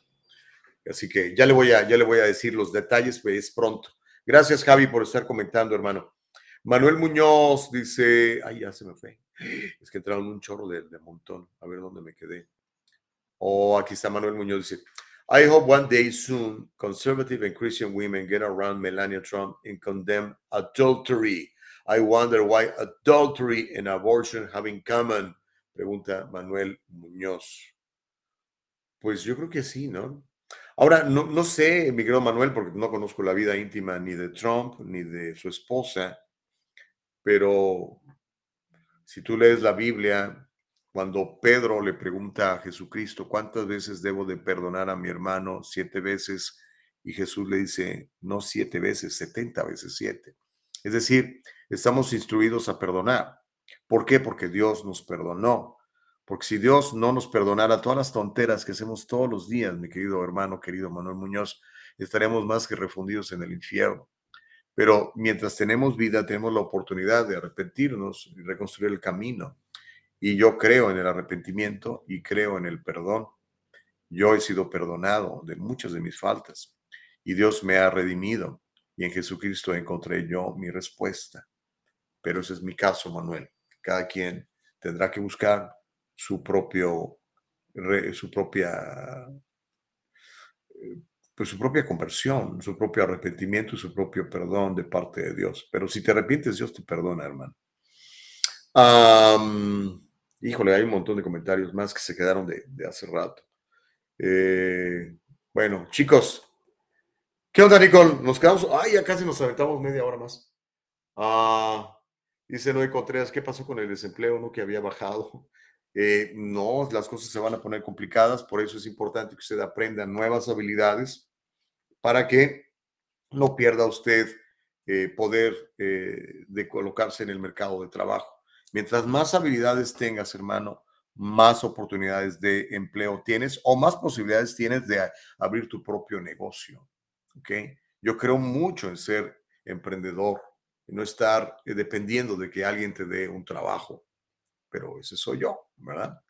Así que ya le voy a, ya le voy a decir los detalles, pues es pronto. Gracias, Javi, por estar comentando, hermano. Manuel Muñoz dice, ay, ya se me fue. Es que entraron un chorro de, de montón. A ver dónde me quedé. Oh, aquí está Manuel Muñoz, dice, I hope one day soon conservative and Christian women get around Melania Trump and condemn adultery. I wonder why adultery and abortion have in common. Pregunta Manuel Muñoz. Pues yo creo que sí, ¿no? Ahora, no, no sé, mi querido Manuel, porque no conozco la vida íntima ni de Trump ni de su esposa, pero si tú lees la Biblia, cuando Pedro le pregunta a Jesucristo, ¿cuántas veces debo de perdonar a mi hermano? Siete veces. Y Jesús le dice, no siete veces, setenta veces siete. Es decir, estamos instruidos a perdonar. ¿Por qué? Porque Dios nos perdonó Porque si Dios no nos perdonara todas las tonteras que hacemos todos los días, mi querido hermano, querido Manuel Muñoz, estaremos más que refundidos en el infierno. Pero mientras tenemos vida, tenemos la oportunidad de arrepentirnos y reconstruir el camino. Y yo creo en el arrepentimiento y creo en el perdón. Yo he sido perdonado de muchas de mis faltas y Dios me ha redimido y en Jesucristo encontré yo mi respuesta. Pero ese es mi caso, Manuel. Cada quien tendrá que buscar su propio, su propia, eh, pues su propia conversión, su propio arrepentimiento y su propio perdón de parte de Dios. Pero si te arrepientes, Dios te perdona, hermano. híjole, hay un montón de comentarios más que se quedaron de, hace rato. Eh, bueno, chicos, ¿qué onda, Nicole? Nos quedamos, ay, ya casi nos aventamos media hora más. Ah, dice Noé Contreras, ¿qué pasó con el desempleo? No que había bajado. Eh, no, las cosas se van a poner complicadas, por eso es importante que usted aprenda nuevas habilidades para que no pierda usted eh, poder eh, de colocarse en el mercado de trabajo. Mientras más habilidades tengas, hermano, más oportunidades de empleo tienes o más posibilidades tienes de abrir tu propio negocio. ¿ok? Yo creo mucho en ser emprendedor, y no estar dependiendo de que alguien te dé un trabajo pero ese soy yo, ¿verdad?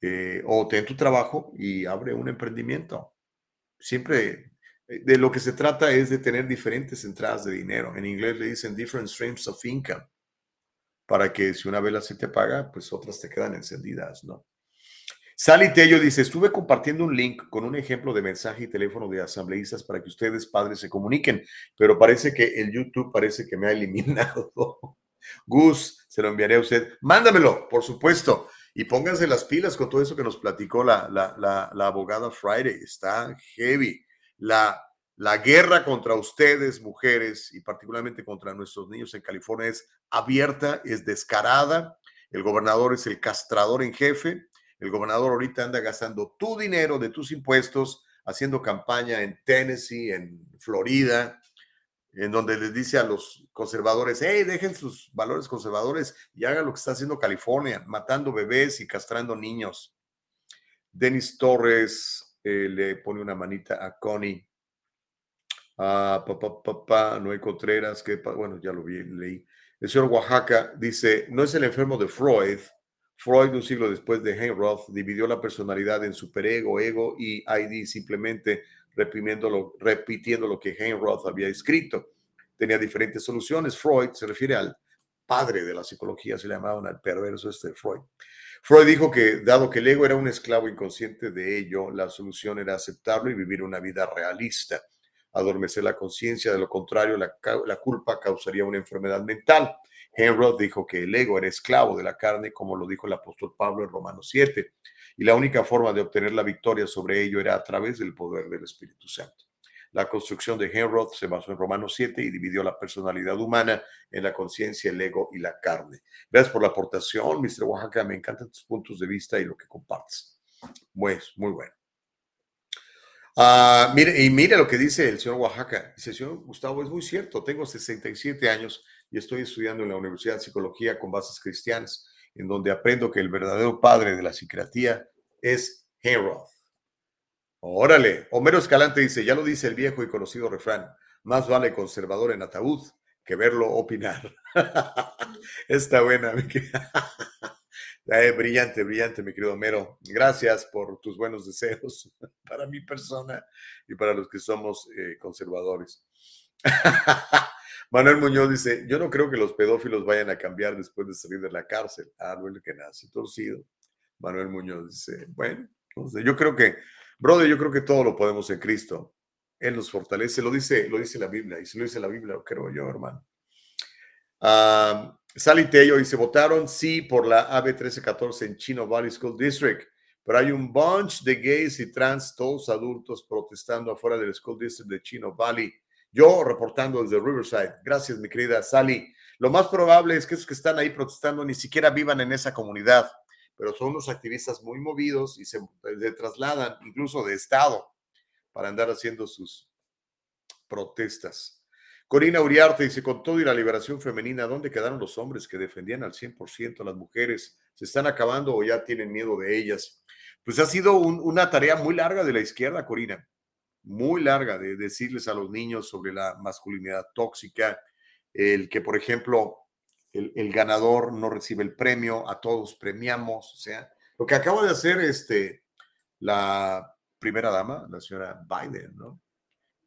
Eh, o ten tu trabajo y abre un emprendimiento. Siempre eh, de lo que se trata es de tener diferentes entradas de dinero. En inglés le dicen different streams of income, para que si una vela se te paga, pues otras te quedan encendidas, ¿no? Sally Tello dice, estuve compartiendo un link con un ejemplo de mensaje y teléfono de asambleístas para que ustedes, padres, se comuniquen, pero parece que el YouTube parece que me ha eliminado. Gus, se lo enviaré a usted. Mándamelo, por supuesto. Y pónganse las pilas con todo eso que nos platicó la, la, abogada Friday. Está heavy. La, la guerra contra ustedes, mujeres, y particularmente contra nuestros niños en California es abierta, es descarada. El gobernador es el castrador en jefe. El gobernador ahorita anda gastando tu dinero de tus impuestos, haciendo campaña en Tennessee, en Florida, en donde les dice a los conservadores, hey, dejen sus valores conservadores y hagan lo que está haciendo California, matando bebés y castrando niños. Denis Torres eh, le pone una manita a Connie. Ah, papá, papá, Noé Contreras, que bueno, ya lo vi, leí. El señor Oaxaca dice, no es el enfermo de Freud. Freud, un siglo después de Heinroth, dividió la personalidad en superego, ego y ID simplemente repitiendo lo que Heinroth había escrito. Tenía diferentes soluciones. Freud se refiere al padre de la psicología, se le llamaban al perverso este Freud. Freud dijo que dado que el ego era un esclavo inconsciente de ello, la solución era aceptarlo y vivir una vida realista, adormecer la conciencia, de lo contrario la, culpa causaría una enfermedad mental. Heinroth dijo que el ego era esclavo de la carne, como lo dijo el apóstol Pablo en Romanos 7 y la única forma de obtener la victoria sobre ello era a través del poder del Espíritu Santo. La construcción de Henroth se basó en Romanos 7 y dividió la personalidad humana en la conciencia, el ego y la carne. Gracias por la aportación, Mr. Oaxaca. Me encantan tus puntos de vista y lo que compartes. Pues, muy bueno. Ah, y mire lo que dice el señor Oaxaca. Dice, señor Gustavo, es muy cierto. Tengo 67 años y estoy estudiando en la Universidad de Psicología con bases cristianas en donde aprendo que el verdadero padre de la psiquiatría es Henroth. Órale, Homero Escalante dice, ya lo dice el viejo y conocido refrán, más vale conservador en ataúd que verlo opinar. Está buena, eh, brillante, brillante, mi querido Homero. Gracias por tus buenos deseos para mi persona y para los que somos eh, conservadores. Manuel Muñoz dice, yo no creo que los pedófilos vayan a cambiar después de salir de la cárcel. Ah, el que nace torcido. Manuel Muñoz dice, bueno, yo creo que, brother, yo creo que todo lo podemos en Cristo. Él nos fortalece, lo dice, lo dice la Biblia, y si lo dice la Biblia, lo creo yo, hermano. Uh, Sally Tello dice, votaron sí por la AB 1314 en Chino Valley School District, pero hay un bunch de gays y trans, todos adultos, protestando afuera del School District de Chino Valley yo reportando desde Riverside. Gracias, mi querida Sally. Lo más probable es que esos que están ahí protestando ni siquiera vivan en esa comunidad, pero son unos activistas muy movidos y se, trasladan incluso de estado para andar haciendo sus protestas. Corina Uriarte dice, con todo y la liberación femenina, ¿dónde quedaron los hombres que defendían al 100% a las mujeres? ¿Se están acabando o ya tienen miedo de ellas? Pues ha sido un- una tarea muy larga de la izquierda, Corina, muy larga de decirles a los niños sobre la masculinidad tóxica, el que, por ejemplo, el, el ganador no recibe el premio, a todos premiamos, o sea, lo que acaba de hacer este, la primera dama, la señora Biden, ¿no?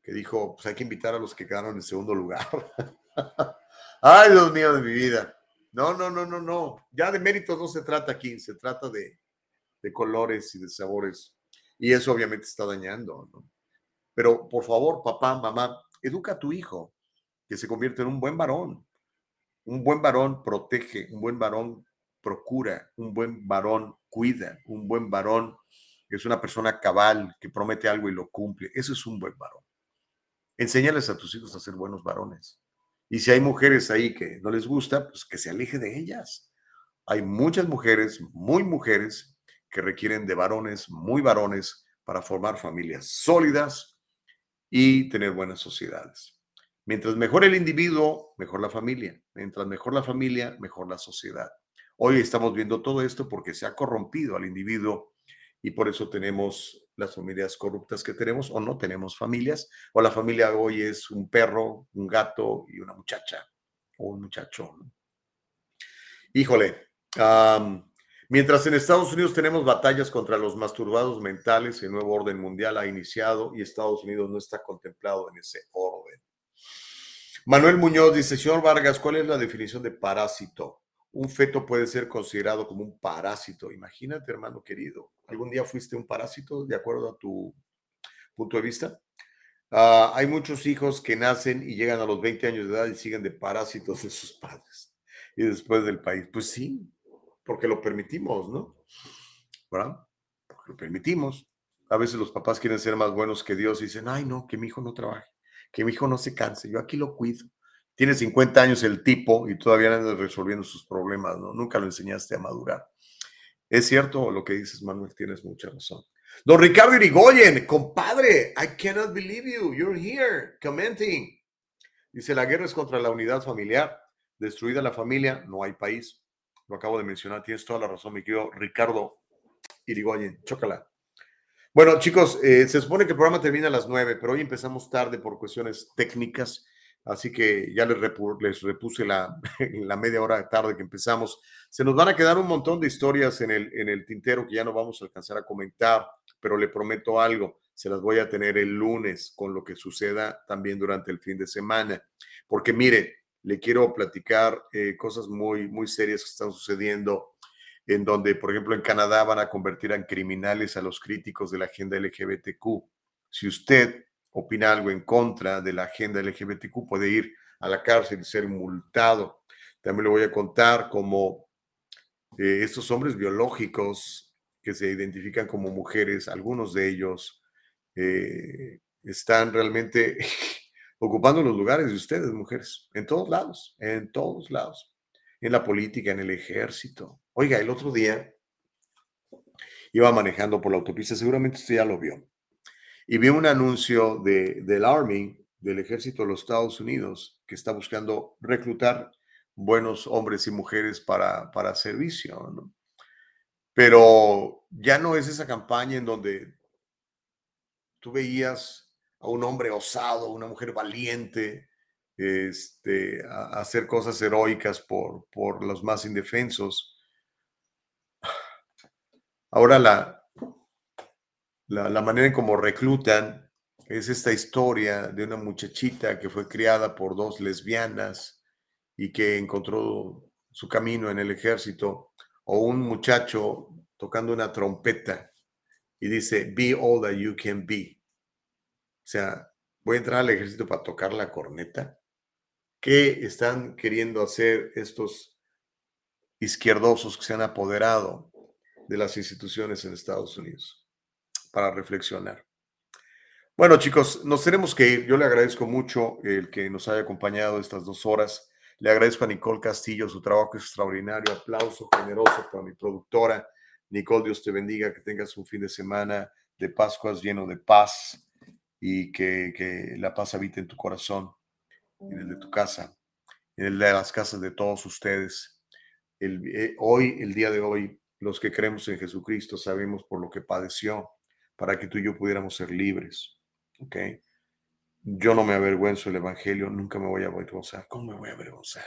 Que dijo, pues hay que invitar a los que quedaron en segundo lugar. Ay, Dios mío de mi vida. No, no, no, no, no. Ya de méritos no se trata aquí, se trata de, de colores y de sabores. Y eso obviamente está dañando, ¿no? Pero por favor, papá, mamá, educa a tu hijo que se convierta en un buen varón. Un buen varón protege, un buen varón procura, un buen varón cuida, un buen varón es una persona cabal que promete algo y lo cumple. Eso es un buen varón. Enséñales a tus hijos a ser buenos varones. Y si hay mujeres ahí que no les gusta, pues que se aleje de ellas. Hay muchas mujeres, muy mujeres, que requieren de varones, muy varones, para formar familias sólidas y tener buenas sociedades. Mientras mejor el individuo, mejor la familia. Mientras mejor la familia, mejor la sociedad. Hoy estamos viendo todo esto porque se ha corrompido al individuo y por eso tenemos las familias corruptas que tenemos o no tenemos familias. O la familia hoy es un perro, un gato y una muchacha o un muchacho. ¿no? Híjole, mientras en Estados Unidos tenemos batallas contra los masturbados mentales, el nuevo orden mundial ha iniciado y Estados Unidos no está contemplado en ese orden. Manuel Muñoz dice, señor Vargas, ¿cuál es la definición de parásito? Un feto puede ser considerado como un parásito. Imagínate, hermano querido, ¿algún día fuiste un parásito de acuerdo a tu punto de vista? Ah, hay muchos hijos que nacen y llegan a los 20 años de edad y siguen de parásitos de sus padres y después del país. Pues sí, porque lo permitimos, ¿no? ¿Verdad? Porque lo permitimos. A veces los papás quieren ser más buenos que Dios y dicen, ay, no, que mi hijo no trabaje, que mi hijo no se canse, yo aquí lo cuido. Tiene 50 años el tipo y todavía anda resolviendo sus problemas, ¿no? Nunca lo enseñaste a madurar. Es cierto lo que dices, Manuel, tienes mucha razón. Don Ricardo Irigoyen, compadre, I cannot believe you. You're here commenting. Dice, la guerra es contra la unidad familiar. Destruida la familia, no hay país. Lo acabo de mencionar, tienes toda la razón, mi querido Ricardo Irigoyen. Chócala. Bueno, chicos, eh, se supone que el programa termina a las nueve, pero hoy empezamos tarde por cuestiones técnicas. Así que ya les repuse la, la media hora tarde que empezamos. Se nos van a quedar un montón de historias en el, en el tintero que ya no vamos a alcanzar a comentar, pero le prometo algo, se las voy a tener el lunes con lo que suceda también durante el fin de semana. Porque mire, le quiero platicar eh, cosas muy, muy serias que están sucediendo, en donde, por ejemplo, en Canadá van a convertir en criminales a los críticos de la agenda LGBTQ. Si usted opina algo en contra de la agenda LGBTQ, puede ir a la cárcel y ser multado. También le voy a contar cómo eh, estos hombres biológicos que se identifican como mujeres, algunos de ellos eh, están realmente ocupando los lugares de ustedes, mujeres, en todos lados, en todos lados, en la política, en el ejército. Oiga, el otro día iba manejando por la autopista, seguramente usted ya lo vio, y vi un anuncio de, del Army, del ejército de los Estados Unidos, que está buscando reclutar buenos hombres y mujeres para, para servicio, ¿no? Pero ya no es esa campaña en donde tú veías a un hombre osado, una mujer valiente, este, a, hacer cosas heroicas por, por los más indefensos. Ahora la, la, la manera en cómo reclutan es esta historia de una muchachita que fue criada por dos lesbianas y que encontró su camino en el ejército, o un muchacho tocando una trompeta y dice, be all that you can be. O sea, voy a entrar al ejército para tocar la corneta. ¿Qué están queriendo hacer estos izquierdosos que se han apoderado de las instituciones en Estados Unidos? Para reflexionar. Bueno, chicos, nos tenemos que ir. Yo le agradezco mucho el que nos haya acompañado estas dos horas. Le agradezco a Nicole Castillo, su trabajo extraordinario. Aplauso generoso para mi productora. Nicole, Dios te bendiga, que tengas un fin de semana de Pascuas lleno de paz y que, que la paz habite en tu corazón. En el de tu casa, en el de las casas de todos ustedes. El, eh, hoy, el día de hoy, los que creemos en Jesucristo sabemos por lo que padeció para que tú y yo pudiéramos ser libres. ¿Ok? Yo no me avergüenzo del Evangelio, nunca me voy a avergonzar. ¿Cómo me voy a avergonzar?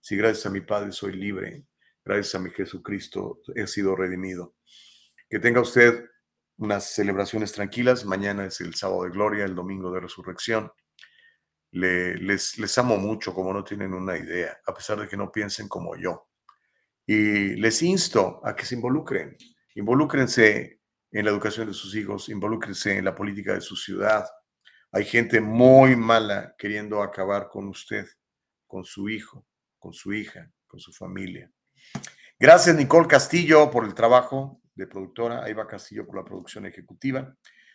Si gracias a mi Padre soy libre, gracias a mi Jesucristo he sido redimido. Que tenga usted unas celebraciones tranquilas. Mañana es el sábado de gloria, el domingo de resurrección. Le- les, les amo mucho, como no tienen una idea, a pesar de que no piensen como yo. Y les insto a que se involucren. Involúcrense en la educación de sus hijos, involúcrense en la política de su ciudad. Hay gente muy mala queriendo acabar con usted, con su hijo, con su hija, con su familia. Gracias, Nicole Castillo, por el trabajo de productora. Ahí va Castillo por la producción ejecutiva.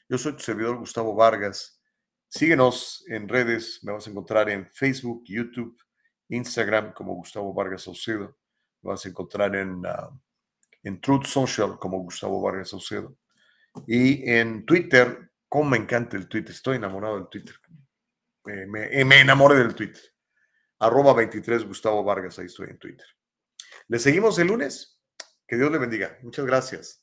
Yo soy tu servidor Gustavo Vargas. Síguenos en redes. Me vas a encontrar en Facebook, YouTube, Instagram como Gustavo Vargas Saucedo. Me vas a encontrar en, ah, en Truth Social como Gustavo Vargas Saucedo. Y en Twitter, cómo me encanta el Twitter. Estoy enamorado del Twitter. Eh, me, eh, me enamoré del Twitter. Arroba 23 Gustavo Vargas, ahí estoy en Twitter. Le seguimos el lunes. Que Dios le bendiga. Muchas gracias.